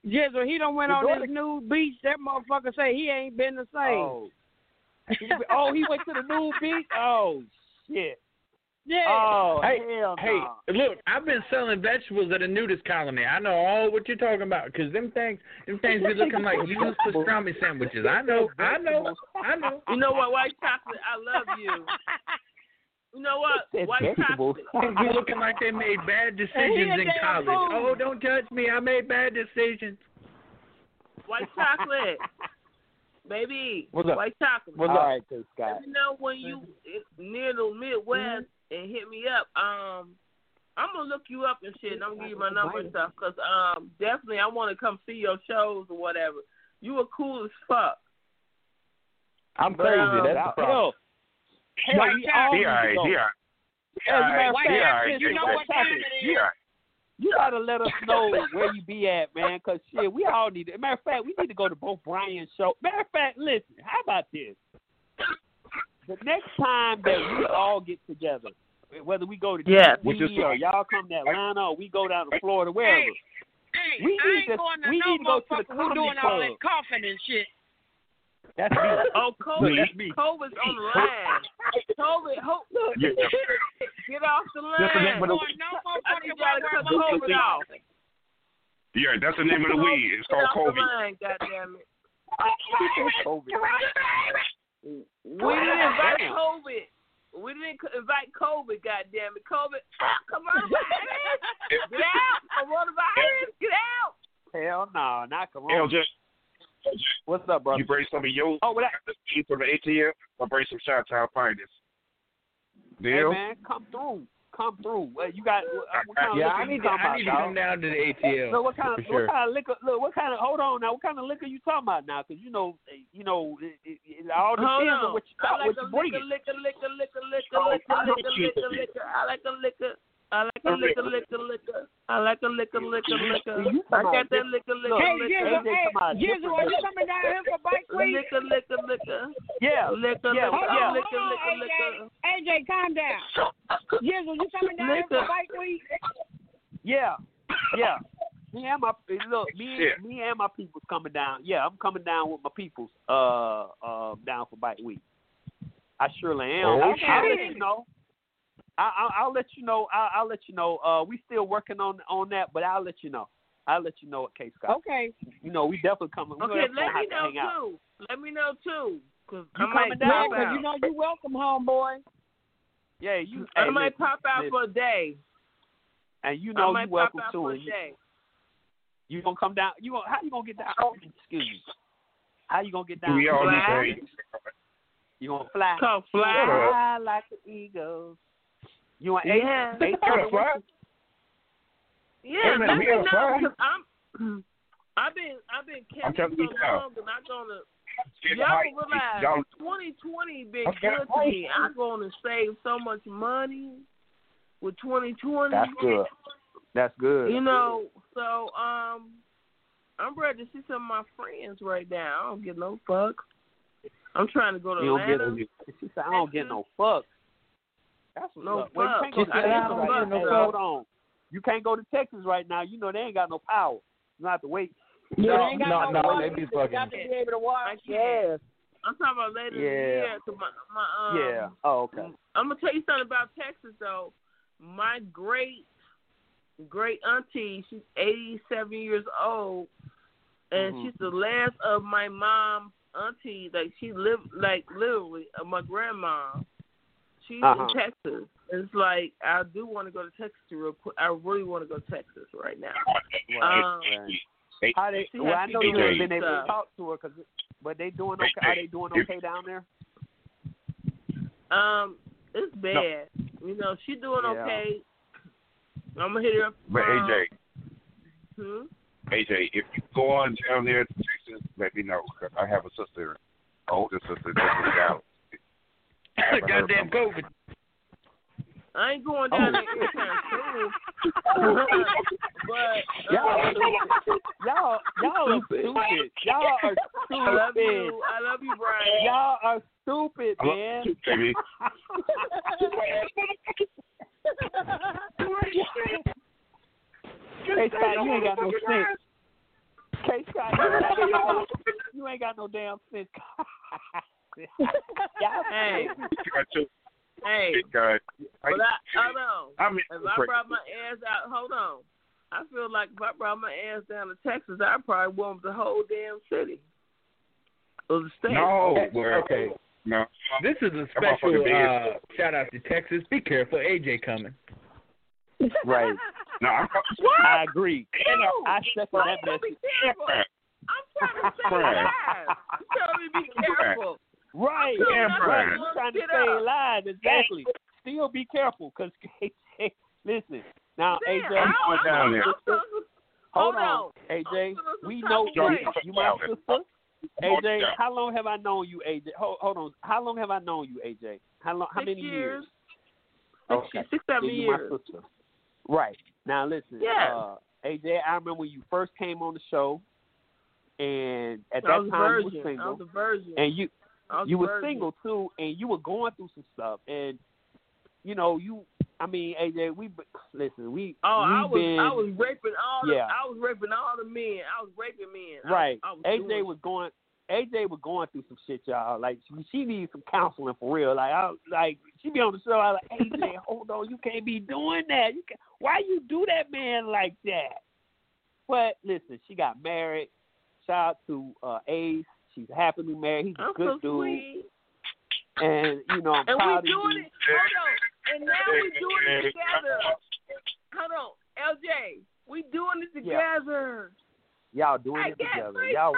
Jizzle, he done went Your on daughter- this new beach. That motherfucker say he ain't been the same. Oh. He- oh, he went to the new beach. Oh shit. Yeah. Oh, hey, hell hey, no. look, I've been selling vegetables at a nudist colony. I know all what you're talking about because them things, them things be looking like used pastrami sandwiches. I know, I know, I know. You know what, white chocolate? I love you. You know what, white chocolate? Things be looking like they made bad decisions in college. Oh, don't judge me. I made bad decisions. White chocolate, baby. What's up? White chocolate. What's All up? right, K Scott. Let me know when you near the Midwest and hit me up. Um, I'm gonna look you up and shit. and I'm gonna give you my number and stuff. Cause um, definitely I want to come see your shows or whatever. You were cool as fuck. I'm But, crazy. um, That's the problem. Hell, hell, we all need to go. Yeah. As a matter of White fact, chocolate, listen, you know white what time chocolate, it is? Yeah. You gotta let us know where you be at, man. Cause shit, we all need. To, matter of fact, we need to go to both Brian's show. Matter of fact, listen, how about this? The next time that we all get together, whether we go to Yeah. DC or y'all come to Atlanta or we go down to Florida, wherever, Hey, We I need ain't to- going to we no need to go to the motherfucker who comedy doing all club. that coughing and shit. that's me. Oh, COVID, that's me. COVID's on the line. COVID, hope, look, Yeah. get off the line. That's the name of the- Going no I motherfucker think you gotta cut where COVID off. Yeah, that's the name of the weed. It's Get called off the COVID. line, goddamn it. COVID. We didn't invite COVID. We didn't invite COVID, goddamn it. COVID, coronavirus. Get out. Coronavirus, get out. Hell no, not Corona. LJ, What's up, brother? you bring some of your Oh, what that? from the ATM. I'll bring some shot town finest. Hey man, come through, come through. Uh, you got uh, what kind of Yeah, I need to, talking I need to come down to the ATL. Look, what kind of for sure. what kind of liquor? Look, what kind of? Hold on now. What kind of liquor you talking about now? Because you know, you know, it, it, it all Hold depends on. on what you I talk, like what you bringing. liquor, liquor, liquor, liquor, liquor, liquor, liquor, liquor, liquor. I like a liquor. I like a liquor, liquor, liquor. I like a liquor, liquor, liquor. I got that liquor, liquor, Hey, liquor. Jizzle, hey, Jizzle, are you coming down here for bike week? Liquor, liquor, liquor. Yeah, Liquor, yeah, liquor, yeah. liquor, Hold on, liquor, liquor. AJ, AJ, calm down. Jizzle, you coming down here for Liquor. bike week? Yeah, yeah. Me and my eh, look, me Yeah. and me and my people's coming down. Yeah, I'm coming down with my peoples. Uh, uh, down for bike week. I surely am. Oh, I'll, I'll shit. let you know. I, I'll, I'll let you know. I, I'll let you know. Uh, we still working on on that, but I'll let you know. I'll let you know at K Scott. Okay. You know, we definitely coming. We Okay, let me have to know hang out. too. Let me know too. Cause You I might coming down? pop Yeah, 'cause you know you welcome, homeboy. Yeah, you. I hey, might listen, pop out listen. for a day. and you know you welcome pop out too. a And you, day. you gonna come down? You gonna how you gonna get down? Excuse me. How you gonna get down? We all need to Fly. You gonna fly? Come fly. Fly like the eagles. You want eight? Yeah. Eight Gotta fly. Yeah, Hey, let me gotta know because I'm. I've been I've been I'm catching telling you so now. long and I'm gonna. Y'all realize Y'all- 2020 been Okay. good to me. I'm going to save so much money with 2020. That's good. That's good. You know, so um, I'm ready to see some of my friends right now. I don't get no fuck. I'm trying to go to You don't get Atlanta. no, she said, I don't get no fuck. That's what's No up. Well, you can't go to Texas I don't right get now. no Hold on. You can't go to Texas right now. You know they ain't got no power. You have to wait. Yeah, No, they ain't got no, no, no, water. they be You fucking- got to be able to watch. I can't. Yes. I'm talking about later in the Yeah. year. 'cause my, my, um, yeah. Oh, okay. I'm gonna tell you something about Texas though. My great great auntie, she's 87 years old, and Mhm. she's the last of my mom's auntie. Like she lived like literally uh, my grandma. She's Uh-huh. in Texas. It's like I do want to go to Texas real quick. I really want to go to Texas right now. Um, Hey, How they? Well, I know you haven't been able to talk to her, cause, but they doing okay. Are they doing okay down there? Um, it's bad. You know, she doing Yeah. okay. I'm gonna hit her up. But um, AJ, hmm? AJ, if you go on down there to Texas, let me know. 'cause I have a sister, older sister that's in Dallas. I haven't heard Goddamn. COVID. I ain't going down there anytime soon. but Y'all, uh, y'all, y'all are Stupid. stupid. Y'all are stupid. I love stupid. you. I love you, Brian. Y'all are stupid, I love man. you, baby. K Scott, you ain't got no sense. K Scott, you ain't got no, you ain't got no damn sense. Y'all Hey, hey, Big guy. I, hold on. I mean, if I brought my ass out, hold on. I feel like if I brought my ass down to Texas, I'd probably want the whole damn city. Or the state. no, well, Okay. no. This is a special uh, shout out to Texas. Be careful, AJ coming. Right. No, I'm I agree. I second that message. I'm trying to stay alive. You telling me be careful. Right. Yeah, right. You're trying to stay alive. Exactly. Still be careful, cause listen. Now, Damn, AJ, I- I'm down there. Hold Hold on, AJ. We know you. You my sister. AJ, how long have I known you, AJ? Hold, hold on. How long have I known you, AJ? How long? How Six many years. years? Six, six, seven Then you my years. Right. Now listen, Yeah. uh, AJ, I remember when you first came on the show, and at I that was a time you were single, I was a virgin. and you I you were single too, and you were going through some stuff, and you know you. I mean, AJ, we listen. We Oh, I was been, I was raping all the Yeah. I was raping all the men. I was raping men. Right. I, was AJ doing- was going. AJ was going through some shit, y'all. Like she, she needs some counseling for real. Like I like she be on the show. I was like, AJ, hold on, you can't be doing that. You can why you do that man like that? But listen, she got married. Shout out to uh, Ace. She's happily married. He's a I'm good so dude. sweet. And you know, I'm And proud we of doing you. it. Hold on. And now we're doing it together. Hold on, LJ. We doing it together. Yeah. Y'all doing I it together. Y'all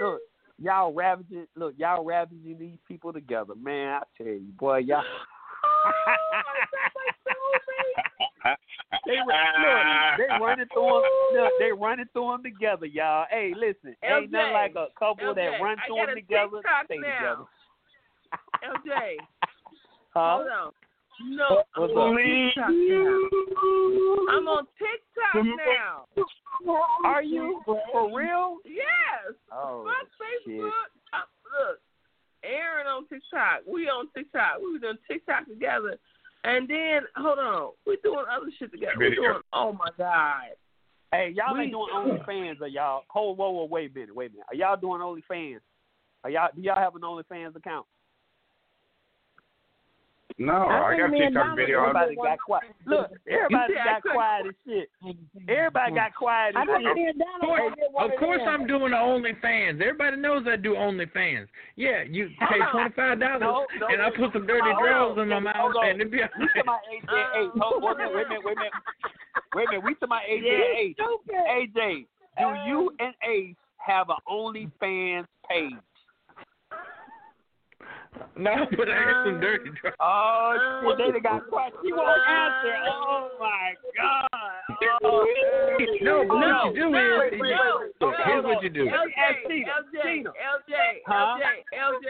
look, y'all ravaging. Look, y'all ravaging these people together, man. I tell you, boy, y'all. Oh, They run- look, they running through them. Look, they running through them together, y'all. Hey, listen, ain't nothing like a couple that run through them together, stay now. together. LJ. Huh? Hold on. No, I'm What's on? TikTok now. I'm on TikTok now. Are you for real? Yes. Oh, Fuck. Facebook. Uh, look, Aaron on TikTok. We on TikTok. We doing TikTok together. And then, hold on, we're doing other shit together. We Video. doing, oh my God. Hey, y'all We- ain't doing OnlyFans, or y'all? Hold, whoa, whoa, wait a minute, wait a minute. Are y'all doing OnlyFans? Are y'all? Do y'all have an OnlyFans account? No, I I got think me and TikTok video. Everybody got quiet. Look, everybody got quiet as shit. Everybody got quiet I as think shit. me and Of course, will get one of course. I'm doing the OnlyFans. Everybody knows I do OnlyFans. Yeah, you pay twenty five dollars No, no, and I put some dirty hold drawers in my mouth Hold on. and it be all We to my AJ, wait a minute, wait a minute, wait a minute, wait a minute. We to my AJ, Yeah, Ace. AJ, do you and Ace have an OnlyFans page? No, but I got some dirty drawers. Oh shit, they done got quiet. She won't answer. Oh my god. Oh, No, but No, what you do no, is, no, you, no, look, here's no. what you do. Let me ask LJ, LJ, LJ, Huh? LJ, LJ,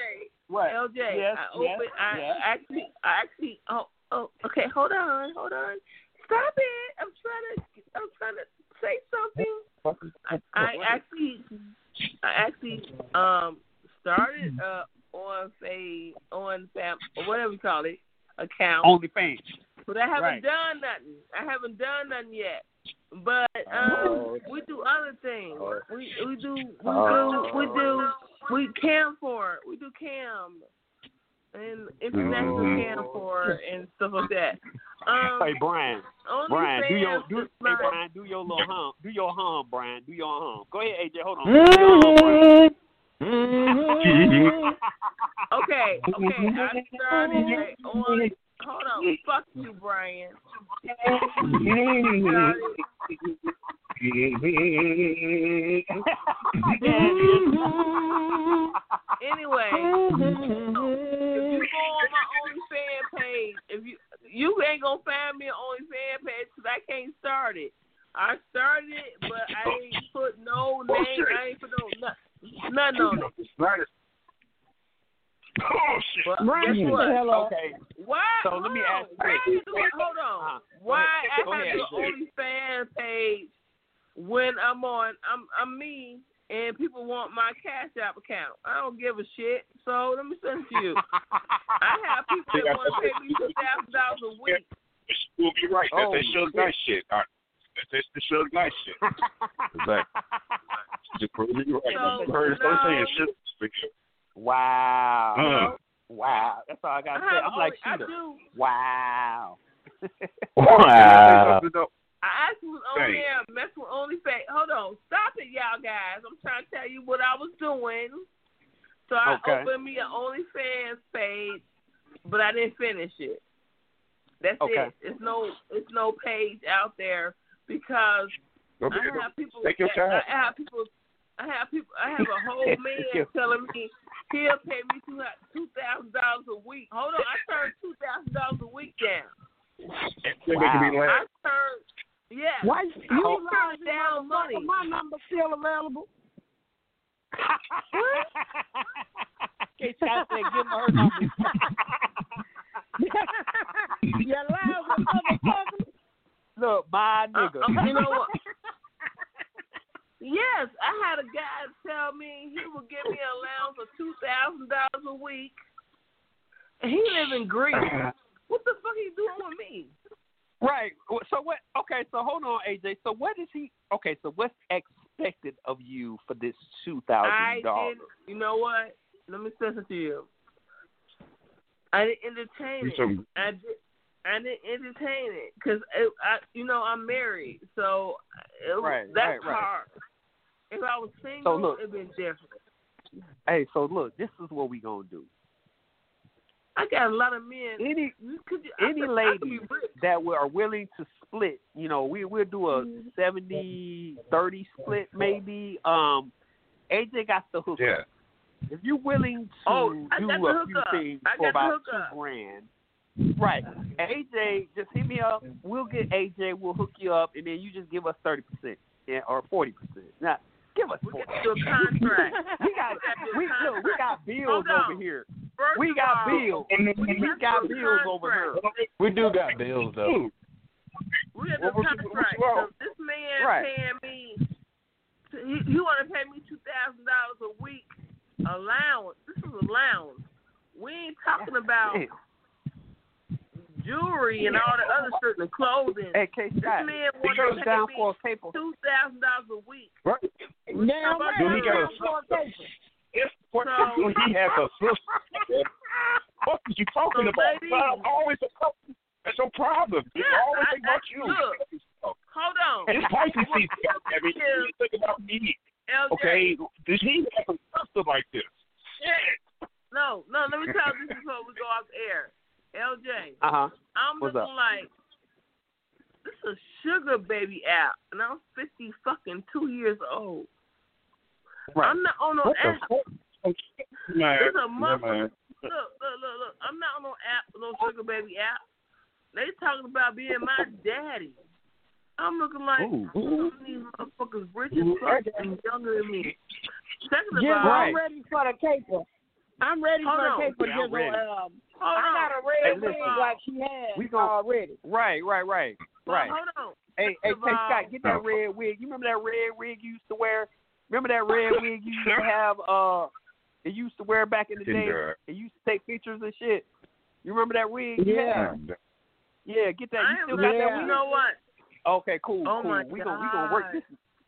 What? LJ. Yes, I yes, open. I yes. actually, I actually. Oh, oh. Okay, hold on, hold on. Stop it! I'm trying to. I'm trying to say something. I, I actually, I actually um started uh on a on fam or whatever you call it account, OnlyFans. but I haven't right. done nothing. I haven't done nothing yet. But um, Oh. we do other things. We we do we Oh. do we do we cam for it. we do cam and international Mhm. cam for and stuff like that. Um, Hey Brian, Brian, do your do, is hey like- Brian, do your little hum, do your hum, Brian, do your hum. Go ahead, AJ, hold on. Your. Okay, okay. I mm-hmm. started it on. Hold on. Fuck you, Brian. Mm-hmm. Anyway, if you go on my OnlyFans page, if you you ain't gonna find me on OnlyFans page because I can't start it. I started it, but I ain't put no name. I ain't put no nothing, nothing on it. Oh shit. Brian, guess what? the. Okay. Why? So hold let me ask you this. I do it? Hold on. Uh-huh. Why I have the. OnlyFans page when I'm on? I'm I'm me, and people want my Cash App account. I don't give a shit. So let me send it to you. I have people that want to pay me two thousand dollars a week. You'll be right. Oh, that Suge shit. Knight shit. All right. That's, that's the Suge Knight shit. Exactly. Just prove me right. So, you heard it first no. hand. Shit. Wow. Uh. Wow. That's all I I gotta say. I'm like only, I do. Wow. Wow. I actually was on Hey. there messing with OnlyFans. Hold on, stop it, y'all guys. I'm trying to tell you what I was doing. So I Okay. opened me an OnlyFans page, but I didn't finish it. That's Okay. it. It's no, it's no page out there because Go I have people. Take your I, time. I have people. I have people. I have a whole man telling me he'll pay me two two thousand dollars a week. Hold on, I turned two thousand dollars a week down. They making me I laugh. turned. Yeah. Why you turned lying, down money. motherfucker? My number still available. Can't I say give her her number? you lousy motherfucker. Look, my Uh, nigga. uh, you know what? Yes, I had a guy tell me he would give me an allowance of two thousand dollars a week, and he live in Greece. What the fuck he doing with me? Right. So what? Okay. So hold on, AJ. So what is he? Okay. So what's expected of you for this two thousand dollars? You know what? Let me say this to you. I didn't entertain You it. some- I did. I didn't entertain it because I, you know, I'm married, so it, Right, that's right, right. hard. If I was single, look- it'd been different. Hey, so look, this is what we gonna do. I got a lot of men. Any you could, any could, I ladies that we are willing to split, you know, we we'll do a 70-30 split maybe. Um, AJ got the hook. Yeah. If you're willing to Oh, I do got the a hook few up. things I for got the about hook two grand, right? AJ, just hit me up. We'll get AJ. We'll hook you up, and then you just give us thirty percent, or forty percent. Now, give us We forty. got to do a contract. We got we look, we got bills over here. First We of got all, bills. We got bills over here. We do got bills though. We got What- the what you- what contract. So this man Right. paying me, he, he want to pay me two thousand dollars a week allowance. This is allowance. We ain't talking about Damn. Jewelry and all the other shit and clothing. Hey, K This man he want to pay down me for a paper. two thousand dollars a week. Right. Damn right. Do he got a I'm for a paper. Yes, what So- do he has a sister? What are you talking So, about? ladies- son? always a problem. That's your problem. It's Yeah, always I- about I- you. look. Hold on. It's Pisces season. I mean, you think about me. LJ. Okay, did he have a sister like this? Shit. No, no. Let me tell you this before we go off air. LJ. Uh huh. I'm What's looking up? like this is a sugar baby app, and I'm fifty fucking two years old. Right. I'm not on no What app. fuck? Man, There's a yeah, mother. Look, look, look, look. I'm not on no app, no sugar baby app. They talking about being my daddy. I'm looking like Ooh. some these motherfuckers rich as fuck and younger than me. Second of Jizzle, all, I'm ready for the caper. I'm ready Hold for on. the caper, Yeah, I'm Jizzle. ready. Um, hold I on. got a red Hey, wig like she has We gon- already. Right, right, right, right. Hold on. Hey, hey, First of K all- Scott, get that red wig. You remember that red wig you used to wear? Remember that red wig you used to have? Uh, it used to wear back in the day. It used to take pictures and shit. You remember that wig? Yeah. Yeah, get that. You still not, got that Yeah. wig? You know what? Okay, cool, Oh cool. my we gonna we gonna work this.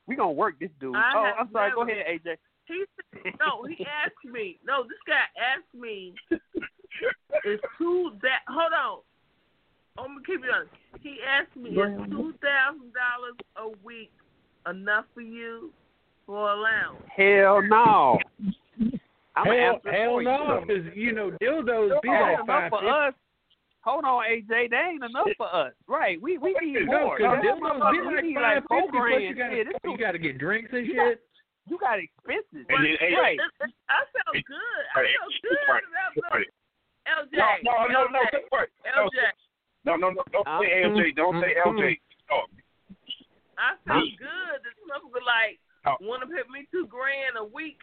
We gonna work this dude. I oh, I'm sorry. Go ahead, AJ. He said, no, he asked me. No, this guy asked me. Is two that? Hold on. I'm gonna keep it on. He asked me, is two thousand dollars a week enough for you for allowance? Hell no. I'm hell, hell no, because you know dildos be That like ain't five enough for us. Hold on, AJ. That ain't enough for us. Right? We we need No, more. because dildos be we like need five like four fifty. Plus grand. you gotta you gotta get drinks and shit. You got expenses. And then, hey, right. It- it- I felt good. I Right. felt good. Right. about LJ. No, no, no, no, LJ. wait. No, LJ. no, no, no, don't Uh, say LJ. Don't say mm, LJ. Oh, I felt Me. good. This motherfucker like Oh. want to pay me two grand a week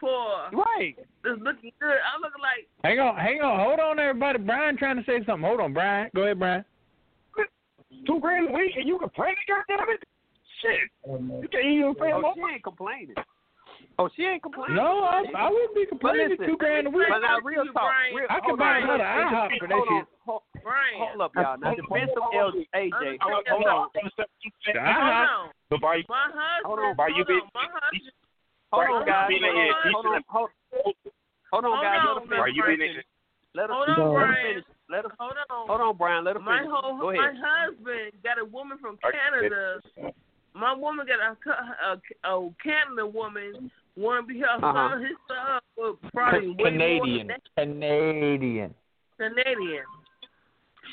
for Right. this looking good. I'm looking like Hang on, hang on, hold on, everybody. Brian trying to say something. Hold on, Brian. Go ahead, Brian. two grand a week and you complaining, goddamn it? Shit. Oh, you can't even pay Oh, more. she ain't complaining. Oh, she ain't complaining. No, I, I wouldn't be complaining. listen, Two grand a week. But now, real talk. Brian. Real, I can buy on, another hold on, IHOP for that hold shit. Hold, Brian. hold up, y'all. Now, defense of L, AJ. Hold Hold on. The Hold IHOP. on. But by My husband. Hold on, by you hold being on. My husband. Hold on, guys. Hold on, hold on, hold, hold on, Hold guys. on, Let him finish. you being Let him Hold on, let Brian. Let us hold on. Hold on, Brian. Let us my finish. whole, Go my husband got a woman from Canada. My woman got a, a, a Canada woman. Want to be her Uh-huh. son? His son was probably way more Canadian. than Canadian. Canadian.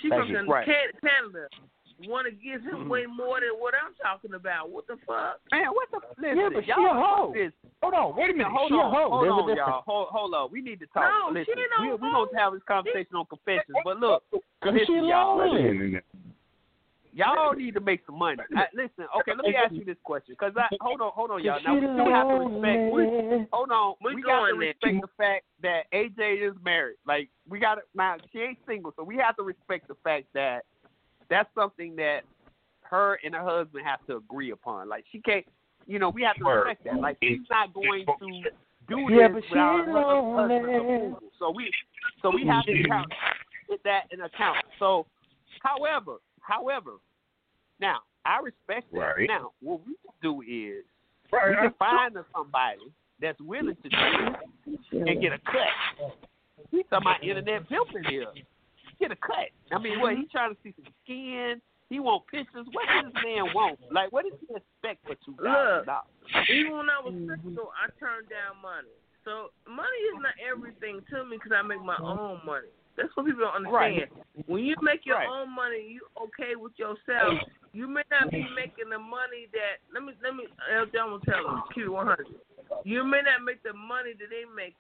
She Thank from you. Can- Right. Canada. Want to give him way more than what I'm talking about? What the fuck? Man, what the? Listen, Yeah, but she y'all a hoe. This. Hold on, wait a minute. Hold she on, a hoe. hold There's a on, difference. y'all. Hold, hold on. We need to talk. No, Listen, she no we we gonna have this conversation on confessions. But look, Cause listen, she y'all. Lonely. Y'all need to make some money. I, listen, okay, let me ask you this question. Cause I hold on, hold on, y'all. Now we still have to respect. We, hold on, We we, got to respect the fact that AJ is married. Like we got to now. She ain't single, so we have to respect the fact that that's something that her and her husband have to agree upon. Like she can't, you know, we have to respect that. Like she's not going to do Yeah, this but without her husband's lonely. approval. So we, so we have to count, put that in account. So, however, however, now I respect that. Right. Now what we can do is Right. we can find somebody that's willing to do it and get a cut. We talking about internet pimping here. Get a cut. I mean, what he mm-hmm. trying to see some skin? He want pictures. What does this man want? Like, what does he expect for two thousand Look, dollars? even when I was mm-hmm. single, I turned down money. So money is not everything to me because I make my mm-hmm. own money. That's what people don't understand. When you make your Right. own money, you okay with yourself. You may not be making the money that. Let me let me. El John will tell them. Keep it one hundred. You may not make the money that they make,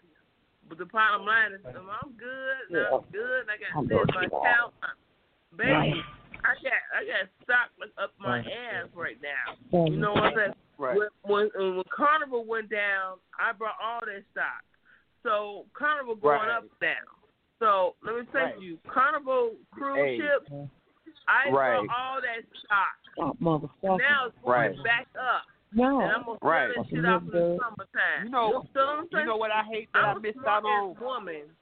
but the bottom line is, um, I'm good. I'm good. I got this. My account, baby. I got I got stock up my ass right now. You know what I'm saying? Right. When, when when Carnival went down, I brought all that stock. So Carnival going Right. up now. So let me say Right. you, Carnival cruise Hey. ship, I Right. brought all that stock. Oh, motherfucker. Now it's going Right. back up. No. And I'm gonna Right. sell that shit off in the summertime. You know, so you know what I hate that I I'm a missed out on. woman.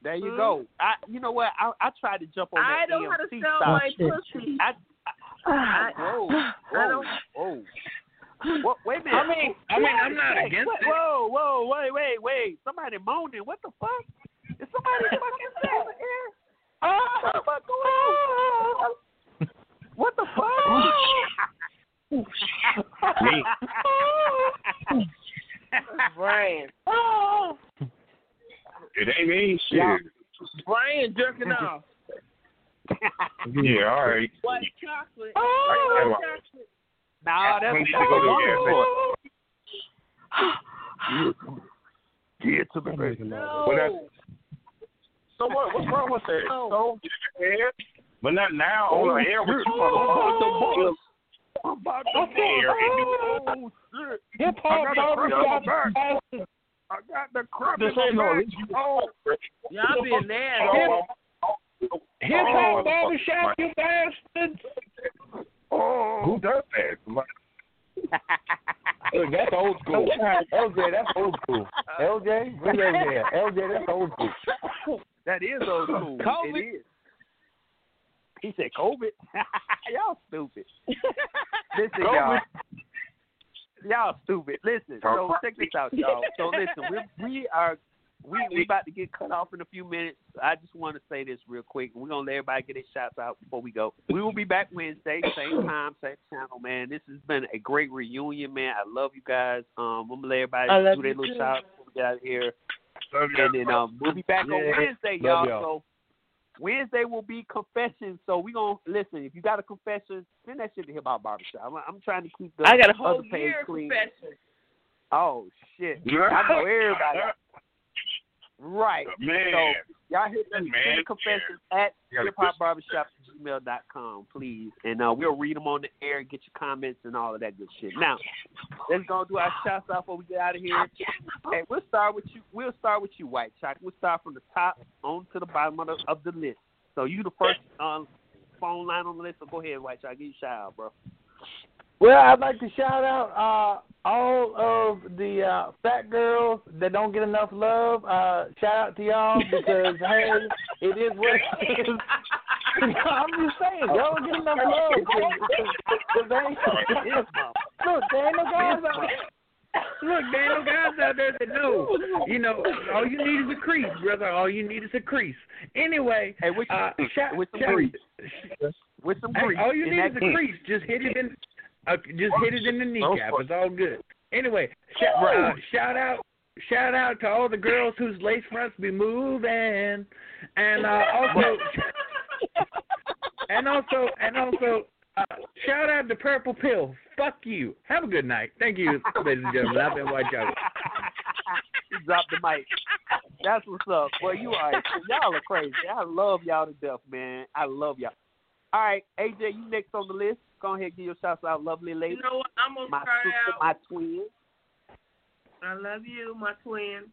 There you Hmm? go. I, you know what? I, I tried to jump on I that know how to sell my pussy. I, I, whoa, I whoa, don't. whoa. What, wait a minute. I mean, I mean, I'm not against wait, it. Whoa, whoa, wait, wait, wait. Somebody moaning. What the fuck? Is oh. somebody fucking there? Oh, what the fuck going on? What the fuck? Me. Oh. Brian. Oh. It ain't me. Shit. Brian jerking off. Yeah, all right. White chocolate. Oh. White chocolate. Nah, that's I need to go to the gas Wonderful. Get to the baby. But that's, so what? What's wrong with that? Oh. So yeah, but not now on the air with you. Oh, I'm about to On the air and Oh, shit. Hip hop got the crap barbershop. in my back. I got the crap This in ain't my no- back. Oh, Y'all being nasty. Hip Oh, hop barbershop, you bastards. Oh, who does that? Look, that's old school. LJ, that's old school. LJ, bring that there. LJ, that's old school. that is old school. COVID. It is. He said COVID. Y'all stupid. Listen, y'all. Y'all stupid. Listen, so check this out, y'all. So listen, we we are we we about to get cut off in a few minutes. I just want to say this real quick. We're gonna let everybody get their shots out before we go. We will be back Wednesday, same time, same channel, man. This has been a great reunion, man. I love you guys. Um, I'm gonna let everybody do their you little too. shout before we get out of here. And then um, we'll be back on Wednesday, y'all. y'all. So Wednesday will be confession. So we gonna listen. If you got a confession, send that shit to Hip Hop Barbershop. I'm, I'm trying to keep the I got a other whole page year clean. confession. Oh shit! I know everybody. Right. Man. So y'all hit us Man. send confessions at You gotta hiphopbarbershop at gmail.com, please. And uh, we'll read them on the air get your comments and all of that good shit. Now, let's go do our shots out before we get out of here. Hey, we'll start with you. We'll start with you, White Chalk. We'll start from the top on to the bottom of the, of the list. So you the first um, phone line on the list. So go ahead, White Chalk. Give you a shout out, bro. Well, I'd like to shout out uh, all of the uh, fat girls that don't get enough love. Uh, shout out to y'all because hey, it is what it is. I'm just saying, y'all don't get enough love 'cause- 'cause they, look, there ain't no guys out there. look, there ain't no guys out there that know. You know, all you need is a crease, brother. All you need is a crease. Anyway, hey, with, uh, shout, with some shout, crease. With some hey, crease. all you need is a crease. Just hit it in. Just hit it in the kneecap. It's all good. Anyway, shout, uh, shout out, shout out to all the girls whose lace fronts be moving, and uh, also, and also, and also, uh, shout out to Purple Pill. Fuck you. Have a good night. Thank you, ladies and gentlemen. I've been White. You dropped the mic. That's what's up. Well, you right. Y'all are crazy. I love y'all to death, man. I love y'all. All right, AJ, you next on the list. Go ahead, give your shouts out, lovely lady. You know what? I'm gonna my start sister, out. my twin. I love you, my twin.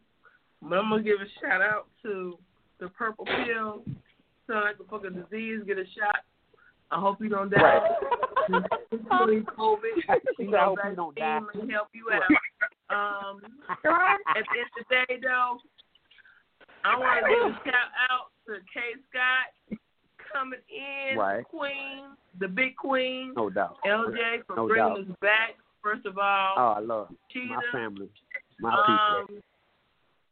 But I'm gonna give a shout out to the purple pill. Sound like a fucking disease. Get a shot. I hope you don't die. Right. COVID. She said, I hope you don't die. may help you out. Um, at the end of the day, though, I want to give a shout out to K Scott coming in, Right. Queen, the big Queen, No doubt. LJ for No bringing doubt. us back. First of all, Oh, I love Cheetah. my family, my people. Um,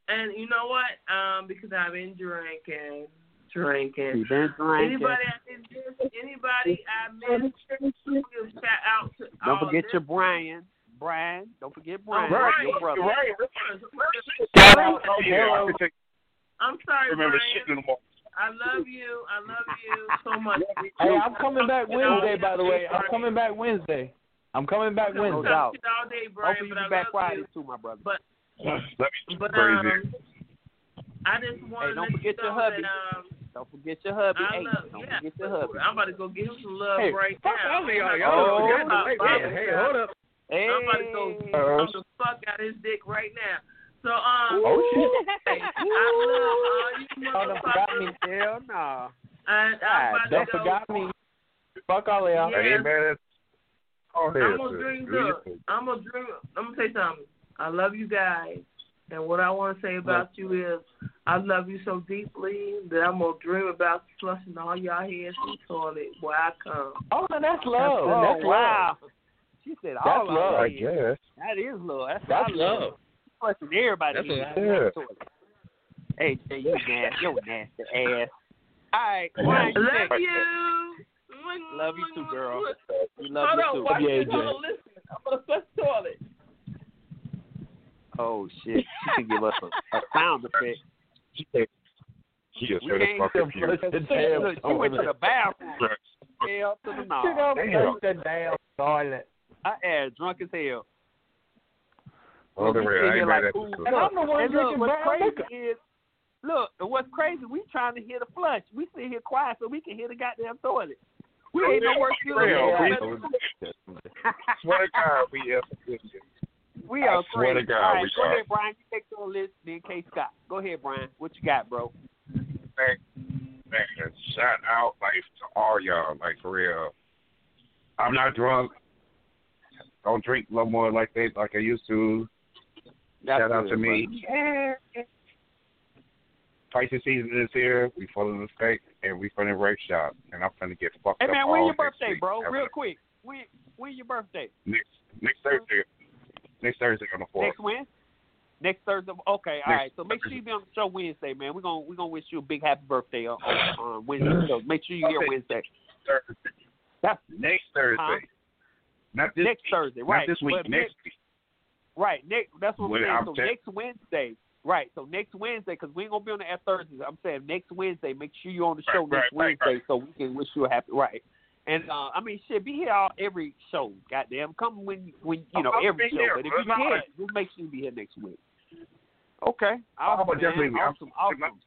and you know what? Um, because I've been drinking, drinking. You been drinking. Anybody I didn't miss, anybody I missed, shout out to Don't all forget this. your Brian. Brian. Don't forget Brian. Oh, Your brother. Shout out- I can take- I'm sorry, remember Brian. shit in the morning. I love you. I love you so much. Hey, I'm coming back Wednesday, by the way. I'm coming back Wednesday. I'm coming back I'm Wednesday. talking shit all day, Brian, Hopefully you but be I back Friday you. too, my brother. But Let me but crazy. um, I just want Hey, don't let forget you your hubby. that um, Don't forget your hubby. I Hey, love, don't yeah, forget your hubby. I'm about to go give him some love Hey, right fuck now. all of y'all. I'm Y'all about don't to go wait. Hey, hey, hold up. Hey. I'm about to go Uh, the fuck out his dick right now. So um, Oh, shit. I love all you Oh, don't forgot me. Hell no. And I'm about Don't to go. forgot me. Fuck all y'all. Yeah. Hey, man, all I'm gonna drink up. I'm gonna drink. I'm gonna say something. I love you guys, and what I want to say about you is, I love you so deeply that I'm gonna dream about flushing all y'all heads in the toilet where I come. Oh, no, that's love. Oh, that's wow. She said "All That's love. I guess. That is love. That's, That's love. love. Flushing everybody. That's heads what in I- the Yeah. toilet. Hey, Jay, you nasty. You nasty ass. All right, Brian, you Love next. you. Love you too, girl. We love Hold you on, too. watch Yeah, this. Hold Jay. on, listen. I'm gonna flush the toilet. Oh shit, she can give us a, a sound effect. She said, she just We said a ain't fucking the few. first Look, damn she went to the bathroom. Right. Hell to the She knob. don't Damn. the damn toilet. I ass drunk as hell. Oh, the We way, sit I ain't like mad at fools. you. And I'm the one And look, drinking what's crazy is, look, what's crazy, we trying to hear the flush. We sit here quiet so we can hear the goddamn toilet. We ain't no worse than Real, that. we- Swear to God, we are. We are I swear crazy. to God, All right, we go are. ahead, Brian. You take the list, then K. Scott. Go ahead, Brian. What you got, bro? Man, man, shout out like to all y'all, like for real. I'm not drunk. Don't drink no more like they like I used to. That's shout out to me. Pisces season is here. We full of the state and we finna rape shop and I'm finna get fucked Hey up Hey man, all when your birthday, week. bro? Have Real a- quick. When when your birthday? Next next Thursday. Next Thursday on the fourth. Next Wednesday. Next Thursday. Okay, all Next right. So make sure you be on the show Wednesday, man. We're gonna we're gonna wish you a big happy birthday on, on, on Wednesday. So make sure you here Okay. Wednesday. Thursday. That's Next Thursday. Huh? Not this next week. Thursday, Not right? this week. But next next, week. Right. Next. That's what I'm saying. So te- next Wednesday. Right. So next Wednesday, because we ain't gonna be on the air Thursday. I'm saying next Wednesday. Make sure you're on the show Right, next right, right, Wednesday, so we can wish you a happy. Right. And uh, I mean, shit, be here all, every show. Goddamn, come when when you know I'll every show. here, but if you can't, I- just make sure you be here next week. Okay. Oh, Awesome, man. definitely, I'm- awesome. I'm Awesome.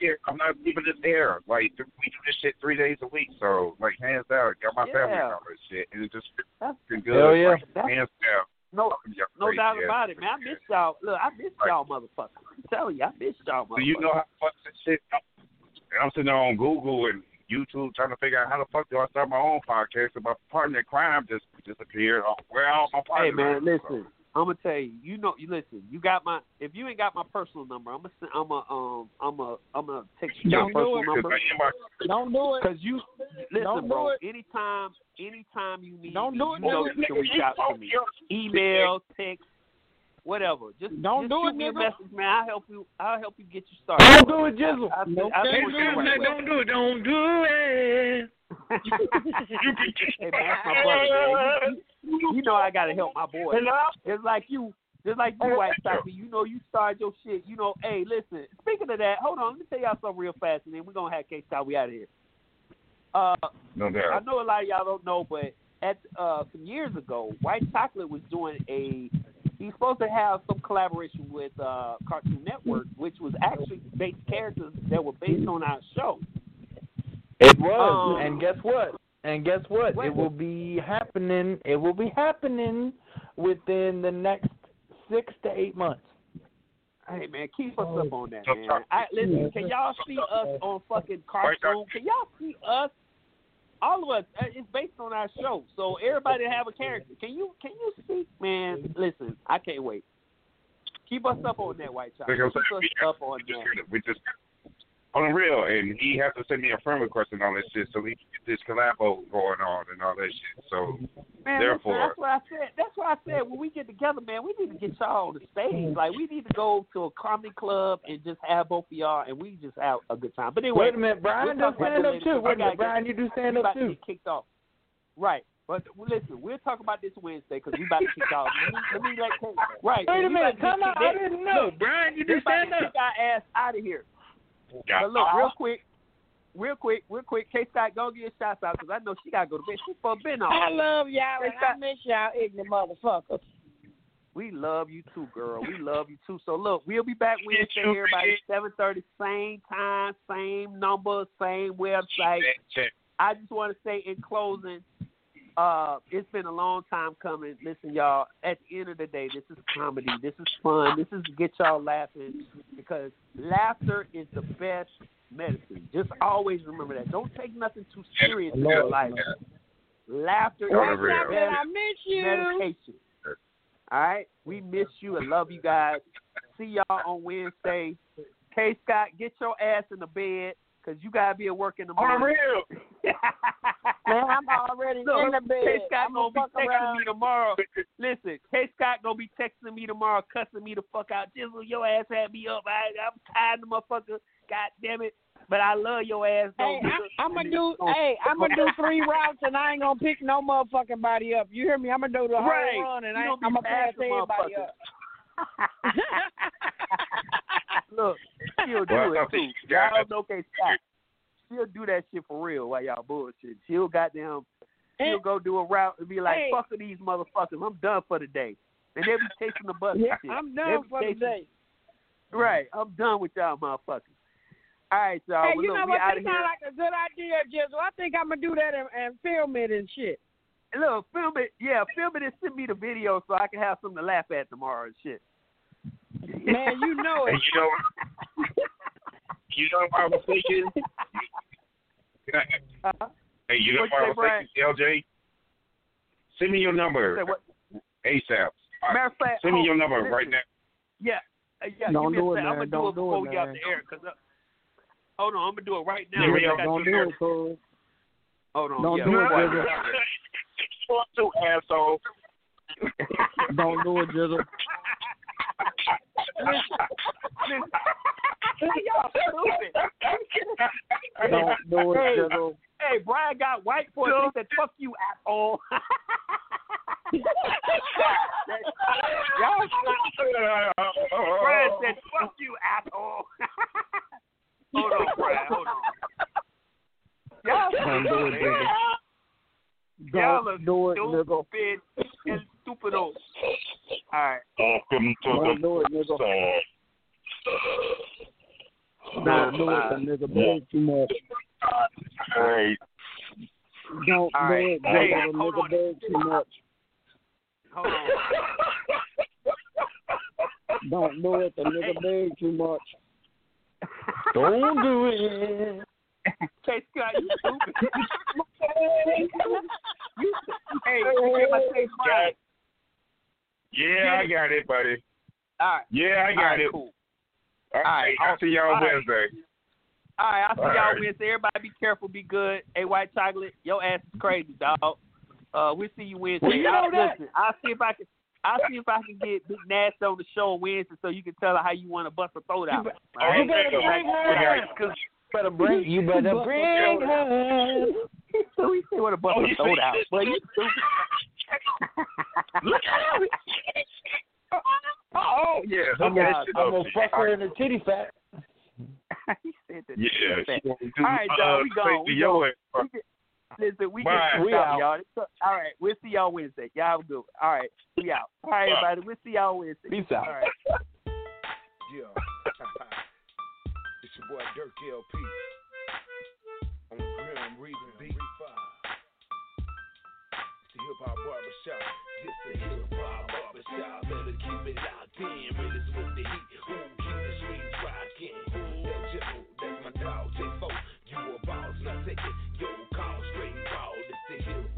Yeah, I'm not leaving this air. Like th- we do this shit three days a week, so like hands down, got my family Yeah. and all this shit, and it just That's been good. Hell yeah. Like, hands down. No, no doubt about it, man. I miss y'all. Look, I miss y'all, motherfuckers. I'm telling you, I miss y'all, Do you know how to fuck this shit? And I'm sitting there on Google and YouTube trying to figure out how the fuck do I start my own podcast. And my partner in crime just disappeared. Oh, Where all my Hey man, listen. I'm gonna tell you. You know, you listen. You got my. If you ain't got my personal number, I'm gonna. I'm gonna. Um. I'm gonna. I'm gonna text you Don't my do personal it. number. Don't do it. Cause you listen, Don't do bro. it. Anytime, anytime you need Don't me, do it, you know nigga. you can reach out to me. Email, text, whatever. Just Don't just do shoot it, me a message, man. I'll help you. I'll help you get you started. Don't do it, Jizzle. I, I, No, I, I can't put do you it, right man. way. Don't do it. Don't do. Hey man, that's my brother, man. You, you, you know I gotta help my boy. Just like you, just like you, White Sox. You know you started your shit. You know, hey, listen. Speaking of that, hold on. Let me tell y'all something real fast, and then we're gonna have K Style. We out of here. Uh, No I know a lot of y'all don't know, but at uh, some years ago, White Chocolate was doing a. He's supposed to have some collaboration with uh, Cartoon Network, which was actually based characters that were based on our show. It was, Um, and guess what? And guess what? What? It will be happening. It will be happening within the next six to eight months. Hey man, keep us up on that, man. I, listen, can y'all see us on fucking cartoon? Can y'all see us? All of us. uh, It's based on our show, so everybody have a character. Can you can you see, man? Listen, I can't wait. Keep us up on that, White Chocolate. Keep us up on that. we just on the real, and he has to send me a friend request and all that shit, so we can get this collabo going on and all that shit. So Man, therefore, listen, that's what I said. That's what I said. When we get together, man, we need to get y'all on the stage. Like we need to go to a comedy club and just have both of y'all, and we just have a good time. But anyway, Wait a minute, Brian we'll does stand up later, too. 'cause I Wait a minute, Brian, you do stand we up about to too. get kicked off. Right. But listen, we'll talk about this Wednesday because we about to kick off. Let me, let me let Kate, right. Wait a minute, come get on, I didn't know. Brian, you we do about to stand up. kick our ass out of here. Yeah. But look, real quick, real quick, real quick. K Scott, go get your shots out because I know she gotta go to bed. She for been on. I love y'all and I miss y'all ignorant motherfuckers. We love you too, girl. We love you too. So look, we'll be back Wednesday, you, everybody, seven thirty, same time, same number, same website. I just want to say in closing, uh, it's been a long time coming. Listen, y'all. At the end of the day, this is comedy. This is fun. This is to get y'all laughing because laughter is the best medicine. Just always remember that. Don't take nothing too serious in your life. Laughter is the real. the I miss you. medication. All right, we miss you and love you guys. See y'all on Wednesday. Hey Scott, get your ass in the bed because you gotta be at work in the on the morning. real. Man, I'm already Look, in the bed. K Scott I'm gonna be fuck texting around. me tomorrow. Listen, K Scott gonna be texting me tomorrow, cussing me the fuck out. Jizzle, your ass had me up. I, I'm tired of the motherfucker. God damn it. But I love your ass. though, Hey, nigga. I, I'm gonna do. Hey, I'm gonna do three routes, and I ain't gonna pick no motherfucking body up. You hear me? I'm gonna do the whole Right. run, and I, gonna be I'm gonna pass passing everybody up. Look, she'll do Well, it I too. think you got- Y'all know K Scott. She'll do that shit for real while y'all bullshit. She'll goddamn she'll go do a route and be like, Hey. fuck these motherfuckers. I'm done for the day. And they'll be chasing the bus. Yeah. I'm They'll done be for the day. Right. I'm done with y'all motherfuckers. All right, y'all. Hey, well, you look, know what? out That of sound here. like a good idea, Jizzle. I think I'm gonna do that and, and film it and shit. Look, film it. Yeah, film it and send me the video so I can have something to laugh at tomorrow and shit. Man, you know And it. you know, you know what I was thinking. Uh-huh. Hey, you know What'd what you I say, was thinking, LJ? Send me your number what? ASAP. Matter of fact, Send me hold- your number listen. right now. Yeah, uh, yeah. Don't give me do a it, sec. I'm gonna do Don't it do before it, we get out man. the air. Cause, uh, hold on, I'm gonna do it right now. Yeah, I yeah, got Don't you do here. it, fool. Hold on. Don't yeah, do it, quiet. Jizzle. Fuck you, asshole. Don't do it, Jizzle. Y'all stupid. Don't do it, Hey, Hey, Brian got white boy. He said, "Fuck you, asshole." Brian said, "Fuck you, asshole." hold on, Brian. Hold on. Y'all Don't do it, stupid. Y'all Don't are do it, nigga. Stupid and stupido. All right. Welcome to Don't do it, nigga. Don't do it, the nigga beg too much. Hey, Don't All do it, Hey, The hold nigga on. beg too much. Hold on. Don't do it, the nigga beg too much. Don't do it. K Scott, you stupid. you, hey, you get my face right. Yeah, I got it, buddy. All right. Yeah, I got right, it. cool. All right, I'll see y'all All right. Wednesday. All right, I'll see All y'all right. Wednesday. Everybody be careful, be good. Hey, white chocolate, your ass is crazy, dog. Uh, we'll see you Wednesday. Well, you know I'll, that- listen, I'll see if I can. I'll see if I can get Big Nasty on the show Wednesday so you can tell her how you want to bust her throat out. Oh, you better bring her. Cause better bring you better bring her. So he said, "Want to bust Oh, her throat out?" But you stupid. Look at him! Oh, oh yeah. I'm, gonna, fuck her in the titty fat. he said. Yeah. All right, y'all. Uh, we go. We gone. We listen, we we out, y'all. All right, we'll see y'all Wednesday. Y'all good. All right, we out. All right, Bye. everybody. We'll see y'all Wednesday. Peace out. All right. yeah. it's your boy Dirk LP on Grim Reaper B5. Hip Hop Barbershop. This the Hip Hop Barbershop. Better keep it locked in. Realest with the heat. Who keep the streets rocking? Yo, Jimbo, that's my dog, J4. You a boss, now take it. Yo, call straight ball. This the Hip